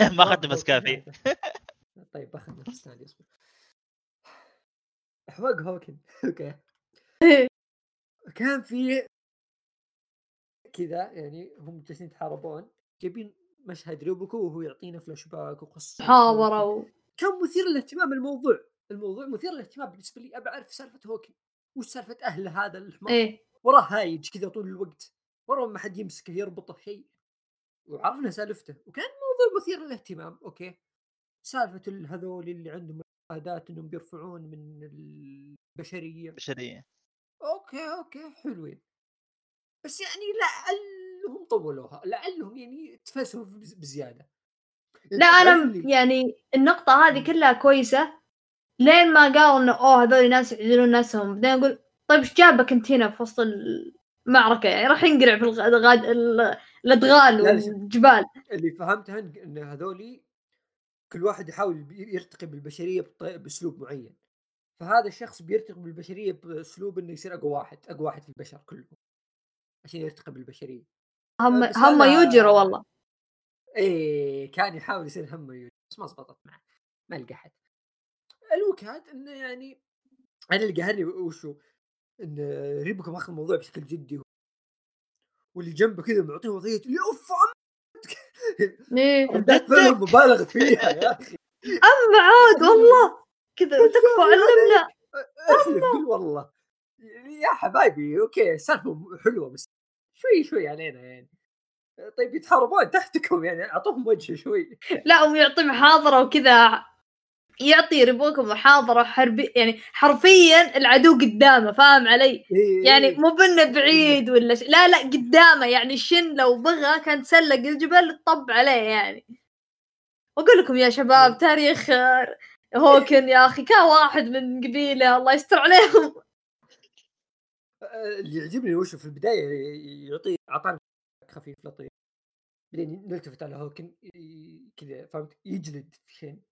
ما اخذت بس كافي. طيب باخذ نفس ثاني أصبر. حواق هوكن. okay. كان في كذا يعني هم جالسين يتحاربون جايبين مشهد ريبوكو وهو يعطينا فلاش باك وقصة محاضرة و... كان مثير للاهتمام الموضوع الموضوع مثير للاهتمام بالنسبة لي ابى أعرف سالفة هوكن وش سالفة أهل هذا الحمار؟ إيه. وراه هايج كذا طول الوقت وراه ما حد يمسكه يربطه شيء. وعرفنا سالفته وكان موضوع مثير للاهتمام okay. سالفة ال- هذول اللي عندهم عادات إنهم بيرفعون من البشرية. بشريه okay okay حلوين. بس يعني لعلهم طولوها لعلهم يعني تفلسفوا بز- بزيادة. لا أنا يعني النقطة هذه مم. كلها كويسة. لين ما قالوا إنه أوه هذول ناس يعزلون نفسهم بعدين أقول طيب إيش جابك أنت هنا في وسط المعركة؟ يعني راح ينقلع في الغ- الغاد... ال- الأدغال. والجبال. اللي فهمته إن هذولي كل واحد يحاول يرتقي بالبشرية بأسلوب معين. فهذا الشخص بيرتقي بالبشرية بأسلوب إنه يصير أقوى واحد أقوى واحد في البشر كلهم عشان يرتقي بالبشرية. هم هم أنا- يوجروا والله. إيه كان يحاول يصير هم يوجد بس ما زبطت معه ما لقى حد الوكاد إنه يعني أنا اللي قهرني وشو؟ ان ريبوكو ماخذ الموضوع بشكل جدي واللي جنبه كذا معطيه وضعية اللي أوف إيه مبالغ فيها يا أخي. اما عاد والله! كذا تكفى علمنا. احلف والله. يا حبايبي okay سالفة حلوة بس شوي شوي علينا يعني. طيب يتحاربون تحتكم يعني أعطوهم وجه شوي. لا ويعطي محاضرة وكذا يعطي ريبوكو محاضرة حربي يعني حرفيا العدو قدامه فاهم علي؟ إيه. يعني إيه. مو بإنه بعيد ولا شيء لا لا قدامه يعني الشن لو بغى كان تسلق الجبل طب عليه يعني. واقول لكم يا شباب تاريخ آه، هوكن يا أخي كان واحد من قبيلة الله يستر عليهم. آه، اللي يعجبني وشه في البداية يعطي اعطانا خفيف لطيف. بعدين نلتفت على هوكن كذا فهمت؟ يجلد في شين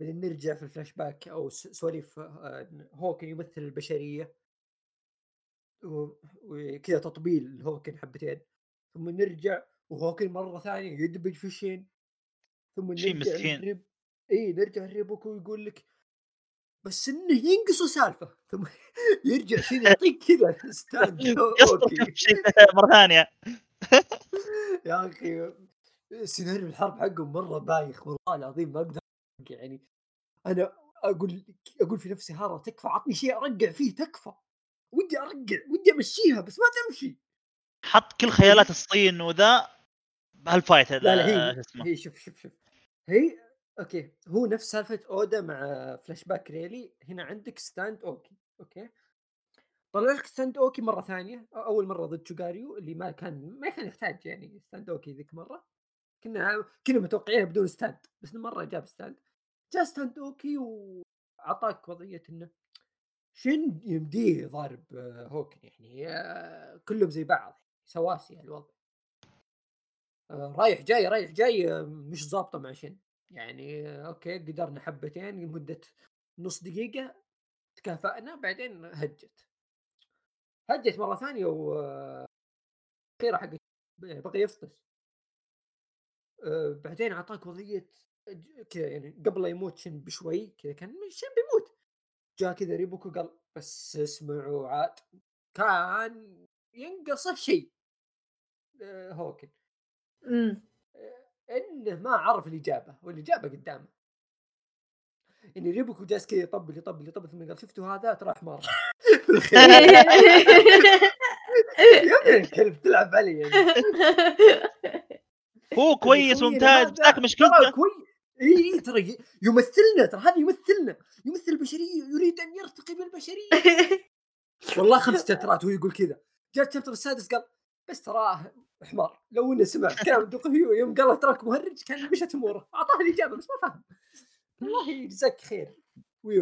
بعدين نرجع في الفلاش باك أو سواليف إن هوكن يمثل البشرية. و- وكذا تطبيل هوكن حبتين. ثم نرجع وهوكن مرة ثانية يدبج في شين ثم شي نرجع مسكين. إي نرجع لريبوكو ويقول لك بس إنه ينقصه سالفة. ثم يرجع شين يعطيك كذا stand مرة ثانية. يا أخي سيناريو الحرب حقهم مرة بايخ والله العظيم ما أقدر يعني. أنا أقول أقول في نفسي هارا تكفى عطني شيء ارجع فيه تكفى. ودي ارجع ودي أمشيها بس ما تمشي. حط كل خيالات الصين وذا بهال fight لا لا هي هي شوف شوف شوف. هي أوكي. هو نفس سالفة أودا مع فلاش باك ريلي. هنا عندك stand أوكي okay. طلع لك stand أوكي مرة ثانية أول مرة ضد شوغاريو اللي ما كان ما كان يحتاج يعني stand أوكي ذيك مرة. كنا كنا متوقعينه بدون stand بس مرة جاب stand. جاء stand أوكي وأعطاك وضعية إنه شن يمديه ضارب هوكن يعني آه، كلهم زي بعض سواسي الوضع آه، رايح جاي رايح جاي آه، مش ظابطه مع شن. يعني أوكي قدرنا حبتين لمدة نص دقيقة تكافأنا بعدين هجت. هجت مرة ثانية و آه، أخيرا حق بقي يفطس. آه، بعدين أعطاك وضعية كذا يعني قبل لا يموت شن بشوي كذا كان شن بيموت. جاء كذا ريبوكو قال بس اسمعوا عاد. كان ينقصه شيء آه، هوكن أمم. إنه ما عرف الإجابة والإجابة قدامه. يعني ريبوكو جالس كذا يطبل يطبل يطبل ثم قال شفتوا هذا؟ ترى حمار في الأخير. يا ابن الكلب تلعب علي يعني. هو كويس خوينا ممتاز بس مشكلته ترى كويس إي إي ترى يمثلنا ترى هذا يمثلنا يمثل البشرية يريد أن يرتقي بالبشرية. والله خمس شابترات وهو يقول كذا. جاء الشابتر السادس قال بس تراه حمار. لو إنه سمع كلام دقيق يوم قال له تراك مهرج كان مشت أموره. اعطاه الإجابة بس ما فهم. والله يجزاك خير.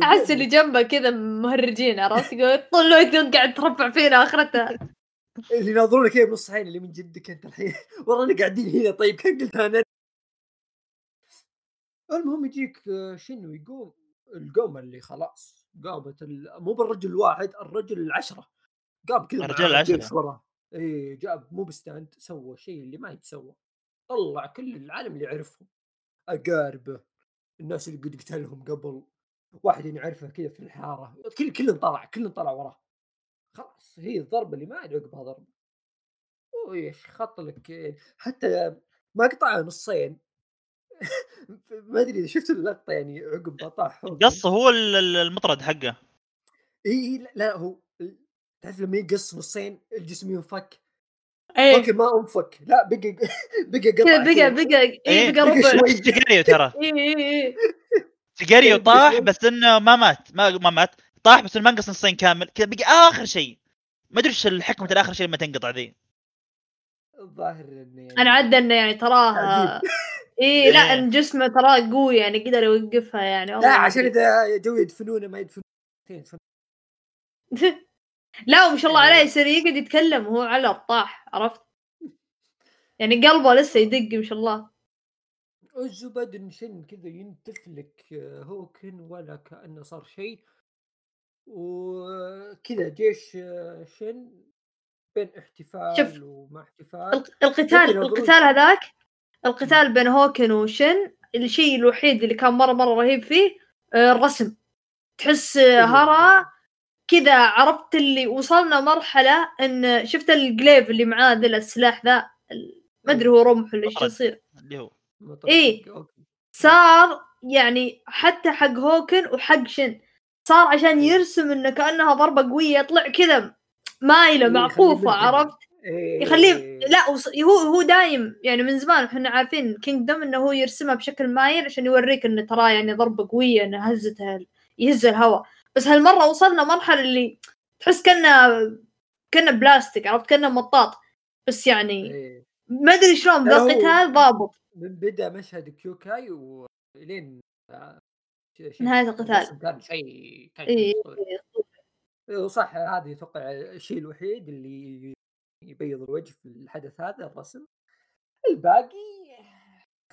أحس اللي جنبه كذا مهرجين عرفت؟ يقول طول الوقت قاعد تربع فينا اخرتها اللي يناظرونك كذا بنص عين اللي من جدك أنت الحين. ورانا قاعدين هنا. طيب كان قلت أنا المهم يجيك آه، شنو؟ يقوم القومة اللي خلاص قامت ال- مو بالرجل الواحد الرجل العشرة. قام كذا الرجال. جيش وراه. اي جاب مو بستاند سوى شيء اللي ما يتسوى. طلع كل العالم اللي يعرفهم. أقاربه. الناس اللي قد قتلهم قبل. واحد نعرفه كذا في الحارة. كل كلهم طلع كلهم طلع وراه. خلاص هي الضربة اللي ما عاد عقبها ضربة. ويش خط لك. حتى ما قطعها نصين. ما أدري إذا شفت اللقطة يعني عقب ما طاح هوكن. قص هو ال- ال- المطرد حقه. اي لا, لا هو تعرف لما يقص نصين الجسم ينفك إيه okay ما انفك لا بقى بقى قطع بقى كذا. بقى إيه، إيه بقى بقى ربع. سيجاريو ترى إيه إيه إيه سيجاريو بقى طاح. بس إنه ما مات ما ما مات طاح بس إنه ما انقص نصين كامل كذا بقى آخر شيء ما أدري إيش الحكمة الآخر شيء لما تنقطع ذي الظاهر إنه يعني أنا عدى إنه يعني تراه عجيب. إيه لا إيه. إن جسمه تراه قوي يعني قدر يوقفها يعني لا عشان إذا جو يدفنونه ما يدفنون يدفنون. أدري. لا وما شاء الله عليه يصير يقعد يتكلم وهو على الطاح عرفت؟ يعني قلبه لسه يدق ما شاء الله. الزبد شن كذا ينتف لك آه، هوكن ولا كأنه صار شيء. وكذا جيش آه، شن؟ بين احتفال شوف. وما احتفال. الق- القتال القتال هذاك القتال بين هوكن وشن الشيء الوحيد اللي كان مرة مرة رهيب فيه آه، الرسم. تحس آه،. هرا كذا عرفت اللي وصلنا مرحلة إن شفت الجليف اللي معاه ذا السلاح ذا ما أدري هو رمح ولا إيش. يصير اللي هو إيه. هوكن. صار يعني حتى حق هوكن وحق شن صار عشان إيه. يرسم إنه كأنها ضربة قوية يطلع كذا مايلة إيه، معقوفة يخليه عرفت إيه. يخليه لا وص... هو هو دايم يعني من زمان إحنا عارفين كينجدم إنه هو يرسمها بشكل مايل عشان يوريك انه ترى يعني ضربة قوية إنه هزتها يهز الهواء بس هالمرة وصلنا مرحلة اللي تحس كانه كأنه بلاستيك عرفت كأنه مطاط بس يعني إيه. ما أدري شلون لا، هو- بالقتال ضابط من بدأ مشهد كيوكاي ولين آه،. نهاية القتال. شيء شيء إيه. إيه، وصح هذا أتوقع الشيء الوحيد اللي يبيض الوجه في الحدث هذا الرسم الباقي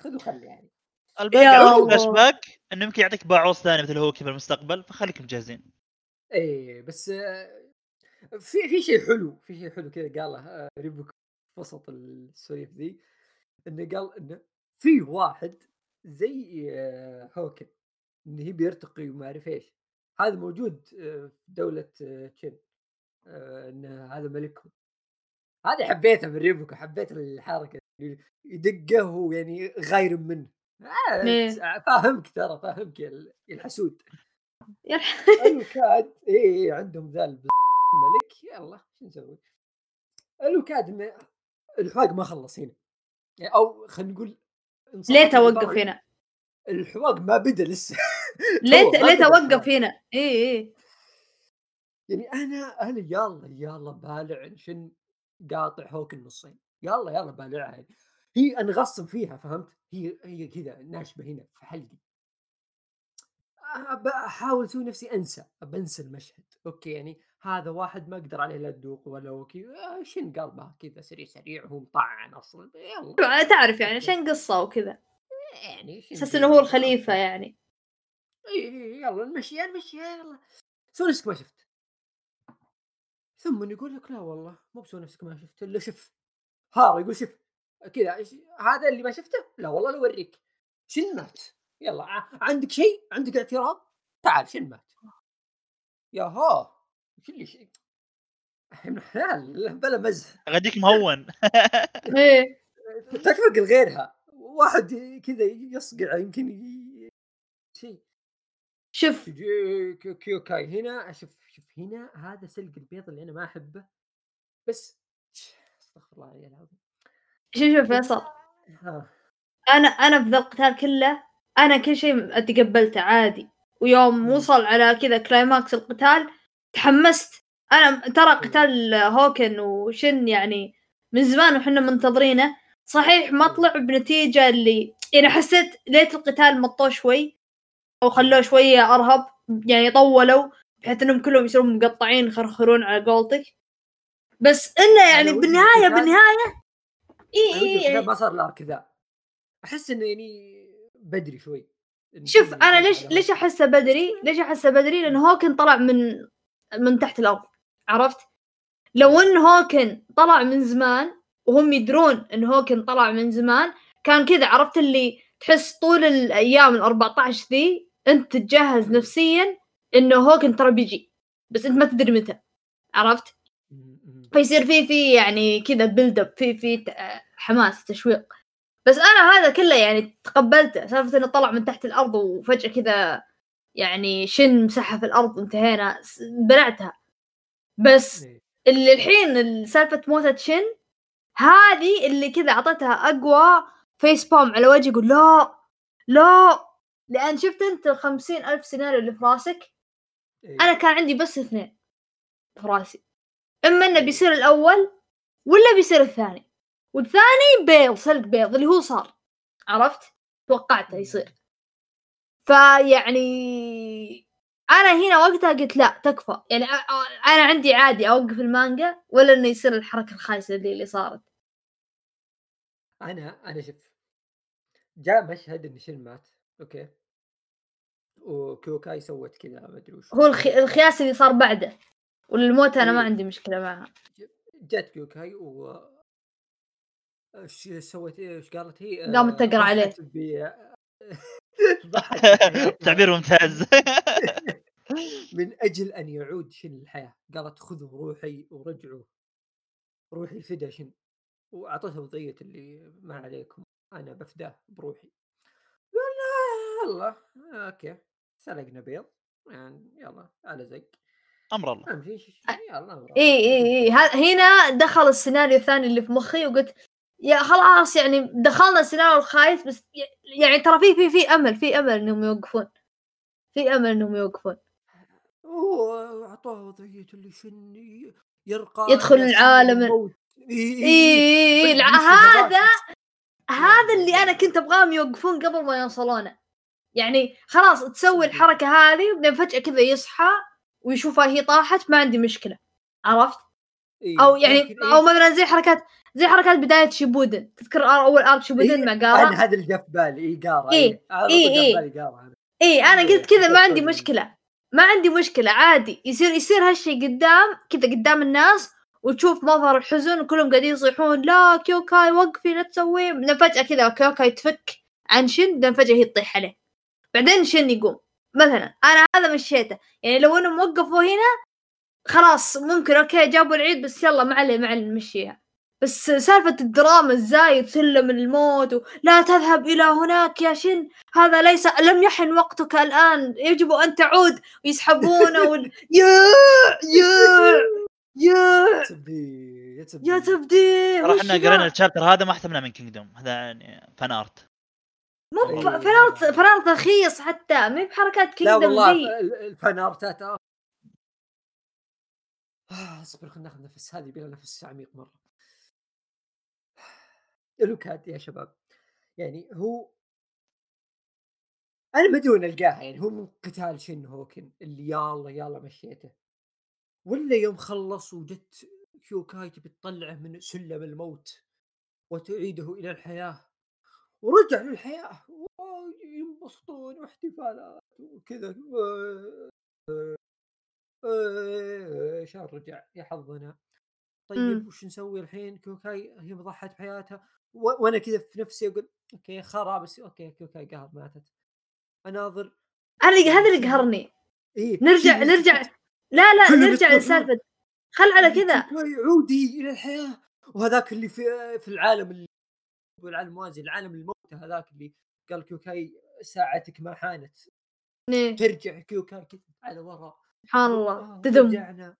خذ وخلي يعني الباقي. فلاش باك إنه يمكن يعطيك باعوص ثاني مثل هوكن في المستقبل فخليكم جاهزين إيه بس في في شيء حلو في شيء حلو كذا قاله آه، ريبوك وسط السواليف ذي إنه قال إنه في واحد زي آه، هوكن إنه يبي يرتقي وما أعرف إيش هذا موجود آه، في دولة آه، تشين إنه هذا ملكهم هذه حبيتها من ريبوك حبيت الحركة اللي يدقه ويعني غاير منه. فاهمك ترى فاهمك يا ال- يا الحسود. الوكاد أي عندهم ذا الب- ملك يلا شو نسوي؟ الوكاد الحواق ما خلص هنا يعني أو خلينا نقول ليه توقف هنا؟ الحواق ما بدأ لسه. ليه ليه توقف. هنا؟ إي إي. يعني أنا أنا يلا يلا بالع شن قاطع هوك النصين. يلا يلا بالعها. هي أنا غصب فيها فهمت؟ هي هي كذا ناشبه هنا في حلقي أحاول أسوي نفسي أنسى بنسى المشهد. okay يعني هذا واحد ما أقدر عليه لا تذوق ولا وكي. آه، شن قلبه كذا سريع سريع وهو مطعن أصلا. يلا. تعرف يعني عشان قصة وكذا. يعني أساس إنه هو الخليفة يعني. يلا نمشيها نمشيها يلا. سوي نفسك ما شفت. ثم يقول لك لا والله مو بسوي نفسك ما شفت إلا شف. هار يقول شف. كذا هذا اللي ما شفته؟ لا والله لو أوريك. شن مات؟ يلا عندك شيء؟ عندك اعتراض؟ تعال شن مات؟ يا ها اللي شيء حلال بلا مزح. أغديك مهون. إيه. تكفى غيرها واحد كذا يصقع يمكن شيء. شوف. كيوكاي هنا أشوف شوف هنا هذا سلق البيض اللي أنا ما أحبه. بس أستغفر الله العظيم. شوف شوف فيصل. أنا أنا في ذا القتال كله أنا كل شيء أتقبلته عادي. ويوم. وصل على كذا climax القتال تحمست. أنا ترى قتال هوكن وشن يعني من زمان وحنا منتظرينه. صحيح ما طلع بنتيجة اللي يعني حسيت ليت القتال مطوه شوي أو خلوه شوية أرهب يعني طولوا بحيث إنهم كلهم يصيرون مقطعين يخرخرون على قولتك. بس إنه يعني ودي بالنهاية بالنهاية اي ودي اي الكتاب ما صار الارك ذا أحس إنه يعني بدري شوي شوف أنا ليش ليش أحسه بدري؟ ليش أحسه بدري؟ لأن هوكن طلع من من تحت الأرض عرفت؟ لو إن هوكن طلع من زمان وهم يدرون إن هوكن طلع من زمان كان كذا عرفت اللي تحس طول الأيام ال 14 ذي أنت تتجهز نفسيا إنه هوكن ترى بيجي بس أنت ما تدري متى عرفت؟ فيصير في في يعني كذا build up في في ت- حماس تشويق. بس أنا هذا كله يعني تقبلته سالفة إنه طلع من تحت الأرض وفجأة كذا يعني شن مسحها في الأرض وانتهينا س- بلعتها بس إيه. اللي الحين سالفة موتة شن هذه اللي كذا أعطتها أقوى facepalm على وجهي يقول لا لا. لأن شفت أنت الخمسين ألف سيناريو اللي في راسك؟ إيه. أنا كان عندي بس اثنين في راسي. إما إنه بيصير الأول ولا بيصير الثاني. والثاني بيض سلق بيض اللي هو صار. عرفت؟ توقعته يصير. فيعني أنا هنا وقتها قلت لا تكفى. يعني أنا عندي عادي أوقف المانجا ولا إنه يصير الحركة الخايسة دي اللي صارت. أنا أنا شوف. جاء مشهد إن شن مات. okay. وكيوكاي سوت كذا ما أدري وش. هو الخي... الخياس اللي صار بعده. والموت أنا ما إيه. عندي مشكلة معها. جت كيوكاي و إيش سوت إيه؟ إيش قالت هي؟ قامت تقرأ عليه. تعبير ممتاز. من أجل أن يعود شن الحياة؟ قالت خذوا روحي ورجعوا. روحي فدا شن؟ واعطته وضعيه اللي ما عليكم أنا بفداه بروحي. قال يلا أوكي سلقنا بيض يعني يلا على زق. أمر الله. اي اي اي هنا دخل السيناريو الثاني اللي في مخي وقلت يا خلاص يعني دخلنا السيناريو الخايس بس يعني ترى في في في أمل في أمل إنهم يوقفون. في أمل إنهم يوقفون. واعطاه وضعية اللي شن ي- يرقى يدخل العالم. اي اي بدأ الع- يمشي هذا. هذا اللي أنا كنت أبغاهم يوقفون قبل ما يوصلونه. يعني خلاص تسوي الحركة هذه وبعدين فجأة كذا يصحى ويشوفها هي طاحت ما عندي مشكلة. عرفت؟ إيه، أو يعني إيه، أو مثلا زي حركات زي حركات بداية شيبودن. تذكر أول ارك شيبودن مع أنا جارا هذا اللي جاء في بالي. اي قارة إيه، إيه. على إيه، طول جاء إيه. قارة. اي أنا إيه، قلت كذا ما عندي. مشكلة. ما عندي مشكلة عادي. يصير يصير هالشيء قدام كذا قدام الناس وتشوف مظهر الحزن وكلهم قاعدين يصيحون لا كيوكاي وقفي لا تسوي. فجأة كذا كيوكاي تفك عن شن فجأة هي تطيح عليه. بعدين شن يقوم؟ مثلا أنا هذا مشيته. يعني لو إنهم وقفوا هنا خلاص ممكن أوكي جابوا العيد بس يلا ما عليه ما عليه نمشيها. بس سالفة الدراما الزايد سلم الموت ولا تذهب إلى هناك يا شن. هذا ليس لم يحن وقتك الآن. يجب أن تعود. ويسحبونه وال... يا يا يا. تبدي يا تبدي. إحنا ذا؟ قرينا ال chapter هذا ما ختمنا من كينجدوم هذا يعني fan art مو أيوة. ب- fan art fan art رخيص حتى ما هي بحركات لا كينجدم والله ذي ف- ال- الفانارتات آه. اصبر خلينا ناخذ نفس هذه بلا نفس عميق مرة. لوكاد يا شباب. يعني هو أنا وين ألقاها يعني هو من قتال شن هوكن اللي يلا يلا مشيته. ولا يوم خلص وجت كيوكاي تبي تطلعه من سلم الموت وتعيده إلى الحياة. ورجع للحياة ينبسطون واحتفالات وكذا شلون رجع يا حظنا؟ طيب مم. وش نسوي الحين؟ كيوكاي هي ضحت بحياتها. و- وأنا كذا في نفسي أقول أوكي خرا بس أوكي كيوكاي قهر ماتت. أناظر أنا هذا اللي قهرني. إيه نرجع نرجع لا لا نرجع. لسالفه خل على كذا. كيوكاي عودي إلى الحياة. وهذاك اللي في في العالم اللي العالم الموازي العالم الموتى هذاك اللي قال كيوكاي ساعتك ما حانت. إيه، ترجع كيوكاي كذا على ورا. سبحان الله. آه، تدم. رجعنا.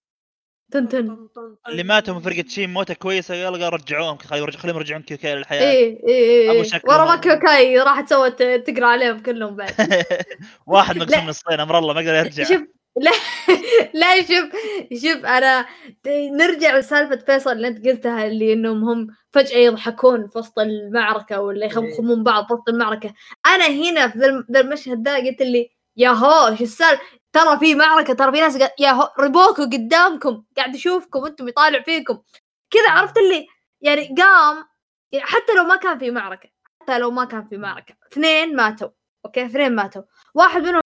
تنتن اللي. ماتوا من فرقة شين موتة كويسة يلا قال رجعوهم خليهم يرجع- خليهم يرجعون كيوكاي للحياة. أبو إيه شكل. ورا ما مرة. كوكاي راحت سوت تقرأ عليهم كلهم بعد. واحد مقسوم لا. نصين أمر الله ما يقدر يرجع. شوف لا لا شوف شوف أنا نرجع لسالفة فيصل اللي أنت قلتها اللي إنهم هم فجأة يضحكون في وسط المعركة ولا يخمخمون بعض في وسط المعركة. أنا هنا في ذا الم- ذا المشهد ذا قلت لي يا هو شو السالفة؟ ترى في معركة ترى في ناس قا... يا هو ريبوكو قدامكم قاعد يشوفكم أنتم يطالع فيكم. كذا عرفت اللي يعني قام يعني حتى لو ما كان في معركة حتى لو ما كان في معركة اثنين ماتوا أوكي اثنين ماتوا. واحد منهم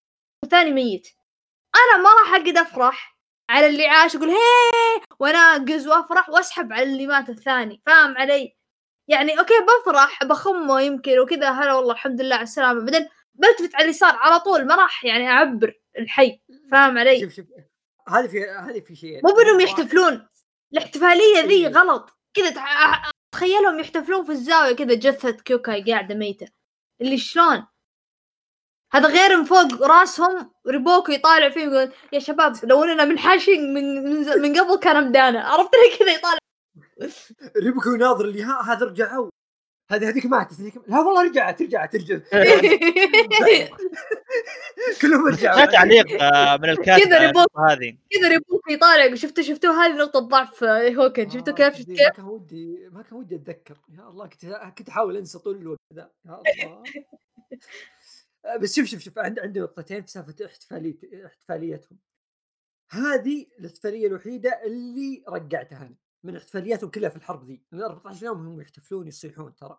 الثاني ميت. أنا ما راح أقعد أفرح على اللي عاش أقول هيه واناقز وأفرح وأسحب على اللي مات الثاني فاهم علي؟ يعني أوكي بفرح بخمه يمكن وكذا هلا والله الحمد لله على السلامة. بعدين بلتفت على اليسار على طول ما راح يعني أعبر الحي فاهم علي؟ شوف شوف هذه في هذه في شيء. مو بأنهم يحتفلون الاحتفالية ذي إيه. غلط. كذا تخيلهم يحتفلون في الزاوية كذا جثة كيوكاي قاعدة ميتة. اللي شلون؟ هذا غير من فوق راسهم ريبوكو يطالع فيهم يقول يا شباب لو اننا منحاشين من من, من قبل كان مدانا عرفت لي كذا يطالع؟ ريبكو يناظر اللي ها هذا رجعوا. هذه هذيك ماتت هذيك لا والله رجعت رجعت رجعت. كلهم رجعوا. تعليق آه، من الكاتب كذا ريبوكو. النقطة هذه. كذا ريبوكو يطالع شفتوا شفتوا هذه نقطة ضعف آه، هوكن شفتوا آه، كيف شفت دي كيف؟ ما كان ودي ما كان ودي أتذكر. يا الله كنت كنت أحاول أنسى طول الوقت ذا. يا الله. آه، بس شوف شوف شوف عند عندي نقطتين في سالفة احتفاليه احتفاليتهم هذه الاحتفالية الوحيدة اللي رجعتها أنا من احتفالياتهم كلها في الحرب ذي من 14 يوم هم يحتفلون يصيحون ترى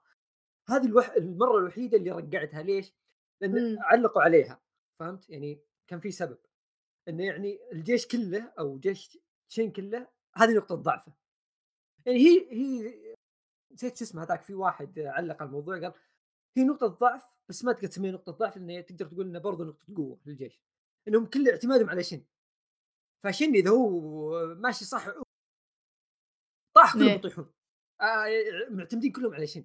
هذه الوح... المرة الوحيدة اللي رجعتها ليش؟ لأن مم. علقوا عليها فهمت؟ يعني كان في سبب إنه يعني الجيش كله أو جيش شين كله هذه نقطة ضعفه يعني هي هي نسيت شو اسمه هذاك في واحد علق على الموضوع قال هي نقطة ضعف بس ما تقدر تسميها نقطة ضعف لأن تقدر تقول انها برضه نقطة قوة للجيش إنهم كل اعتمادهم على شن فشن إذا هو ماشي صح طاح كلهم. يطيحون. آه معتمدين كلهم على شن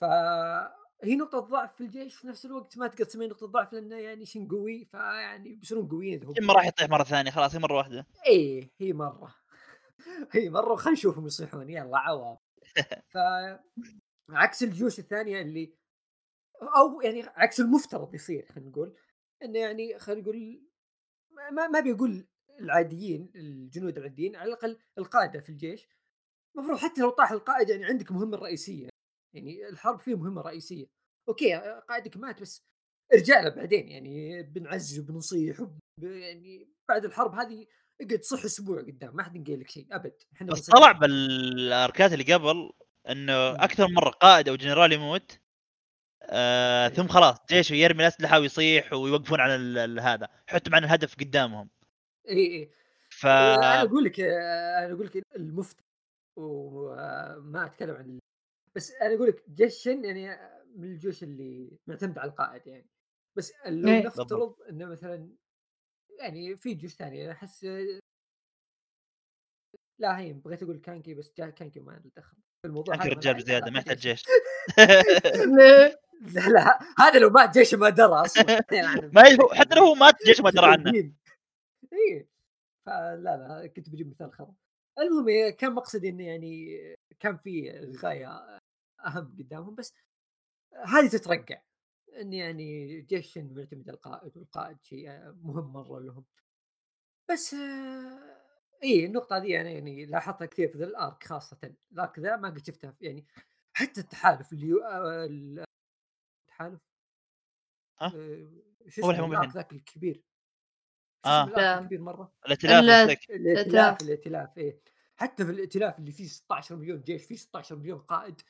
فهي نقطة ضعف في الجيش في نفس الوقت ما تقدر تسميها نقطة ضعف لأنه يعني شن قوي فيعني بيصيرون قويين إذا هم. ما راح يطيح مرة ثانية خلاص هي مرة واحدة. إيه هي مرة. هي مرة وخلينا نشوفهم يصيحون. يلا عوام ف عكس الجيوش الثانية اللي أو يعني عكس المفترض يصير خلينا نقول. إنه يعني خلينا نقول ما- ما بيقول العاديين الجنود العاديين على الأقل القادة في الجيش. المفروض حتى لو طاح القائد يعني عندك مهمة رئيسية يعني الحرب فيه مهمة رئيسية. أوكي قائدك مات بس ارجع له بعدين يعني بنعزز وبنصيح وب... يعني بعد الحرب هذه اقعد صح أسبوع قدام ما حد ينقل لك شيء أبد. إحنا بس. طلع بالأركات اللي قبل إنه. أكثر مرة قائد أو جنرال يموت آه ثم خلاص جيشه يرمي الأسلحة ويصيح ويوقفون على هذا حتى مع ان الهدف قدامهم. اي اي ف أنا أقول لك أنا أقول لك المفترض وما أتكلم عن بس أنا أقول لك جيش شن يعني من الجيوش اللي معتمد على القائد يعني. بس لو إيه. نفترض إنه مثلا يعني في جيوش ثانية أحس لا هي بغيت أقول كانكي بس كانكي ما له دخل. الموضوع هذا رجال لا- بزيادة لا- ما يحتاج جيش. لا لا هذا لو مات جيش ما درى أصلا. ما هو حتى لو هو مات جيش ما درى عنه. اي فلا لا كنت بجيب مثال خرا. المهم إيه، كان مقصدي إنه يعني كان في غاية أهم قدامهم بس هذه تترقع. إن يعني جيش معتمد القائد والقائد شيء مهم مرة لهم. بس آه، إي النقطة هذه أنا يعني لاحظتها كثير في ذا الأرك خاصه الأرك ذا ما قد شفتها يعني حتى التحالف اللي آه، ال- التحالف؟ ها؟ آه، شو هو اسمه الحين. ذاك الكبير؟ لا. الكبير مرة؟ الائتلاف الائتلاف. الائتلاف إيه حتى في الائتلاف اللي فيه 16 مليون جيش فيه 16 مليون قائد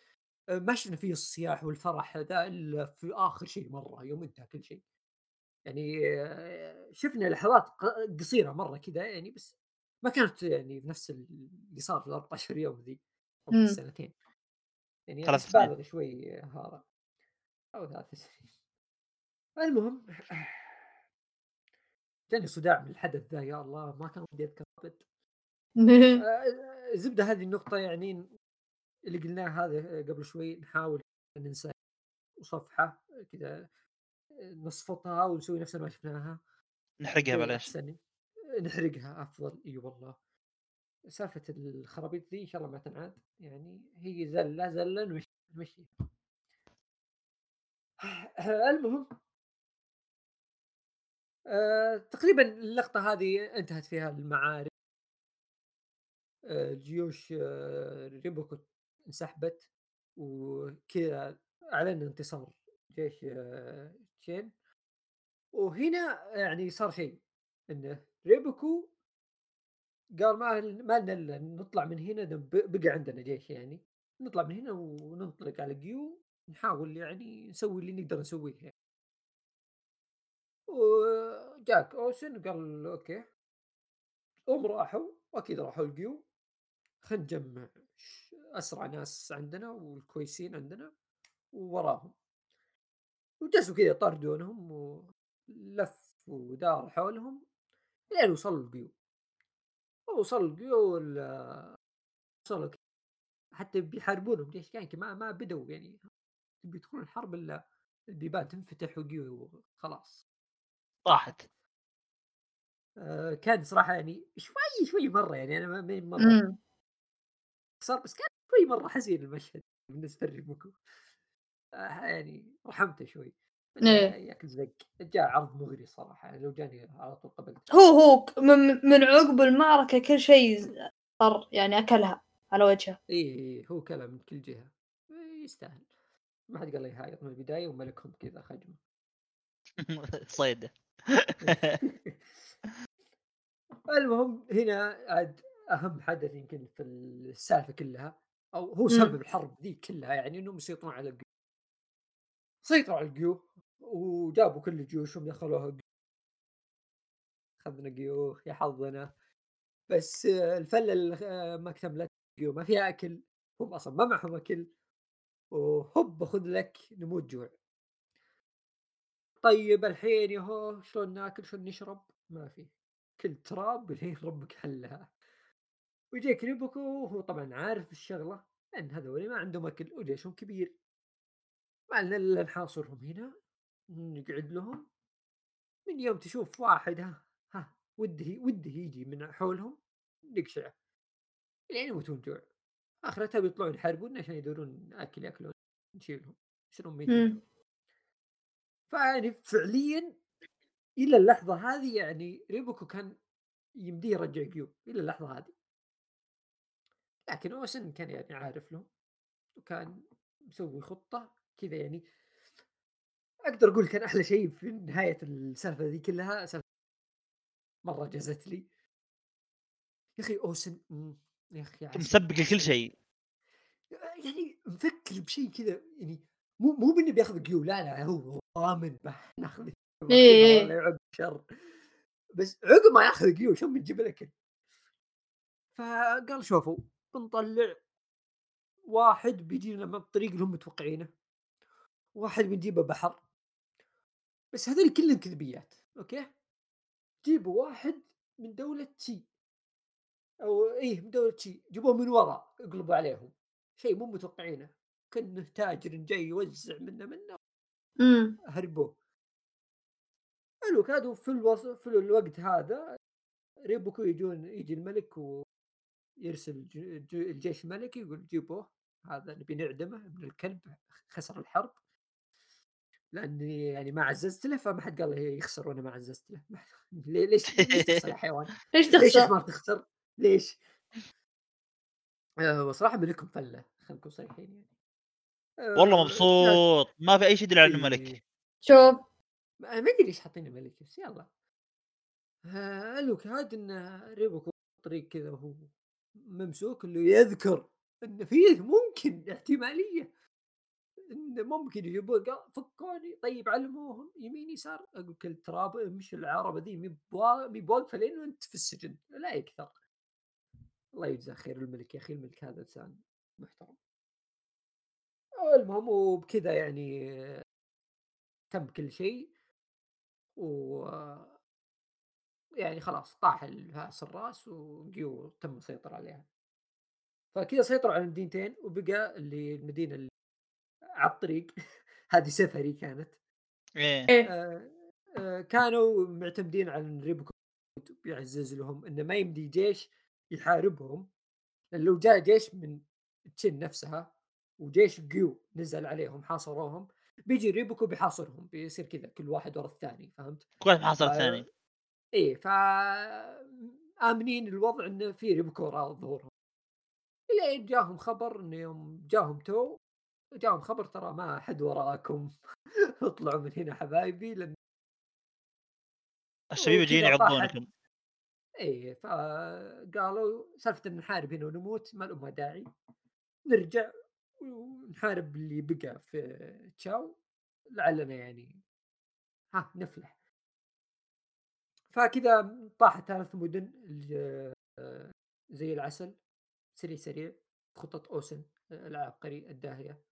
آه، ما شفنا فيه الصياح والفرح هذا إلا في آخر شيء مرة يوم انتهى كل شيء. يعني شفنا لحظات قصيرة مرة كذا يعني بس ما كانت يعني نفس اللي صار في ال 14 يوم ذي أو في مم. السنتين يعني سنين. بالغ شوي هذا أو ثلاث سنين. المهم جاني صداع من الحدث ذا يا الله ما كان ودي أذكر أبد. آه، زبده هذه النقطة يعني اللي قلناه هذا قبل شوي نحاول ننسى وصفحة كذا نصفطها ونسوي نفسنا ما شفناها. نحرقها بلاش. نحرقها أفضل. إي والله. سالفة الخرابيط ذي إن شاء الله ما تنعاد. يعني هي زلة زلة نمشي المهم. آه، تقريبا اللقطة هذه انتهت فيها المعارك. آه، جيوش آه، ريبوكو انسحبت وكذا اعلن انتصار جيش آه، تشين. وهنا يعني صار شيء إنه ريبوكو قال ما ما لنا نطلع من هنا بقى عندنا جيش يعني. نطلع من هنا وننطلق على جيو نحاول يعني نسوي اللي نقدر نسويه يعني. وجاك أوسن قال أوكي. هم راحوا أكيد راحوا الجيو خلينا نجمع أسرع ناس عندنا والكويسين عندنا ووراهم. وجلسوا كذا طردونهم ولف ودار حولهم. لين وصلوا القيو وصلوا القيو ال- وصلوا حتى بيحاربونهم. جيش كان ما ما بدوا يعني. بيدخلون الحرب إلا البيبان تنفتح وقيو خلاص طاحت آه كان صراحة يعني شوي شوي مرة يعني. أنا ما مرة. مم. صار بس كان شوي مرة حزين المشهد بالنسبة لريبوكو آه يعني رحمته شوي. إيه. ياكل زق جاء عرض مغري صراحة يعني لو جاني على طول قبلت هو هو من, من عقب المعركة كل شيء صار يعني أكلها على وجهه. إي إيه هو كلام من كل جهة. إيه يستاهل. ما حد قال لي يهايط من البداية وملكهم كذا خجمة. صيدة. المهم هنا عاد أهم حدث يمكن في السالفة كلها أو هو. سبب الحرب ذي كلها يعني انهم يسيطرون على القيو. سيطروا على القيو. وجابوا كل جيوشهم دخلوها. اخذنا قيو يا حظنا. بس الفلة ما اكتملت ما فيها أكل هم أصلا ما معهم أكل. وهوب خذ لك نموت جوع. طيب الحين يهو شلون ناكل؟ شلون نشرب؟ ما في. كل تراب لين ربك حلها. ويجيك ريبوكو وهو طبعا عارف الشغلة ان هذول ما عندهم أكل وجيشهم كبير. ما لنا الا نحاصرهم هنا نقعد لهم من يوم تشوف واحد ها ها وده وده يجي من حولهم نقشعه لين يموتون جوع. اخرتها بيطلعون يحاربون عشان يدورون أكل يأكلون نشيلهم شنو ميتين. فيعني فعليا إلى اللحظة هذه يعني ريبوكو كان يمديه يرجع جيو إلى اللحظة هذه. لكن أوسن كان يعني عارف له وكان مسوي خطة كذا يعني أقدر أقول كان أحلى شيء في نهاية السالفة ذي كلها سالفة مرة جازت لي. يا أخي أوسن يا أخي مسبق لكل. شيء. يعني مفكر بشيء كذا يعني مو مو بإنه بياخذ قيو لا لا هو ضامن ناخذ إيه، إيه. ولا يعق شر. بس عقب ما ياخذ قيو شلون بنجيب الاكل فقال شوفوا بنطلع واحد بيجينا من الطريق اللي هم متوقعينه. واحد بنجيبه بحر. بس هذول كلهم كذبيات أوكي؟ جيبوا واحد من دولة تشي أو إيه من دولة تشي جيبوه من ورا اقلبوا عليهم. شيء مو متوقعينه. كأنه تاجر جاي يوزع منه منه. مم. هربوه حلو كادوا في الوص... في الوقت هذا ريبوكو يجون يجي الملك ويرسل ج... ج... الجيش الملكي يقول جيبوه. هذا نبي نعدمه ابن الكلب خسر الحرب. لأني يعني ما عززت له فما حد قال له يخسر وأنا ما عززت له ليش ليش تخسر يا حيوان؟ ليش ليش يا تخسر؟ تخسر؟ ليش؟ آه وصراحه ملكهم فلة خلينا نكون صريحين يعني آه، والله جاء- مبسوط ما في أي شيء يدل على إنه. ملك شوف ما ما أدري ليش حاطين الملك بس يلا آه، الوكاد إنه ريبوكو طريق كذا وهو ممسوك اللي يذكر ان فيه ممكن احتمالية ان ممكن يجيبون قال فكوني طيب علموهم يمين يسار. أقول كل تراب مش العربه ذي مي بوا- مي بواقفه لين انت في السجن. لا يكثر. الله يجزاه خير الملك يا أخي الملك هذا إنسان محترم. المهم وبكذا يعني تم كل شيء. و يعني خلاص طاح الفاس بالراس وجيو تم السيطرة عليها. فكذا سيطروا على المدينتين وبقى اللي المدينة اللي على الطريق هذه سفري كانت. إيه. إيه. آه آه كانوا معتمدين على ان ريبكو بيعزز لهم انه ما يمدي جيش يحاربهم. لأن لو جاء جيش من تشين نفسها وجيش جيو نزل عليهم حاصروهم بيجي ريبكو بيحاصرهم بيصير كذا كل واحد ورا الثاني فهمت؟ كل واحد محاصر ف- الثاني. إيه ف آمنين الوضع انه في ريبكو وراء ظهورهم. إلين جاهم خبر انه يوم جاهم تو جاهم خبر ترى ما احد وراءكم. اطلعوا من هنا حبايبي لأن الشبيبه جايين يعضونكم. إيه فقالوا سالفة إن نحارب هنا ونموت ما لهم داعي. نرجع ونحارب اللي بقى في تشاو. لعلنا يعني ها نفلح. فكذا طاحت ثلاث مدن آه، زي العسل. سريع سريع. خطة أوسن آه، العبقري الداهية. ال- آه،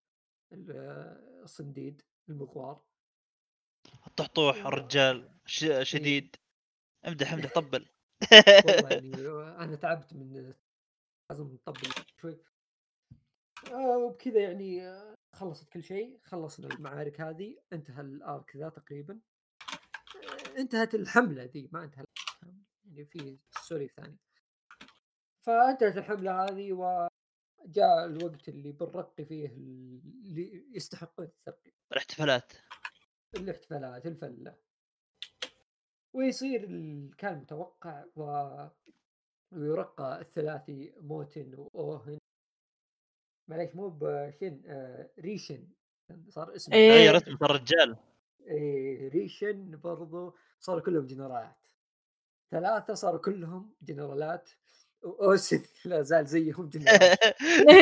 الصنديد المغوار الطحطوح و- الرجال شديد. امدح امدح طبل. والله يعني أنا تعبت من لازم نطبل شوي. آه وبكذا يعني آه، خلصت كل شيء خلصنا المعارك هذه انتهى ال arc ذا تقريبا. آه، انتهت الحملة ذي ما انتهى يعني في story ثاني. فانتهت الحملة هذه وجاء الوقت اللي بنرقي فيه اللي يستحقون الترقي الاحتفالات. الاحتفالات الفلة. ويصير ال- كان متوقع و... ويرقى الثلاثي موتن وأوهن. معليش مو بشن آه ريشن. صار اسمه. إيه. غير اسم الرجال إيه ريشن برضو. صاروا كلهم جنرالات. ثلاثة صاروا كلهم جنرالات. وأوسن لا زال زيهم جنرال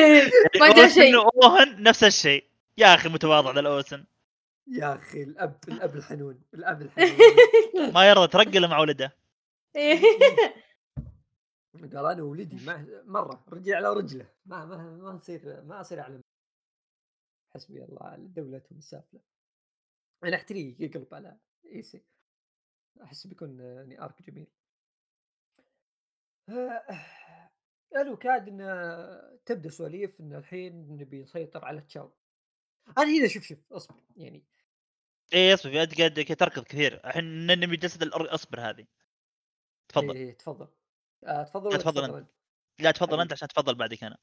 ما جاء شيء. اوهن نفس الشيء. يا أخي متواضع ذا الاوسن يا أخي الأب الأب الحنون الأب الحنون. ما يرضى ترقى الا مع ولده. قال أنا ولدي ما مرة رجع على رجله. ما ما ما نصير ما أصير أعلم. حسبي الله على دولتهم السافلة أنا أحتريه يقلب على إيسي. أحس بيكون يعني آرك جميل. قالوا كاد إن تبدأ سواليف إن الحين نبي نسيطر على تشاو أنا هنا شوف شوف أصبر يعني إيه أصبر أنت قاعد تركض كثير. الحين نبي جلسة الأر- أصبر هذه. تفضل. إيه تفضل. آه تفضل تفضل أنت. لا تفضل. أنت عشان تفضل بعدك أنا؟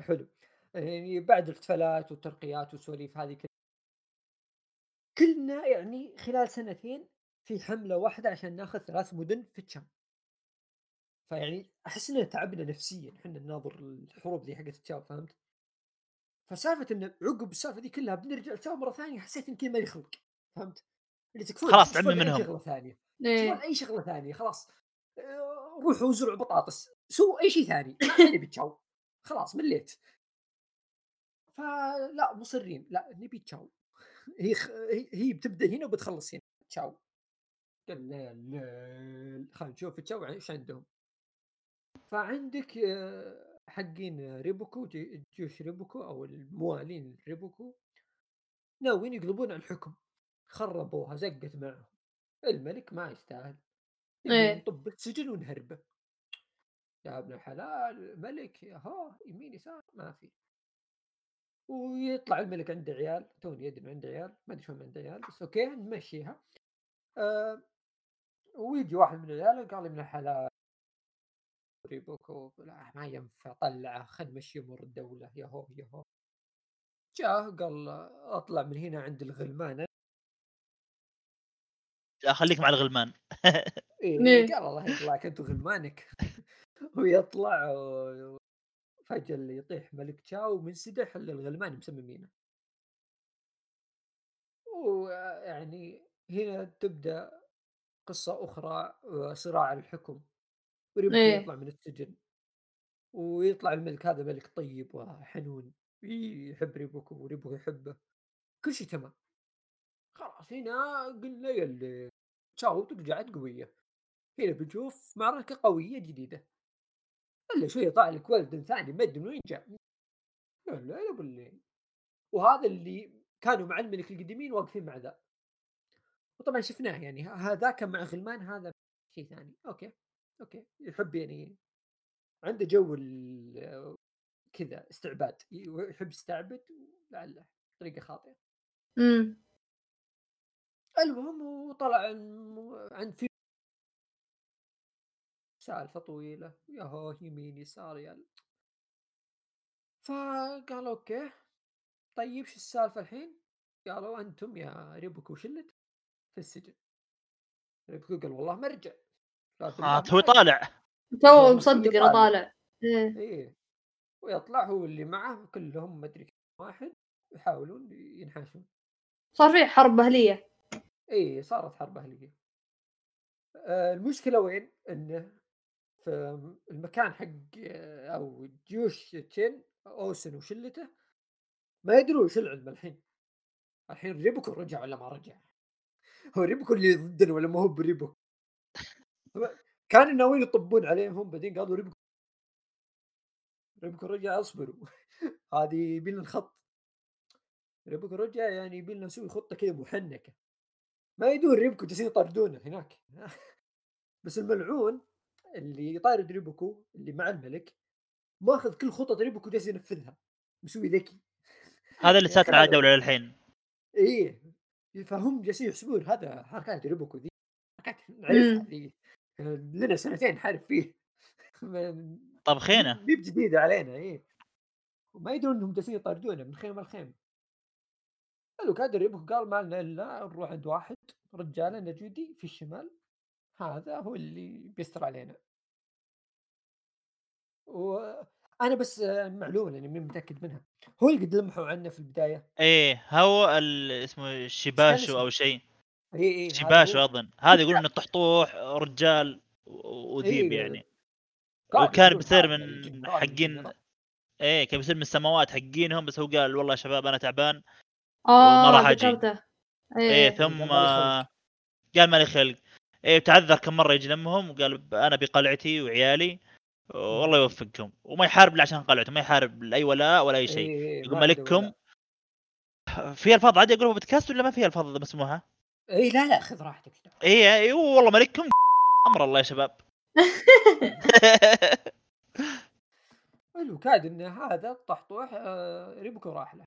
حلو. يعني بعد الاحتفالات والترقيات والسواليف هذه كلها كلنا يعني خلال سنتين في حملة واحدة عشان ناخذ ثلاث مدن في تشام فيعني أحس اننا تعبنا نفسيا إحنا نناظر الحروب ذي حقت تشام فهمت؟ فسالفة إن عقب السالفة ذي كلها بنرجع تشام مرة ثانية حسيت إن كذا ما يخلق فهمت؟ اللي تكفون خلاص تعبنا أي منهم. شغلة ثانية إيه. أي شغلة ثانية خلاص آه، روحوا زرعوا بطاطس سووا أي شيء ثاني ما نبي تشاو خلاص مليت فلا مصرين لا نبي تشاو هي خ... هي هي بتبدأ هنا وبتخلص هنا تشاو قلنا لا خلينا نشوف تشاو إيش عندهم فعندك آه، حقين ريبوكو جي- جيوش ريبوكو أو الموالين ريبوكو ناويين يقلبون على الحكم. خربوها زقت معهم. الملك ما يستاهل. إيه. نطب السجن ونهربه يا ابن الحلال ملك يا ها يمين يسار ما في. ويطلع الملك عنده عيال توني يدري عنده عيال ما أدري شلون عنده عيال بس okay نمشيها. آه ويجي واحد من العيال قال من الحلال. ريبوكو لا ما ينفع طلعه خل نمشي امور الدولة يا هو يا هو جاء قال اطلع من هنا عند الغلمان. لا خليك مع الغلمان. إيه إيه. قال الله يطلعك انت وغلمانك ويطلع و- فجاه اللي يطيح ملك تشاو منسدح الا الغلمان مسممينه ويعني هنا تبدأ قصة أخرى صراع الحكم. وريبكو إيه. يطلع من السجن. ويطلع الملك هذا ملك طيب وحنون يحب ريبوكو وريبوكو يحبه. كل شيء تمام. خلاص هنا قلنا يلي تشاو رجعت قوية. هنا بنشوف معركة قوية جديدة. إلا شوية طلع لك ولد ثاني ما أدري من وين جاء. لا بالليل وهذا اللي كانوا مع الملك القديمين واقفين مع ذا. وطبعا شفناه يعني هذا كان مع غلمان هذا شيء ثاني. okay. okay يحب يعني عنده جو ال- كذا استعباد يحب يستعبد لعله طريقة خاطئة. إمم. المهم وطلع عن- في سالفة طويلة ياهو يمين يسار يا فقال okay طيب شو السالفة الحين؟ قالوا أنتم يا ريبوكو وشلته في السجن. ريبوكو قال والله ما رجع آه ما هو. طالع. تو مصدق إنه طالع. إيه. إيه. ويطلع هو اللي معه كلهم مدري كم واحد يحاولون ينحاشون. صار في حرب أهلية. إيه صارت حرب أهلية. آه، المشكلة وين؟ إنه في المكان حق آه، أو جيوش تشين أوسن وشلته ما يدرون وش العلم الحين. الحين ريبوكو رجع ولا ما رجع؟ هو ريبوكو اللي ضدنا ولا ما هو بريبوكو كانوا ناويين يطبون عليهم بعدين قالوا ريبوكو ريبوكو رجع اصبروا. هذه يبي لنا الخط. ريبوكو رجع يعني يبي لنا نسوي خطة كذا محنكة. ما يدور ريبوكو جالسين يطاردونه هناك. بس الملعون اللي يطارد ريبوكو اللي مع الملك ماخذ كل خطط ريبوكو جالس ينفذها. مسوي ذكي. هذا اللي ساتر على الدولة للحين إيه. فهم جالسين يحسبون هذا حركات ريبوكو ذي حركات نعرفها. ذي. لنا سنتين نحارب فيه. ما- طبخينه مي بجديده علينا إيه. وما يدرون إنهم جالسين يطاردونا من خيمة لخيمة. قالوا كادر ريبوكو قال ما لنا إلا نروح عند واحد رجال نجودي في الشمال هذا هو اللي بيستر علينا. وأنا بس معلومة لأني ماني متأكد منها. هو اللي قد لمحوا عنه في البداية؟ إيه هو اسمه شيباشو اسمه؟ أو شيء. إي إي هو. أظن هذا يقول إنه طحطوح رجال وذيب إيه، يعني وكان يقولون بيصير من حقين. إيه كان بيصير من السماوات حقينهم بس هو قال والله يا شباب أنا تعبان آه وما راح. ذكرته إيه إيه ثم قال مالي خلق. إيه تعذر كم مرة يجي لمهم وقال ب- أنا بقلعتي وعيالي والله يوفقكم وما يحارب عشان قلعته ما يحارب لاي ولاء ولا أي شيء إيه، إيه، يقول ما ملككم. في ألفاظ عادي يقولوا بودكاست ولا ما في ألفاظ مسموحه؟ إي لا لا خذ راحتك إيه إيه والله ملككم أمر الله يا شباب. حلو كاد إن هذا الطحطوح آه، ريبوكو راح له.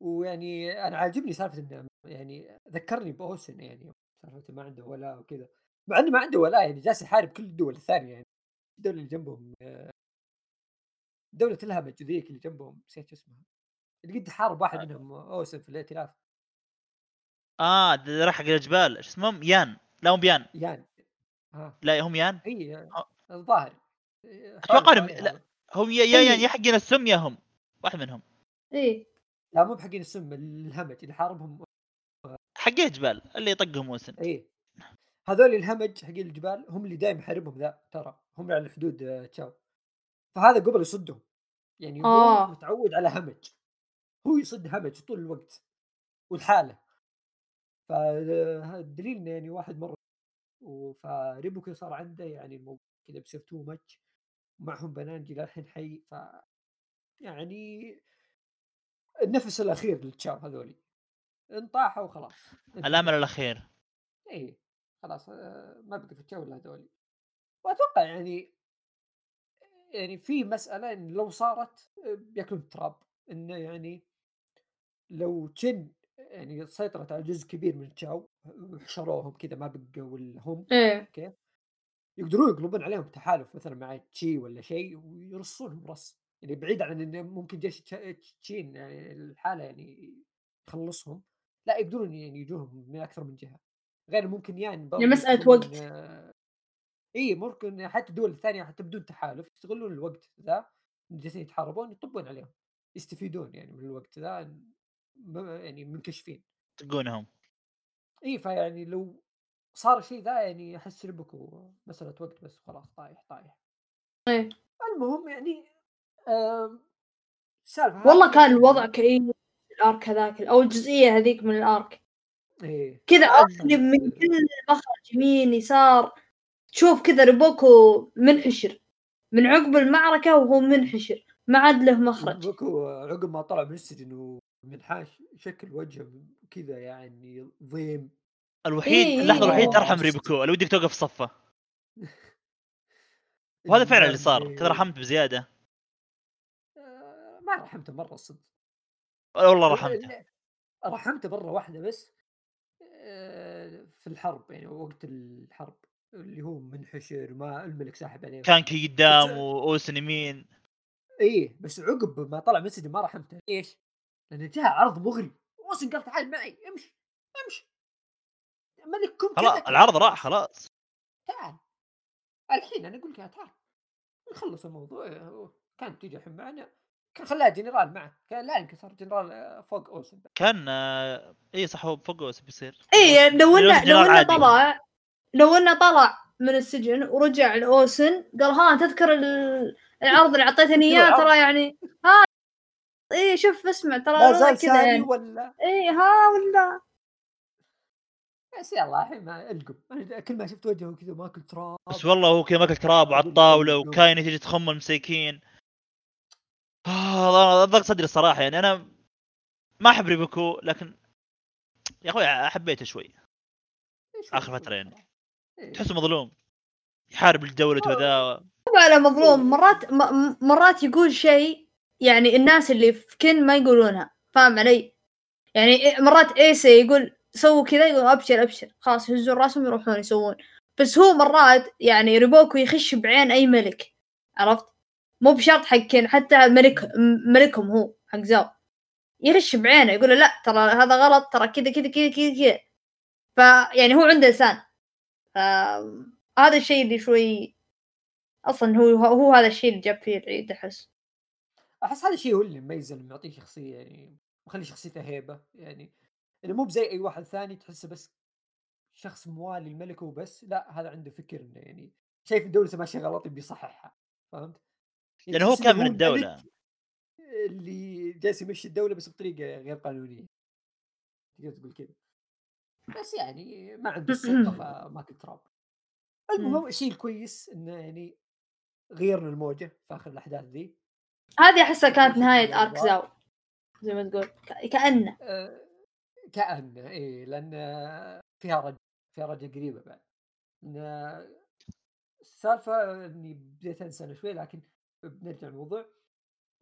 ويعني أنا عاجبني سالفة إنه يعني ذكرني بأوسن يعني سالفة ما عنده ولاء وكذا. مع إنه ما عنده ولاء يعني جالس يحارب كل الدول الثانية يعني الدولة اللي جنبهم آه، دولة الهمج ذيك اللي جنبهم نسيت شو اسمها. اللي قد حارب واحد منهم أوسن في الائتلاف. آه ده راح حق الجبال إيش اسمهم؟ يان. لا هم بيان. يان. ها لا هم يان؟ إي آه. الظاهر. حوالي إنهم- لا. هم يا يا. يان يا حقين السم يا هم. واحد منهم. إيه لا مو بحقين السم الهمج. اللي حاربهم حقين الجبال اللي يطقهم موسن إي. هذول الهمج حقين الجبال هم اللي دائما يحاربهم ذا ترى. هم على الحدود آه، تشاو. فهذا قبل يصدهم. يعني هو آه. متعود على همج. هو يصد همج طول الوقت. والحالة. فالدليل انه يعني واحد مره فريبوكو صار عنده يعني الموضوع كذا بيصير too much معهم بنانجي للحين حي ف يعني النفس الأخير للتشاو هذولي. انطاحوا وخلاص. الأمل الأخير. إي خلاص آه، ما بقى في الجو إلا هذولي. وأتوقع يعني يعني في مسألة إن لو صارت آه، بيأكلون التراب. إنه يعني لو تشين يعني سيطرت على جزء كبير من تشاو وحشروهم كذا ما بقوا هم إيه. أوكي؟ يقدرون يقلبون عليهم تحالف مثلا مع تشي ولا شيء ويرصونهم رص يعني بعيد عن انه ممكن جيش تشين يعني الحالة يعني يخلصهم لا يقدرون يعني يجوهم من أكثر من جهة. غير ممكن يعني مسألة يستغلون، وقت. اي ممكن حتى الدول الثانية حتى بدون تحالف يستغلون الوقت ذا جالسين يتحاربون يطبون عليهم يستفيدون يعني من الوقت ذا يعني منكشفين. تقونهم اي فيعني لو صار الشيء ذا يعني أحس ريبوكو مساله وقت بس خلاص طايح طايح. إيه. المهم يعني آم، السالفة والله كان يعني- الوضع كئيب ال arc هذاك أو الجزئية هذيك من ال arc. إيه. كذا اصلي من كل مخرج يمين يسار تشوف كذا ريبوكو منحشر. من عقب المعركة وهو منحشر ما عاد له مخرج. ريبوكو عقب ما طلع من السجن ومنحاش شكل وجهه كذا يعني ضيم. الوحيد إيه، اللحظة إيه. الوحيده ترحم آه. ريبكو اللي ودك توقف صفه وهذا فعلا اللي صار يعني- كذا رحمت بزيادة. آه، ما رحمته مرة الصدق والله رحمته. رحمته مرة واحدة بس آه، في الحرب يعني وقت الحرب اللي هو منحشر ما الملك ساحب عليه. كان كي قدام وأوسن يمين. إيه بس عقب ما طلع مسجد ما رحمته. ليش؟ لأنه جاء عرض مغري. وصل قال تعال معي امشي امشي. ملككم خلاص. العرض راح خلاص. تعال. الحين أنا أقول لك تعال. نخلص الموضوع. كانت تيجي الحين معنا. كان خلاها جنرال معه. كان لا يمكن صار جنرال فوق أوسن. كان آه، اي صح هو فوق أوسن بيصير. اي لو انه لو إنه. طلع لو إنه طلع من السجن ورجع لأوسن قال ها تذكر ال- العرض اللي أعطيتني إياه. ترى يعني ها اي شوف اسمع ترى الوضع زال كذا سامي يعني. ولا؟ اي ها ولا؟ بس يلا الحين ما القم كل ما شفت وجهه كذا ماكل تراب. بس والله هو كذا ماكل تراب وعلى الطاوله وكاينه تجي تخم المساكين آه ضغط صدري الصراحة يعني أنا ما أحب ريبوكو لكن يا أخوي حبيته شوي. هو فترة يعني. إيه. تحسه مظلوم. يحارب الدولة وذا. مو على مظلوم. مرات م- مرات يقول شيء يعني الناس اللي في كن ما يقولونها فاهم علي؟ يعني إيه- مرات ايسي يقول سووا كذا يقول أبشر أبشر. خلاص يهزون راسهم يروحون يسوون. بس هو مرات يعني ريبوكو يخش بعين أي ملك عرفت؟ مو بشرط حق كن حتى ملك ملكهم هو حق زاو. يخش بعينه يقول له لا ترى هذا غلط ترى كذا كذا كذا كذا كذا. فيعني هو عنده لسان. هذا الشيء اللي شوي أصلا هو هو هذا الشيء اللي جاب فيه العيد أحس. أحس هذا الشيء هو اللي مميزه انه يعطيه شخصية يعني مخلي شخصيته هيبة يعني. إنه مو بزي أي واحد ثاني تحسه بس شخص موالي الملك وبس لا هذا عنده فكر إنه يعني شايف الدولة ماشية غلط يبي يصححها فهمت؟ يعني لأنه هو تحس كان من الملك اللي جالس يمشي الدولة بس بطريقة غير قانونية. تقدر تقول كذا. بس يعني ما عنده السلطه فماكل تراب. المهم الشيء الكويس إنه يعني غيرنا الموجة في آخر الأحداث ذي. هذه أحسها كانت نهاية. ارك زاو زي ما تقول. كأنه. آه، كأنه إيه لأن فيها رجع فيها رجع قريبة بعد. السالفة إني بديت أنسى شوي لكن بنرجع للموضوع.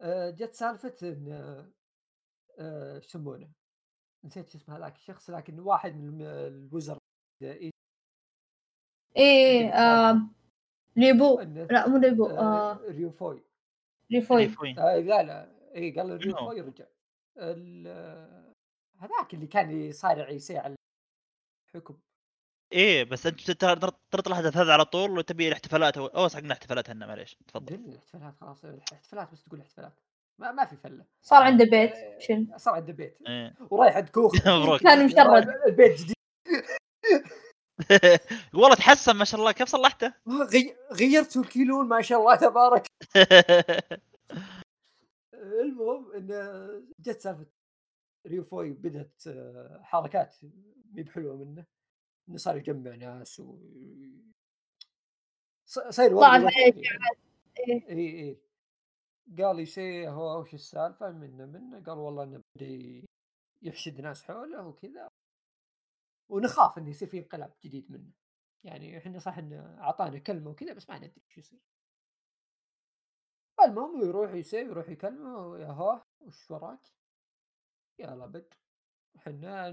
آه، جت سالفة إن شو يسمونه؟ نسيت شو اسمه هذاك الشخص لكن واحد من الوزراء إيه، إيه آه ليبو لا مو ليبو آه، ريوفوي. ريفوي. آه لا لا. إي قال؟ ريوفوي رجع ال- هذاك اللي كان يصارع يسيع الحكم. إيه بس أنت الأحداث هذا على طول ولا تبي الاحتفالات أو أو حقنا احتفالات هنا معليش. تفضل. الاحتفالات خلاص. الاحتفالات بس تقول احتفالات ما, ما في فلة. صار عنده بيت آه، شن صار عنده بيت. إيه. ورايح عند كوخ. مبروك. كان مشرد. البيت جديد. والله تحسن ما شاء الله. كيف صلحته؟ غي... غيرت الكيلون ما شاء الله تبارك. المهم إن جت سالفة ريوفوي بدأت آه، حركات مي بحلوه منه. إنه صار يجمع ناس و ص- صاير وضع. إيه. اي اي قال يسي هو وش السالفة؟ منه منه. قال والله إنه بدأ ي- يحشد ناس حوله وكذا. ونخاف إنه يصير في انقلاب جديد منه. يعني إحنا صح إنه أعطانا كلمة وكذا بس ما ندري إيش يصير. المهم يروح يسي يروح يكلمه يا هو وش وراك؟ يلا بد. إحنا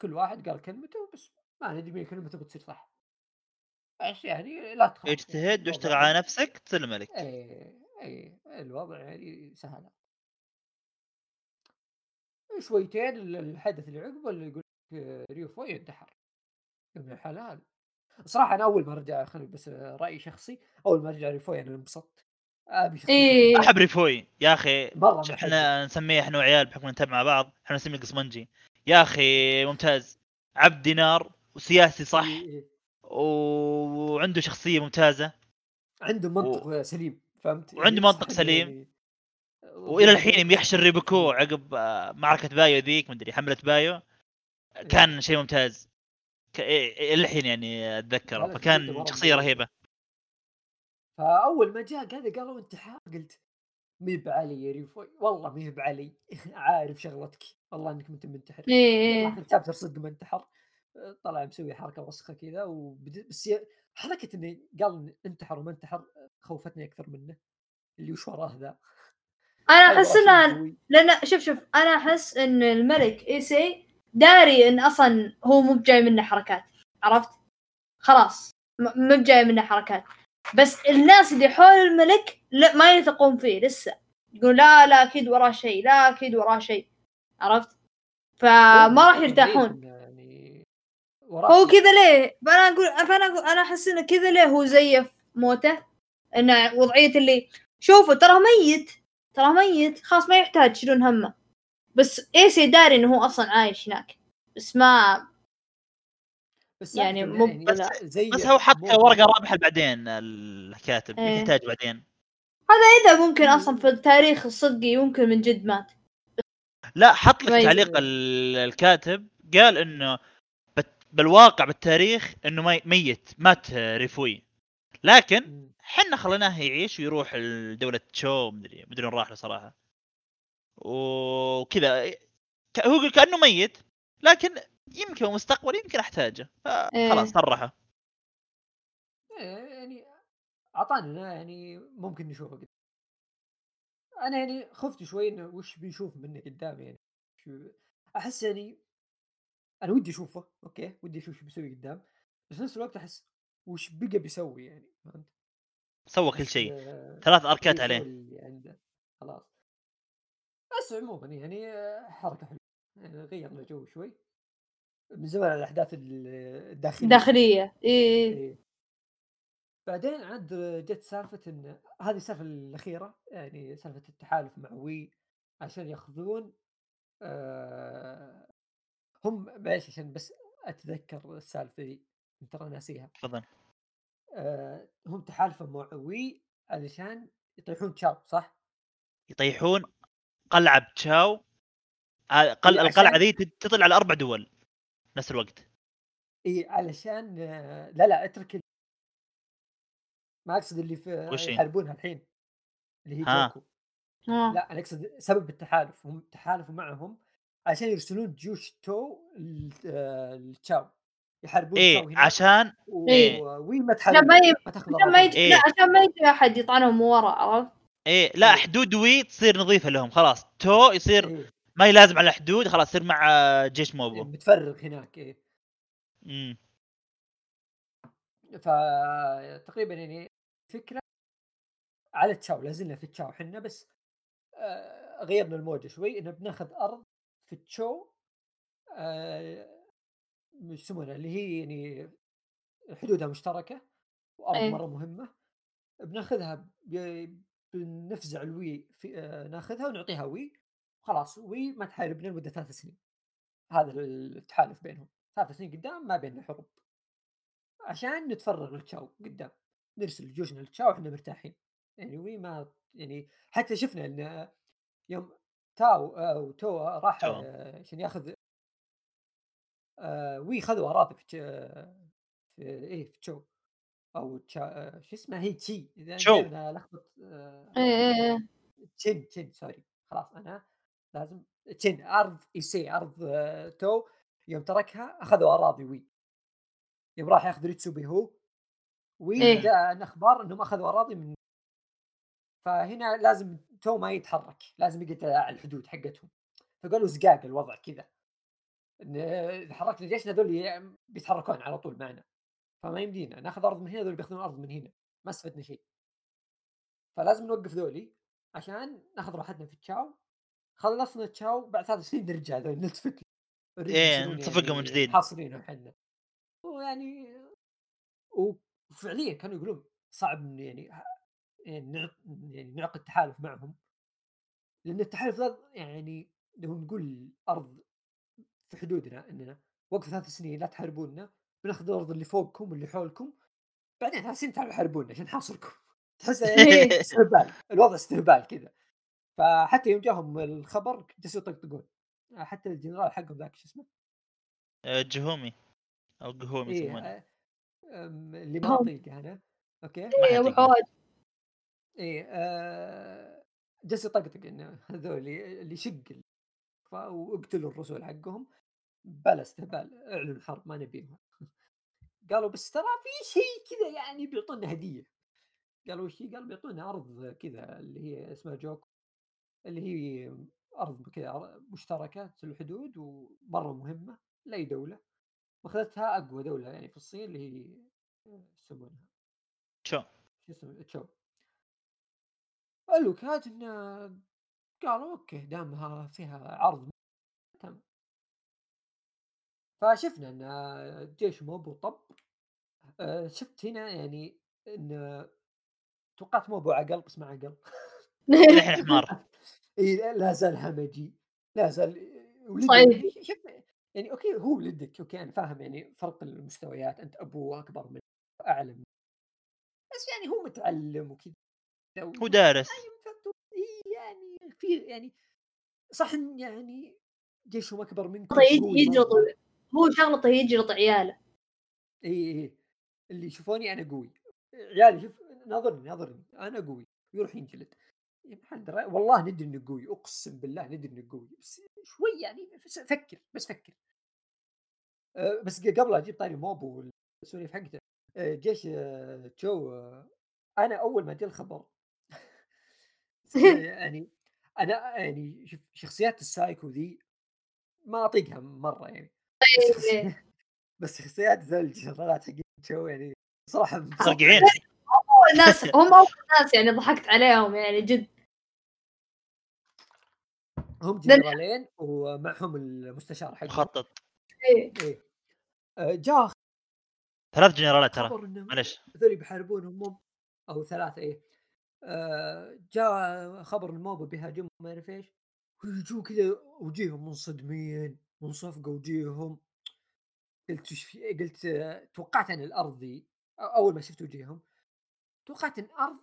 كل واحد قال كلمته بس ما ندري مين كلمته بتصير صح. بس يعني لا تخاف. اجتهد يعني واشتغل الوضع- على نفسك تصير الملك إيه إيه الوضع يعني سهل. شويتين ال- الحدث اللي عقبه اللي يقول لك ريو فوي انتحر يا ابن الحلال. صراحة أنا أول ما رجع خلي بس رأي شخصي أول ما رجع ريو فوي أنا انبسطت. أبي إيه. أحب ريفوي يا أخي مرة. إحنا نسميه إحنا وعيال بحكم نتابع مع بعض إحنا نسميه القصمنجي يا أخي ممتاز. عبد دينار وسياسي صح؟ إيه، إيه. وعنده شخصية ممتازة. عنده منطق سليم فهمت؟ وعنده يعني منطق صح سليم. يعني وإلى الحين يحشر ريبوكو عقب آه، معركة بايو ذيك مدري حملة بايو. كان شيء ممتاز. ك- إيه، إلى الحين يعني أتذكره. فكان شخصية. رهيبة. فأول ما جاء قال قالوا انتحار قلت مي بعلي يا ريفوي والله مي بعلي عارف شغلتك. والله إنك انت منتحر. إيه راح إيه. ال chapter صدق ما انتحر طلع مسوي حركة وسخة كذا وبد... بس حركة إنه قال انتحر وما انتحر خوفتني أكثر منه. اللي وش وراه ذا؟ أنا هاي أحس انها قوي. لأن شوف شوف أنا أحس إن الملك إيسي داري إن أصلا هو مو بجاي منه حركات عرفت؟ خلاص مو بجاي منه حركات. بس الناس اللي حول الملك لا ما يثقون فيه لسه. يقول لا لا أكيد وراه شيء لا أكيد وراه شيء عرفت؟ فما راح يرتاحون. يعني هو. كذا ليه؟ فأنا أقول فأنا أقول أنا أحس إنه كذا ليه هو زيف موته؟ إنه وضعية اللي شوفوا ترى ميت ترى ميت خلاص ما يحتاج تشيلون همه. بس ايسي داري إنه هو أصلا عايش هناك بس ما بس يعني مو إنه بلا- زي بس هو حط. ورقة رابحة بعدين الكاتب إيه. يحتاج بعدين إذا ممكن أصلا في التاريخ الصدقي يمكن من جد مات لا حط لك. تعليق ال- الكاتب قال إنه بت- بالواقع بالتاريخ إنه مي- ميت مات ريفوي لكن. حنا خليناه يعيش ويروح لدولة تشو مدري مدري وين راح له صراحة وكذا. هو يقول كأنه ميت لكن يمكن مستقبل يمكن أحتاجه. إيه. خلاص صرحه. إيه، يعني اعطانا يعني ممكن نشوفه قدام. أنا يعني خفت شوي إنه وش بيشوف منه قدام يعني شو أحس يعني أنا ودي أشوفه أوكي ودي أشوف شو بيسوي قدام. بس في نفس الوقت أحس وش بقى بيسوي يعني فهمت؟ سوى كل شيء. ثلاث أركات عليه. اللي عنده. خلاص. بس عموما يعني آه، حركة حلوة. يعني غيرنا جو شوي. من زمان الأحداث ال- الداخلية. داخليه إيه إيه. بعدين عاد جت سالفة إن هذه السالفة الأخيرة يعني سالفة التحالف مع وي عشان ياخذون آه هم معليش عشان بس أتذكر السالفة دي ترى ناسيها. تفضل. آه هم تحالفوا مع وي علشان يطيحون تشاو صح؟ يطيحون قلعة تشاو آه، قل... إيه، القلعة عشان- ذي تطل على أربع دول نفس الوقت اي علشان آه لا لا اترك ال- ما أقصد اللي في وش هي؟ يحاربونها الحين اللي هي ها. جوكو آه. لا أنا أقصد سبب التحالف هم تحالفوا معهم عشان يرسلون جيوش تو لتشاو يحاربون تشاو هناك عشان إيه. وي ما عشان تحارب ما. يجي إيه. لا عشان ما يجي أحد يطعنهم من ورا عرفت؟ إيه لا إيه. حدود وي تصير نظيفة لهم خلاص تو يصير إيه. ما يلازم على الحدود خلاص يصير مع جيش موبو متفرغ هناك إيه. إمم فتقريبا يعني فكرة على تشاو لازلنا في تشاو حنا بس آه، غيرنا الموجة شوي إنه بناخذ أرض في تشو آه، يسمونها اللي هي يعني حدودها مشتركة وأرض إيه. مرة مهمة بناخذها ب- بنفزع الوي في آه، ناخذها ونعطيها وي خلاص وي ما تحاربنا لمدة ثلاث سنين. هذا التحالف بينهم. ثلاث سنين قدام ما بيننا حروب. عشان نتفرغ للتشاو قدام. نرسل جيوشنا للتشاو إحنا مرتاحين. يعني وي ما يعني حتى شفنا إن يوم تاو آه، وتوا راح تو. آه، عشان ياخذ آه، وي خذوا أراضي في في إيه في تشو أو تشا آه، شو اسمه هي تشي. دايماً الخبط آه، إيه إيه إيه. تشين تشين sorry خلاص أنا لازم تشين أرض ايسي أرض آه، تو يوم تركها أخذوا أراضي وي. يوم راح ياخذ ريتسوبي هو وي إيه. جاء أخبار إنهم أخذوا أراضي من فهنا لازم تو ما يتحرك لازم يقعد على الحدود حقتهم. فقالوا زقاق الوضع كذا. اذا حركنا جيشنا هذول بيتحركون على طول معنا. فما يمدينا ناخذ أرض من هنا هذول بياخذون أرض من هنا ما استفدنا شيء. فلازم نوقف ذولي عشان ناخذ راحتنا في تشاو خلصنا تشاو بعد ثلاث سنين نرجع ذولي نلتفت إيه، يصيرون نصفقهم من جديد. حاصرينهم إحنا ويعني وفعليا كانوا يقولون صعب يعني يعني نعق- يعني نعقد تحالف معهم. لأن التحالف ذا يعني لو نقول أرض في حدودنا إننا وقف ثلاث سنين لا تحاربوننا بناخذ الأرض اللي فوقكم واللي حولكم بعدين ثلاث سنين تعالوا حاربونا عشان نحاصركم تحس يعني استهبال الوضع استهبال كذا. فحتى يوم جاهم الخبر جلسوا يطقطقون. حتى الجنرال حقهم ذاك شو اسمه؟ آه، جهومي. أو قهومي إيه آه، اللي ما هم. اطيق أنا أوكي. ما إيه، ابو حد حواج إيه آه جالس يطقطق انه هذول اللي شق واقتلوا الرسل حقهم. بلا استهبال أعلنوا الحرب ما نبيهم. قالوا بس ترى في شيء كذا يعني بيعطونا هدية. قالوا وش؟ قالوا بيعطونا أرض كذا اللي هي اسمها جوك اللي هي أرض كذا في الحدود ومره مهمة لأي دولة. وأخذتها أقوى دولة يعني في الصين اللي هي آه، يسمونها؟ شو شو اسمه تشو. قالوا كانت إنه قالوا أوكي دامها فيها عرض فشفنا إن جيش موبو طب آه، شفت هنا يعني إن توقعت موبو عقل بس ما عقل. الحين حمار إي لا زال همجي لا زال صعيدي. شوف يعني okay هو ولدك okay أنا فاهم يعني فرق المستويات أنت أبوه أكبر من أعلى من بس يعني هو متعلم وكذا هو دارس. إي يعني في يعني صح يعني جيشهم أكبر منكم طيب مرة. هو شغلته يجلط عياله. إي إي اللي يشوفوني أنا قوي. عيالي شوف ناظرني ناظرني. أنا قوي. يروح ينجلد. والله ندري انك قوي. أقسم بالله ندري انك قوي. بس شوي يعني بس فكر بس فكر. أه، بس قبل أجيب طاري موبو والسواليف حقته. أه، جيش أه، أه، أنا أول ما جاء الخبر. يعني أنا يعني شوف شخصيات السايكو ذي ما اطيقها مرة يعني. بس إيه. بس شخصيات ذا الجنرالات حقين تشو يعني. صراحة صرقعين أول ناس هم أول ناس يعني ضحكت عليهم يعني جد. هم جنرالين ومعهم المستشار حقهم. مخطط. إيه. إيه. آه، جاء ثلاث جنرالات ترى. معلش هذول بيحاربونهم موب أو ثلاثة إيه. آه، جاء خبر الموب بيهاجمهم ما أعرف إيش. ويجوا كذا وجيهم منصدمين. منصفقه وجيهم قلت وش في قلت توقعت أن الأرض ذي أول ما شفت وجيههم توقعت أن الأرض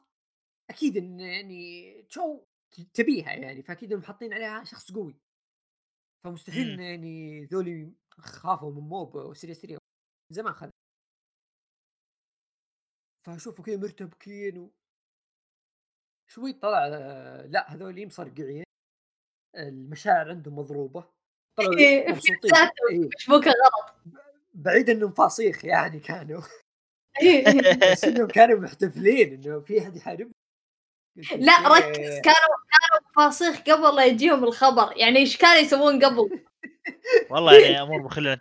أكيد إن يعني تشو تبيها يعني فأكيد إنهم حاطين عليها شخص قوي. فمستحيل مم. إن يعني ذولي خافوا من موب وسريع سريع زمان خذ. فأشوفه كذا مرتبكين و... شوي طلع لا هذول مصرقعين المشاعر عندهم مضروبة. طلعوا إيه، مبسوطين إيه. غلط. بعيد انهم فاصيخ يعني كانوا. إيه. بس انهم كانوا محتفلين إنه في أحد يحارب لا ركز كانوا كانوا فاصيخ قبل لا يجيهم الخبر. يعني إيش كانوا يسوون قبل؟ والله يعني أمور مخلنا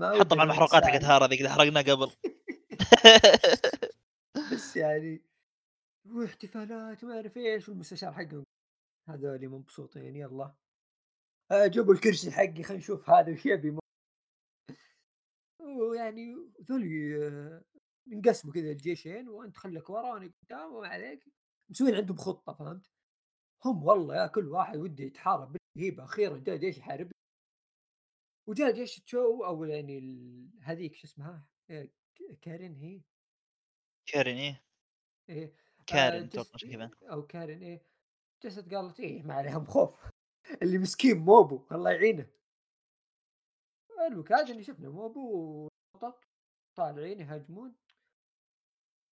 حطها مع المحروقات حقت هارا ذيك اللي حرقناها قبل. بس يعني واحتفالات وما أعرف إيش والمستشار حقهم. هذول مبسوطين يلا. جابوا الكرسي حقي خلينا نشوف هذا وش يبي. ويعني ذولي انقسموا كذا الجيشين وانت خليك ورا وأنا قدام وما عليك. مسوين عندهم خطة فهمت؟ هم والله يا كل واحد وده يتحارب بالهيبه أخيرا جاء جيش يحارب. وجاء جيش تشو أو يعني ال- هذيك شو اسمها؟ ك- كارين هي؟ كارين إيه. إيه كارين آه، أتوقع شي كذا. أو كارين إيه. جلست قالت إيه ما عليهم خوف. اللي مسكين موبو الله يعينه. الوكاد اللي شفنا موبو طالعين يهاجمون.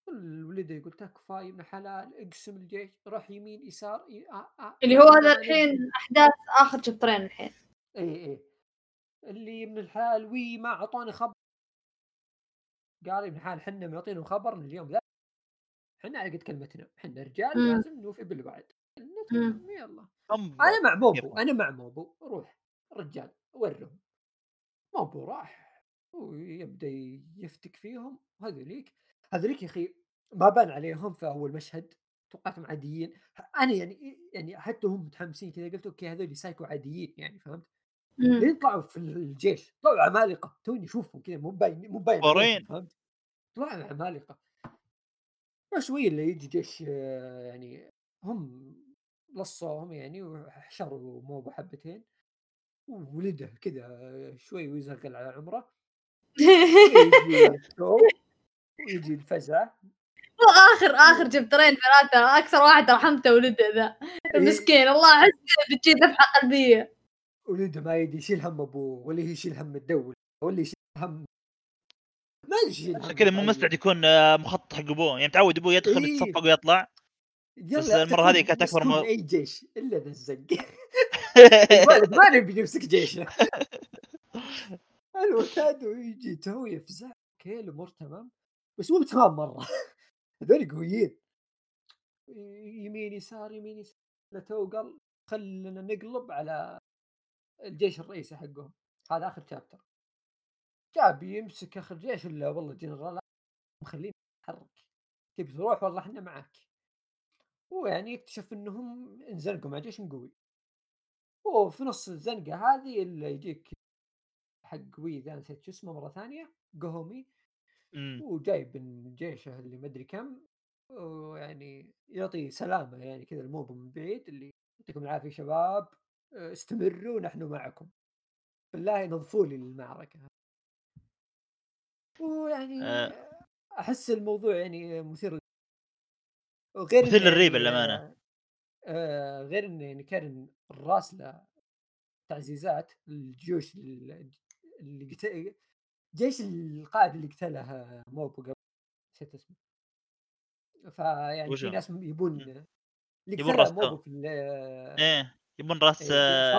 الولد يقول تكفى يا ابن حلال اقسم الجيش روح يمين يسار ي- آه آه اللي هو هذا الحين أحداث آخر شابترين الحين. إيه إيه. اللي من الحلال وي ما اعطوني خبر. قال ابن الحلال حنا معطينهم خبر من اليوم لا حنا على قد كلمتنا. حنا رجال. لازم نوفي بالوعد. يلا أنا مع موبو. أنا مع موبو روح. رجال ورهم. موبو راح ويبدأ يفتك فيهم هذوليك هذوليك يا أخي ما بان عليهم في أول مشهد توقعتهم عاديين. أنا يعني يعني حتى هم متحمسين كذا قلت أوكي هذول سايكو عاديين يعني فهمت؟ لين طلعوا في الجيش طلعوا عمالقة توني اشوفهم كذا مو باين مو باين فهمت؟ طلعوا عمالقة. شوي اللي يجي جيش آه، يعني هم لصوهم يعني وحشروا موبو حبتين وولده كذا شوي ويزغل على عمره ويجي الفزع واخر آخر جبترين ثلاثة أكثر واحد رحمته ولده ذا المسكين الله احس كذا بتجي دفعة قلبية ولده ما يدي يشيل هم أبوه ولا يشيل هم الدولة ولا يشيل هم ما يشيل هم كذا مو. مستعد يكون آه، مخطط حق أبوه يعني متعود أبوه يدخل إيه. يتصفق ويطلع بس المرة هذه كانت أكبر مسكون م- أي جيش إلا ذا الزق. ما نبي نمسك جيشنا. الوكاد ويجي تو يفزع. okay الأمور تمام. بس مو تمام مرة. هذول قويين. يمين يسار يمين يسار. تو قال خلنا نقلب على الجيش الرئيسي حقهم. هذا آخر chapter جاب يمسك آخر جيش إلا والله جنرال مخلينا نتحرك تبي تروح والله إحنا معك ويعني يكتشف إنهم انزنقوا مع جيش قوي وفي نص الزنقة هذه اللي يجيك حق وي ذا نسيت شو اسمه مرة ثانية قهومي مم. وجايب من جيشه اللي مدري كم ويعني يعطي سلامة يعني كذا الموب من بعيد اللي يعطيكم العافية شباب استمروا نحن معكم بالله نظفوا لي المعركة ويعني آه. أحس الموضوع يعني مثير وغير يعني للأمانة. آه غير انه يعني كان الراسلة تعزيزات الجيوش ال- اللي قتل جيش القائد اللي قتله موبو قبل نسيت اسمه فيعني؟ في ناس يبون اللي يبون راسته. موبو في ال- إيه يبون راس إيه،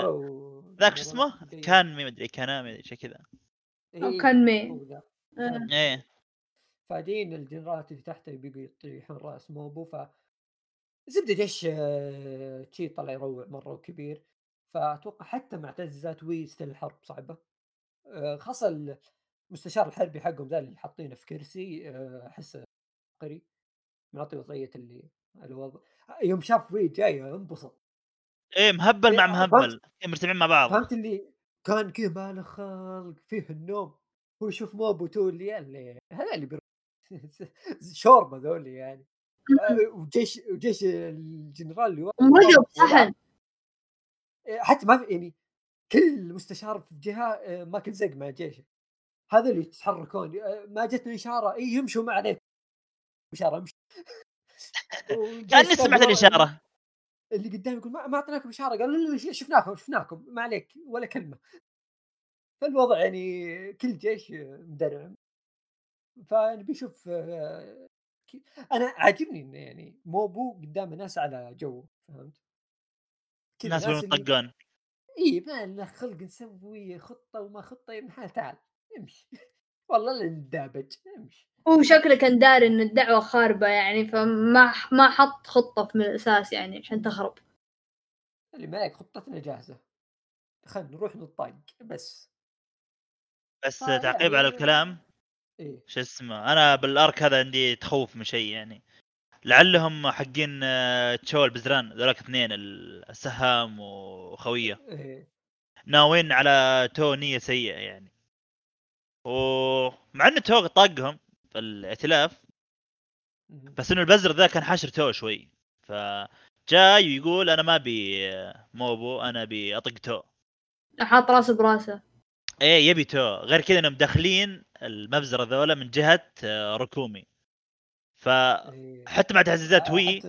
ذاك شو اسمه؟ كان مي مدري كان مدري شيء كذا كان مي. إيه فجايين الجنرالات اللي تحته يبيقوا يطيحون رأس موبو ف زبدة جيش آه، تشي طلع يروع مرة وكبير. فأتوقع حتى مع تعزيزات وي still الحرب صعبة. آه، خاصة المستشار الحربي حقهم ذا اللي حاطينه في كرسي آه، احسه عبقري معطي وضعيه اللي الوضع يوم شاف وي جاية انبسط. إيه مهبل مع إيه، مهبل. إيه، مرتبين مع بعض. فهمت اللي كان كذا ما له خلق فيه النوم. هو يشوف موبو تو اللي هذا اللي شوربة ذولي يعني. آه، وجيش وجيش الجنرال اللي مرقب صحن. آه، حتى ما في يعني كل مستشار في جهه آه، ماكل زق مع جيشه. هذا اللي يتحركون ما جتنا إشارة إي يمشوا ما عليك إشارة امشي والجيش كأني سمعت الإشارة. اللي قدام يقول ما, أعطيناكم إشارة. قالوا لا شفناكم شفناكم. ما عليك ولا كلمة. فالوضع يعني كل جيش مدرعم فنبي نشوف آه، أنا عاجبني انه يعني موبو قدام ناس على جو فهمت؟ الناس يطقون اي ما لنا خلق نسوي خطة وما خطة يا ابن الحلال تعال امشي. والله لا ندابج امشي. هو شكله كان داري إن الدعوة خاربة يعني فما ما حط خطة من الأساس يعني عشان تخرب. اللي معك خطتنا جاهزة. خلينا نروح نطق بس. بس تعقيب يعني- على الكلام. إيه. شو اسمه أنا بال arc هذا عندي تخوف من شيء يعني. لعلهم حقين آه، تشول بزران ذولاك اثنين ال- السهام وخوية. إيه. ناويين على تو نية سيئة يعني. ومع ان تو طاقهم في الائتلاف. بس إنه البزر ذا كان حاشر تو شوي. فجاي ويقول أنا ما أبي آه، موبو أنا أبي أطق تو. حاط راسه براسه. إيه يبي تو. غير كذا إنهم داخلين المبزرة ذولا من جهة آه، ركومي فحتى إيه. مع تعزيزات آه، وي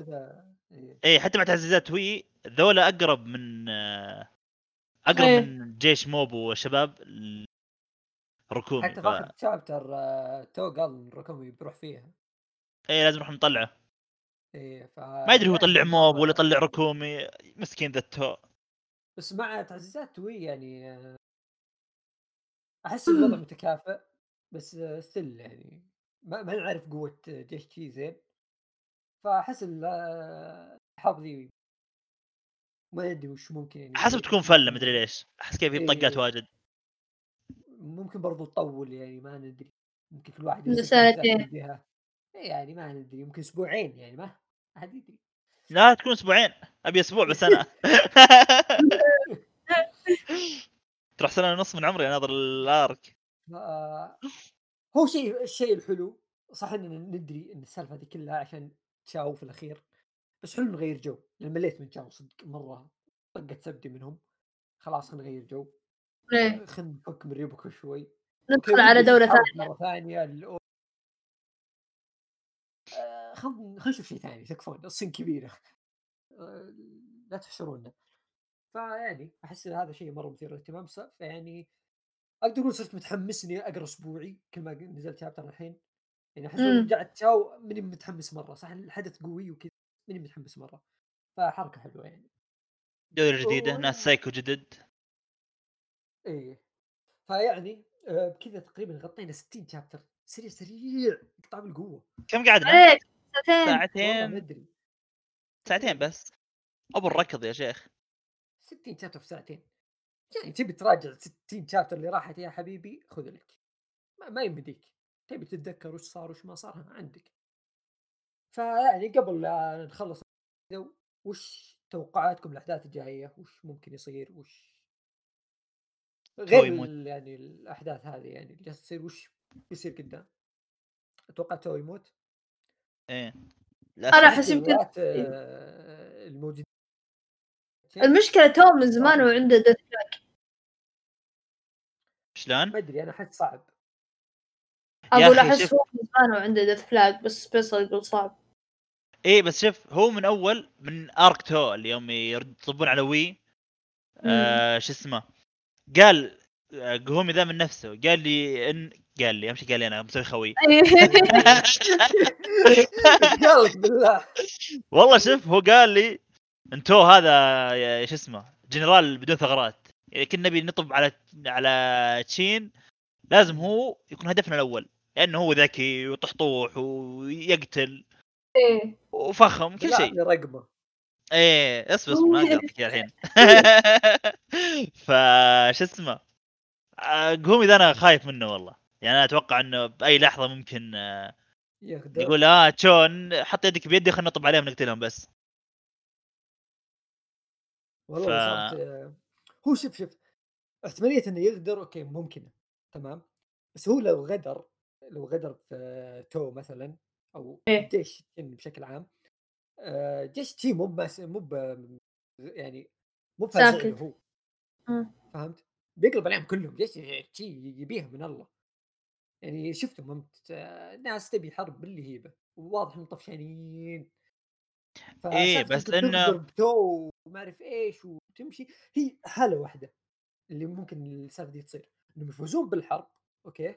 إيه. إيه حتى مع تعزيزات وي ذولا أقرب من آه، أقرب إيه. من جيش موبو والشباب ال- ركومي حتى. في آخر chapter آه، تو قال ركومي بيروح فيها إيه لازم نروح نطلعه إيه ف ما يدري هو يطلع يعني موبو ولا يطلع ركومي مسكين ذا التو بس مع تعزيزات وي يعني آه، أحس الوضع متكافئ بس still يعني ما, ما نعرف قوة جيش تشي زين. فأحس ال- الحرب ذي ما أدري وش ممكن يعني حسب تكون فلة مدري ليش. أحس كيف في طقات إيه. واجد. ممكن برضو تطول يعني ما ندري. ممكن كل واحد جهة. إيه يعني ما ندري يمكن أسبوعين يعني ما أحد يدري. لا تكون أسبوعين. أبي أسبوع بس أنا. تروح سنة ونص من عمري أناظر الأرك. هو شيء الشيء الحلو. صح إننا ندري إن السالفة هذه كلها عشان تشاو في الأخير. بس حلو نغير جو. لأن مليت من تشاو صدق مرة. طقت سبدي منهم. خلاص خلينا نغير جو. إيه. خلينا نفك من ريبوكو شوي. ندخل على دولة ثانية. مرة ثانية الأو- آه، خلينا نشوف شيء ثاني. تكفون الصين كبيرة. آه، لا تحشرونا فيعني أحس إن هذا شيء مرة مثير للاهتمام. فيعني أقدر أقول صرت متحمس إني أقرأ أسبوعي كل ما نزلت chapter الحين. يعني أحس لو مم. رجعت تاو ماني متحمس مرة صح؟ الحدث قوي وكذا ماني متحمس مرة. فحركة حلوة يعني. دولة جديدة أوه. ناس سايكو جدد. إيه. فيعني آه، بكذا تقريبا غطينا 60 شابتر. سريع سريع قطع بالقوة. كم قعدنا؟ عليك ساعتين. ما ساعتين أدري. ساعتين بس. أبو الركض يا شيخ. 60 شابتر في ساعتين. يعني تبي تراجع 60 شابتر اللي راحت يا حبيبي خذ لك. ما, ما يمديك. تبي تتذكر وش صار وش ما صار عندك. فيعني قبل لا نخلص وش توقعاتكم الأحداث الجاية؟ وش ممكن يصير؟ وش غير يعني الأحداث هذه يعني اللي تصير وش بيصير قدام؟ أتوقع تو يموت إيه. للأسف. أحس يمكن- الولايات، آه، الموجودين المشكلة توم من زمان وعنده دث شلون؟ ما أدري أنا أحس صعب. أقول احس. هو من زمان وعنده death flag بس فيصل يقول صعب. إيه بس شوف هو من أول من arc تو اللي يوم يطلبون على وي. آه شو اسمه؟ قال آه، قهومي ذا من نفسه. قال لي إن قال لي أهم شيء قال لي أنا مسوي خوي. قالك بالله. والله شوف هو قال لي انتو هذا شو اسمه جنرال بدون ثغرات. يعني كنا نبي نطب على على تشين لازم هو يكون هدفنا الأول. لأنه هو ذكي وطحطوح ويقتل إيه. وفخم كل شيء. رقمه إيه اصبر اصبر ما أقدر الحين. فش اسمه آه، قهومي ذا أنا خايف منه والله. يعني أنا أتوقع إنه بأي لحظة ممكن آه، يقول آه تشون حط يدك بيدي خلينا نطب عليهم نقتلهم بس. والله ف- صارت آه، هو شوف شوف احتمالية إنه يغدر okay ممكنة تمام بس هو لو غدر لو غدر في تو مثلا أو إيه. جيش بشكل عام آه، جيش تشي مو بس مو ب- يعني مو ساكت. هو مم. فهمت؟ بيقلب عليهم كلهم جيش تشي يبيها من الله يعني شفتهم انت آه، ناس تبي حرب باللي هيبه وواضح انهم طفشانين فسالفة بس تغدر بتو وما أعرف إيش وتمشي. هي حالة واحدة اللي ممكن السالفة دي تصير إنهم يفوزون بالحرب okay؟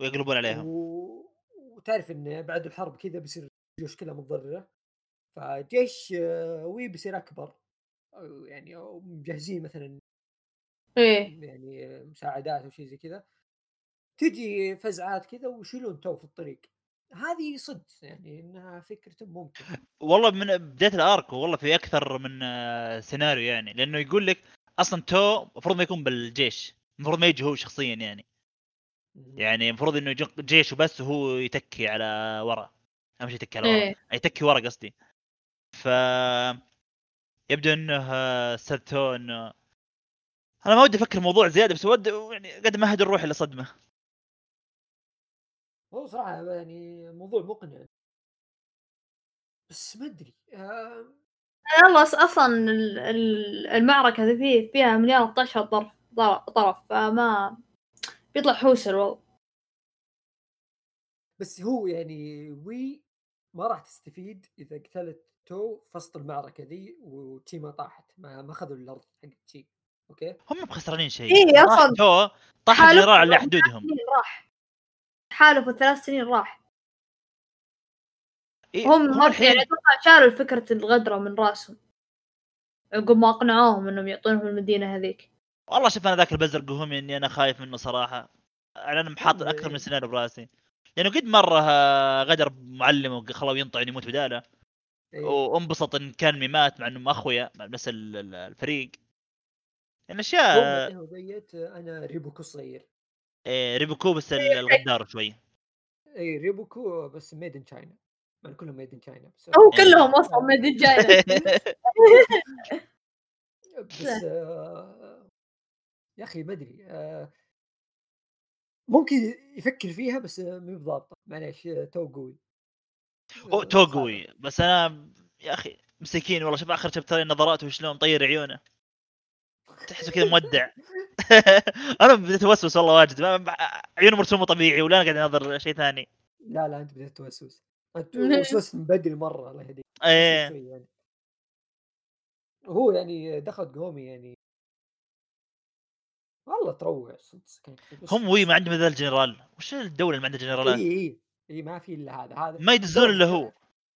ويقلبون عليهم و... وتعرف إن بعد الحرب كذا بيصير جيوش كلها متضررة فجيش آه، وي بيصير أكبر. أو يعني أو مجهزين مثلا إيه. يعني آه، مساعدات أو شيء زي كذا. تجي فزعات كذا ويشيلون تو في الطريق. هذه صدق يعني إنها فكرة ممكن والله من بداية ال arc والله في أكثر من آه، سيناريو يعني لأنه يقول لك أصلا تو المفروض ما يكون بالجيش المفروض ما يجي هو شخصيا يعني. يعني المفروض إنه يجي جيش وبس وهو يتكي على ورا. أهم شيء يتكي على ورا. إيه. يتكي ورا قصدي. ف يبدو إنه آه، أستاذ تو إنه أنا ما ودي أفكر موضوع زيادة بس ودي يعني قد ما هدر روحي لصدمه هو صراحة يعني موضوع مقنع. بس ما أدري آه، يلا أصلا ال- ال- المعركة ذي فيه فيها مليار طشة طرف طرف- فما بيطلع حوسر والله بس هو يعني وي ما راح تستفيد إذا قتلت تو في وسط المعركة ذي وتشي ما طاحت ما ما أخذوا الأرض حق تشي okay؟ هم بخسرانين شيء. راح أصلاً تو طاح حالف الجنرال على ثلاث حدودهم سنين راح تحالفوا ثلاث سنين راح. إيه هم هم مر الحين يعني أتوقع شالوا فكرة الغدرة من راسهم. عقب ما أقنعوهم إنهم يعطونهم المدينة هذيك. والله شوف أنا ذاك البزر قهومي إني أنا خايف منه صراحة. يعني أنا محاط أكثر من إيه. سيناريو براسي. لأنه قد مرة آه، غدر بمعلم وخلوه ينطعن يموت بداله. إيه. وانبسط إن كان ميمات مع انهم أخويا مع نفس ال- ال- الفريق. يعني هو اشياء بعدين هو قيت أنا ريبوكو صغير إيه ريبوكو بس ال- الغدار شوي. اي ريبوكو بس ميد ان تشاينا ما كلهم ميد ان تشاينا بس. هو إيه. كلهم أصلا ميد ان جاينا بس آه يا أخي ما أدري آه ممكن يفكر فيها بس مو بضابطة. معليش تو قوي. هو آه، تو. قوي. بس أنا يا أخي مسكين والله. شوف آخر شابترين نظراته شلون طير عيونه. تحسه كذا مودع. أنا بديت أوسوس والله واجد. عيونه مرسومه طبيعي ولا أنا قاعد أناظر شيء ثاني. لا لا أنت بديت توسوس أنت وسوست من بدري مرة الله يهديك. إيه. يعني. هو يعني دخلت قومي يعني. والله تروع هم وي ما عندهم إلا الجنرال. وش الدولة اللي ما عندها جنرالات؟ اي اي اي ما في إلا هذا. هذا ما يدزون إلا هو.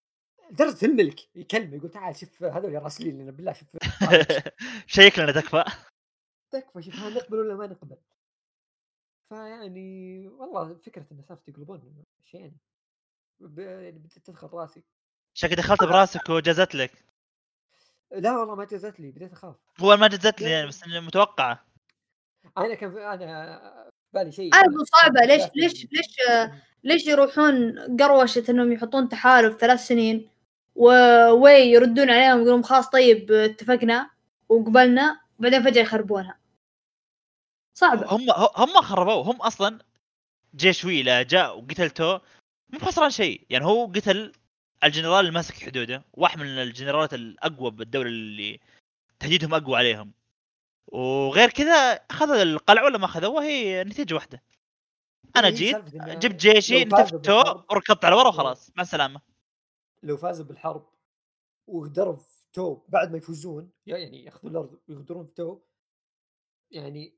درجة الملك يكلمه يقول تعال شوف هذول راسلين لنا بالله شوف شيك لنا تكفى. تكفى شوف هل نقبل ولا ما نقبل. فيعني والله فكرة إن سالفة يقلبون شيء يعني. ب- يعني بدأت تدخل راسي. شكلك دخلت براسك وجازت لك. لا والله ما جازت لي بديت أخاف. هو ما جازت لي يعني بس متوقعة. أنا كان في أنا في بالي شيء أنا أقول صعبه ليش ليش ليش ليش يروحون قروشة إنهم يحطون تحالف ثلاث سنين ووي يردون عليهم يقولون خلاص طيب اتفقنا وقبلنا بعدين فجأة يخربونها. صعبة. هم هم خربوه. هم أصلا جيش ويلا جاء وقتل تو. مو خسران شيء. يعني هو قتل الجنرال اللي ماسك حدوده واحد من الجنرالات الأقوى بالدولة اللي تهديدهم أقوى عليهم. وغير كذا أخذ القلعة ولا ما اخذوها هي نتيجة واحدة. أنا هي جيت جبت جيشي لو فازوا نتفت تو بالحرب- وركضت على ورا وخلاص. مع السلامة. لو فازوا بالحرب وغدروا في تو بعد ما يفوزون يعني ياخذون الأرض ويغدرون في تو يعني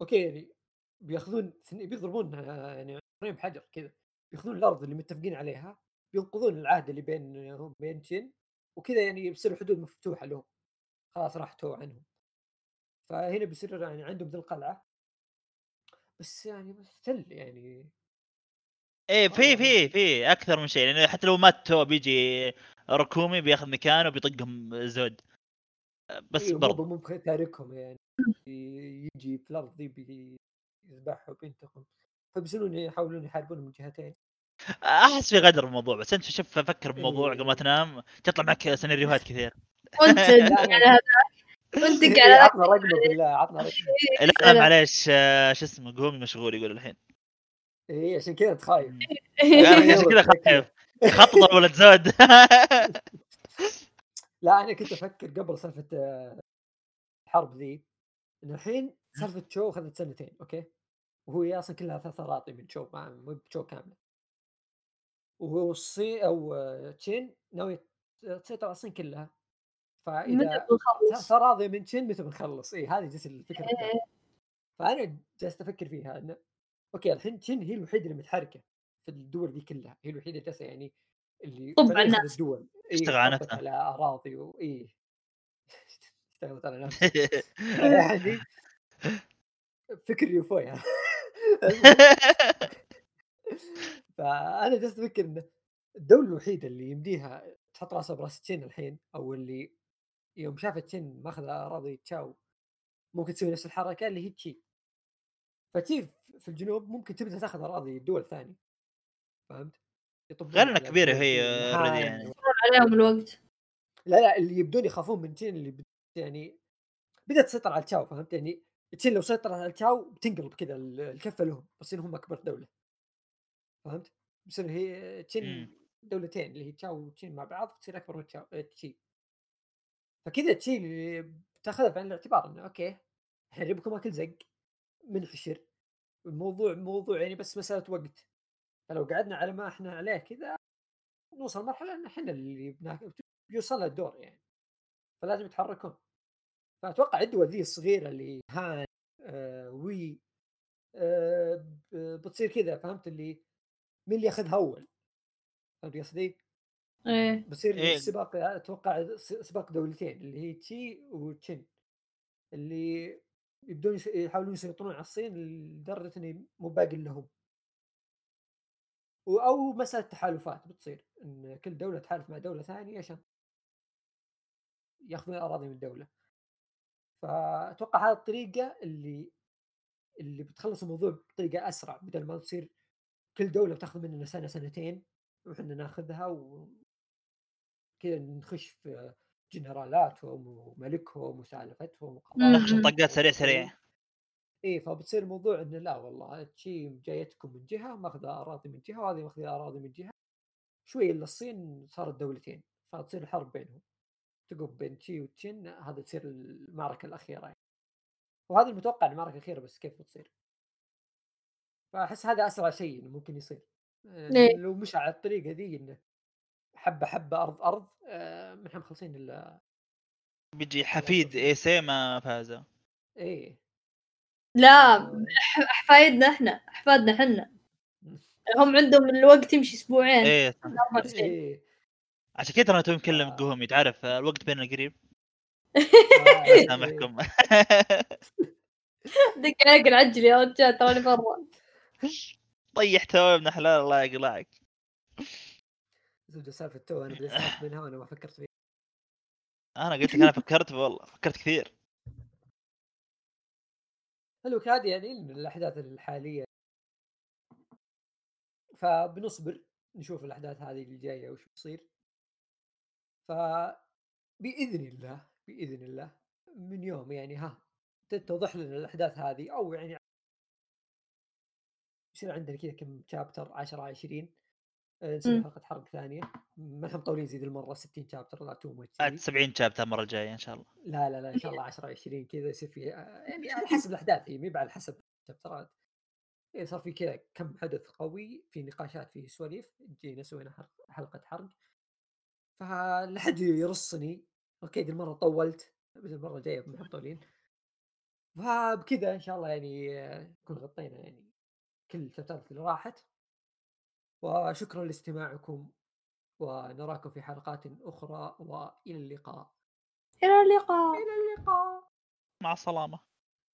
okay يعني بيأخذون بيضربون آه، يعني عصفورين بحجر كذا بيأخذون الأرض اللي متفقين عليها بينقضون العهد اللي بينهم بين تشين وكذا يعني بتصير الحدود مفتوحة لهم. خلاص راح تو عنهم. فهنا بيصير يعني عندهم ذي القلعة. بس يعني بس تل يعني إيه في. في في أكثر من شيء لأنه حتى لو مات تو بيجي ركومي بياخذ مكانه وبيطقهم زود. بس إيه، برضو. ممكن تاركهم يعني. يجي في الأرض ذي بيذبحهم وبينتقم فبيصيرون يحاولون يحاربون من جهتين. أحس في غدر الموضوع بس أنت شوف فكر بالموضوع إيه. قبل ما تنام تطلع معك سيناريوهات كثير. وانت على هذا وانت إيه، على عطنا رقمه بالله عطنا رقمه. لا سلام. معليش آه، شو اسمه قومي مشغول يقول الحين. اي عشان كذا انت خايف عشان كذا خايف خطط ولد زود لا أنا كنت أفكر قبل سالفة آه، الحرب ذي إنه الحين سالفه شو اخذت سنتين okay وهو أصلا كلها ثلاث أراضي من شو ما مو بشو كاملة وهو الصين أو تشين ناوي تسيطر على الصين كلها فإذا أراضي من تشين متى بنخلص اي هذه جالس الفكرة. إيه. فأنا جالس أفكر فيها إنه okay الحين تشين هي الوحيدة اللي متحركة في الدول دي كلها هي الوحيدة جالسة يعني اللي طب فعلياً الناس. أخذت الدول تشتغل على نفسها. على أراضي واي اشتغلت على يعني فكر يوفويا فأنا جالس أفكر انه الدولة الوحيدة اللي يمديها تحط راسها براس تشين الحين أو اللي يوم شافت تشين ماخذ أراضي تشاو ممكن تسوي نفس الحركة اللي هي تشي. فتشي في الجنوب ممكن تبدأ تاخذ أراضي دول ثانية. فهمت؟ غير إنها كبيرة هي يعني. عليهم الوقت. لا لا اللي يبدون يخافون من تشين اللي. يعني بدأت تسيطر على التشاو فهمت يعني؟ تشين لو سيطر على التشاو بتنقلب كذا ال- الكفة لهم بيصير هم أكبر دولة. فهمت؟ بيصير هي تشين مم. دولتين اللي هي تشاو وتشين مع بعض تصير أكبر من تشاو تشي فكذا تشي اللي بتاخذها بعين الاعتبار إنه أوكي إحنا نجيبكم اكل زق منحشر. الموضوع موضوع يعني بس مسألة وقت. فلو قعدنا على ما إحنا عليه كذا نوصل مرحله إن إحنا اللي بيوصلنا الدور يعني. فلازم يتحركون. فأتوقع الدول ذي الصغيرة اللي هان آه وي آه بتصير كذا فهمت؟ اللي مين اللي ياخذها أول؟ فهمت قصدي؟ إيه. بصير إيه. السباق أتوقع سباق دولتين اللي هي تشي وتشين اللي يبدون يحاولون يسيطرون على الصين لدرجة انه مو باقي لهم أو مسألة تحالفات بتصير إن كل دولة تحالف مع دولة ثانية عشان ياخذون أراضي من الدولة. فأتوقع هذه الطريقة اللي اللي بتخلص الموضوع بطريقة أسرع بدل ما تصير كل دولة بتاخذ مننا سنة سنتين وحنا ناخذها و كذا نخش في جنرالاتهم وملكهم وسالفتهم نخش. طقات سريع سريع إيه فبتصير الموضوع إنه لا والله تشي جايتكم من جهة ماخذة أراضي من جهة وهذه ماخذة أراضي من جهة شوي الا الصين صارت دولتين فتصير الحرب بينهم. تقوم بين تشي وتشين هذا تصير المعركة الأخيرة يعني. وهذا المتوقع المعركه الاخيره بس كيف بتصير؟ فأحس هذا أسرع شيء إنه ممكن يصير. آه، إيه. لو مشى على الطريقة ذي إنه حبة حبة أرض أرض آه، ما إحنا مخلصين إلا بيجي حفيد ايسي ما فاز إيه. لا ح- حفايدنا إحنا أحفادنا إحنا. هم عندهم الوقت يمشي أسبوعين. إيه صح. عشان كذا ترى توي مكلم آه. قهومي تعرف الوقت بيننا قريب. آه،. سامحكم دق عليك العجل يا رجال تراني برا طيح تو يا ابن حلال الله يقلعك زبدة سالفة تو أنا بديت منها وأنا ما فكرت فيها أنا قلت لك أنا فكرت والله فكرت كثير. حلو هذه يعني الأحداث الحالية. فبنصبر نشوف الأحداث هذه اللي جاية وش بيصير. ف بإذن الله بإذن الله من يوم يعني ها تتضح لنا الأحداث هذه أو يعني يصير عندنا كذا كم chapter 10 20 آه، نسوي مم. حلقة حرق ثانية. ما إحنا مطولين زي المرة 60 chapter لا too much بعد 70 chapter المره الجايه إن شاء الله. لا لا لا إن شاء الله 10 20 كذا يصير في يعني على حسب الأحداث هي مي على حسب الشابترات إيه صار في كذا كم حدث قوي في نقاشات في سواليف جينا سوينا حلق- حلقة حرق. فلا حد يرصني. أوكي دي المرة طولت بس المرة الجايه ما مطولين فبكذا إن شاء الله يعني نكون غطينا يعني كل الشابترات اللي راحت. وشكرا لاستماعكم ونراكم في حلقات أخرى وإلى اللقاء. إلى اللقاء. إلى اللقاء. مع السلامة.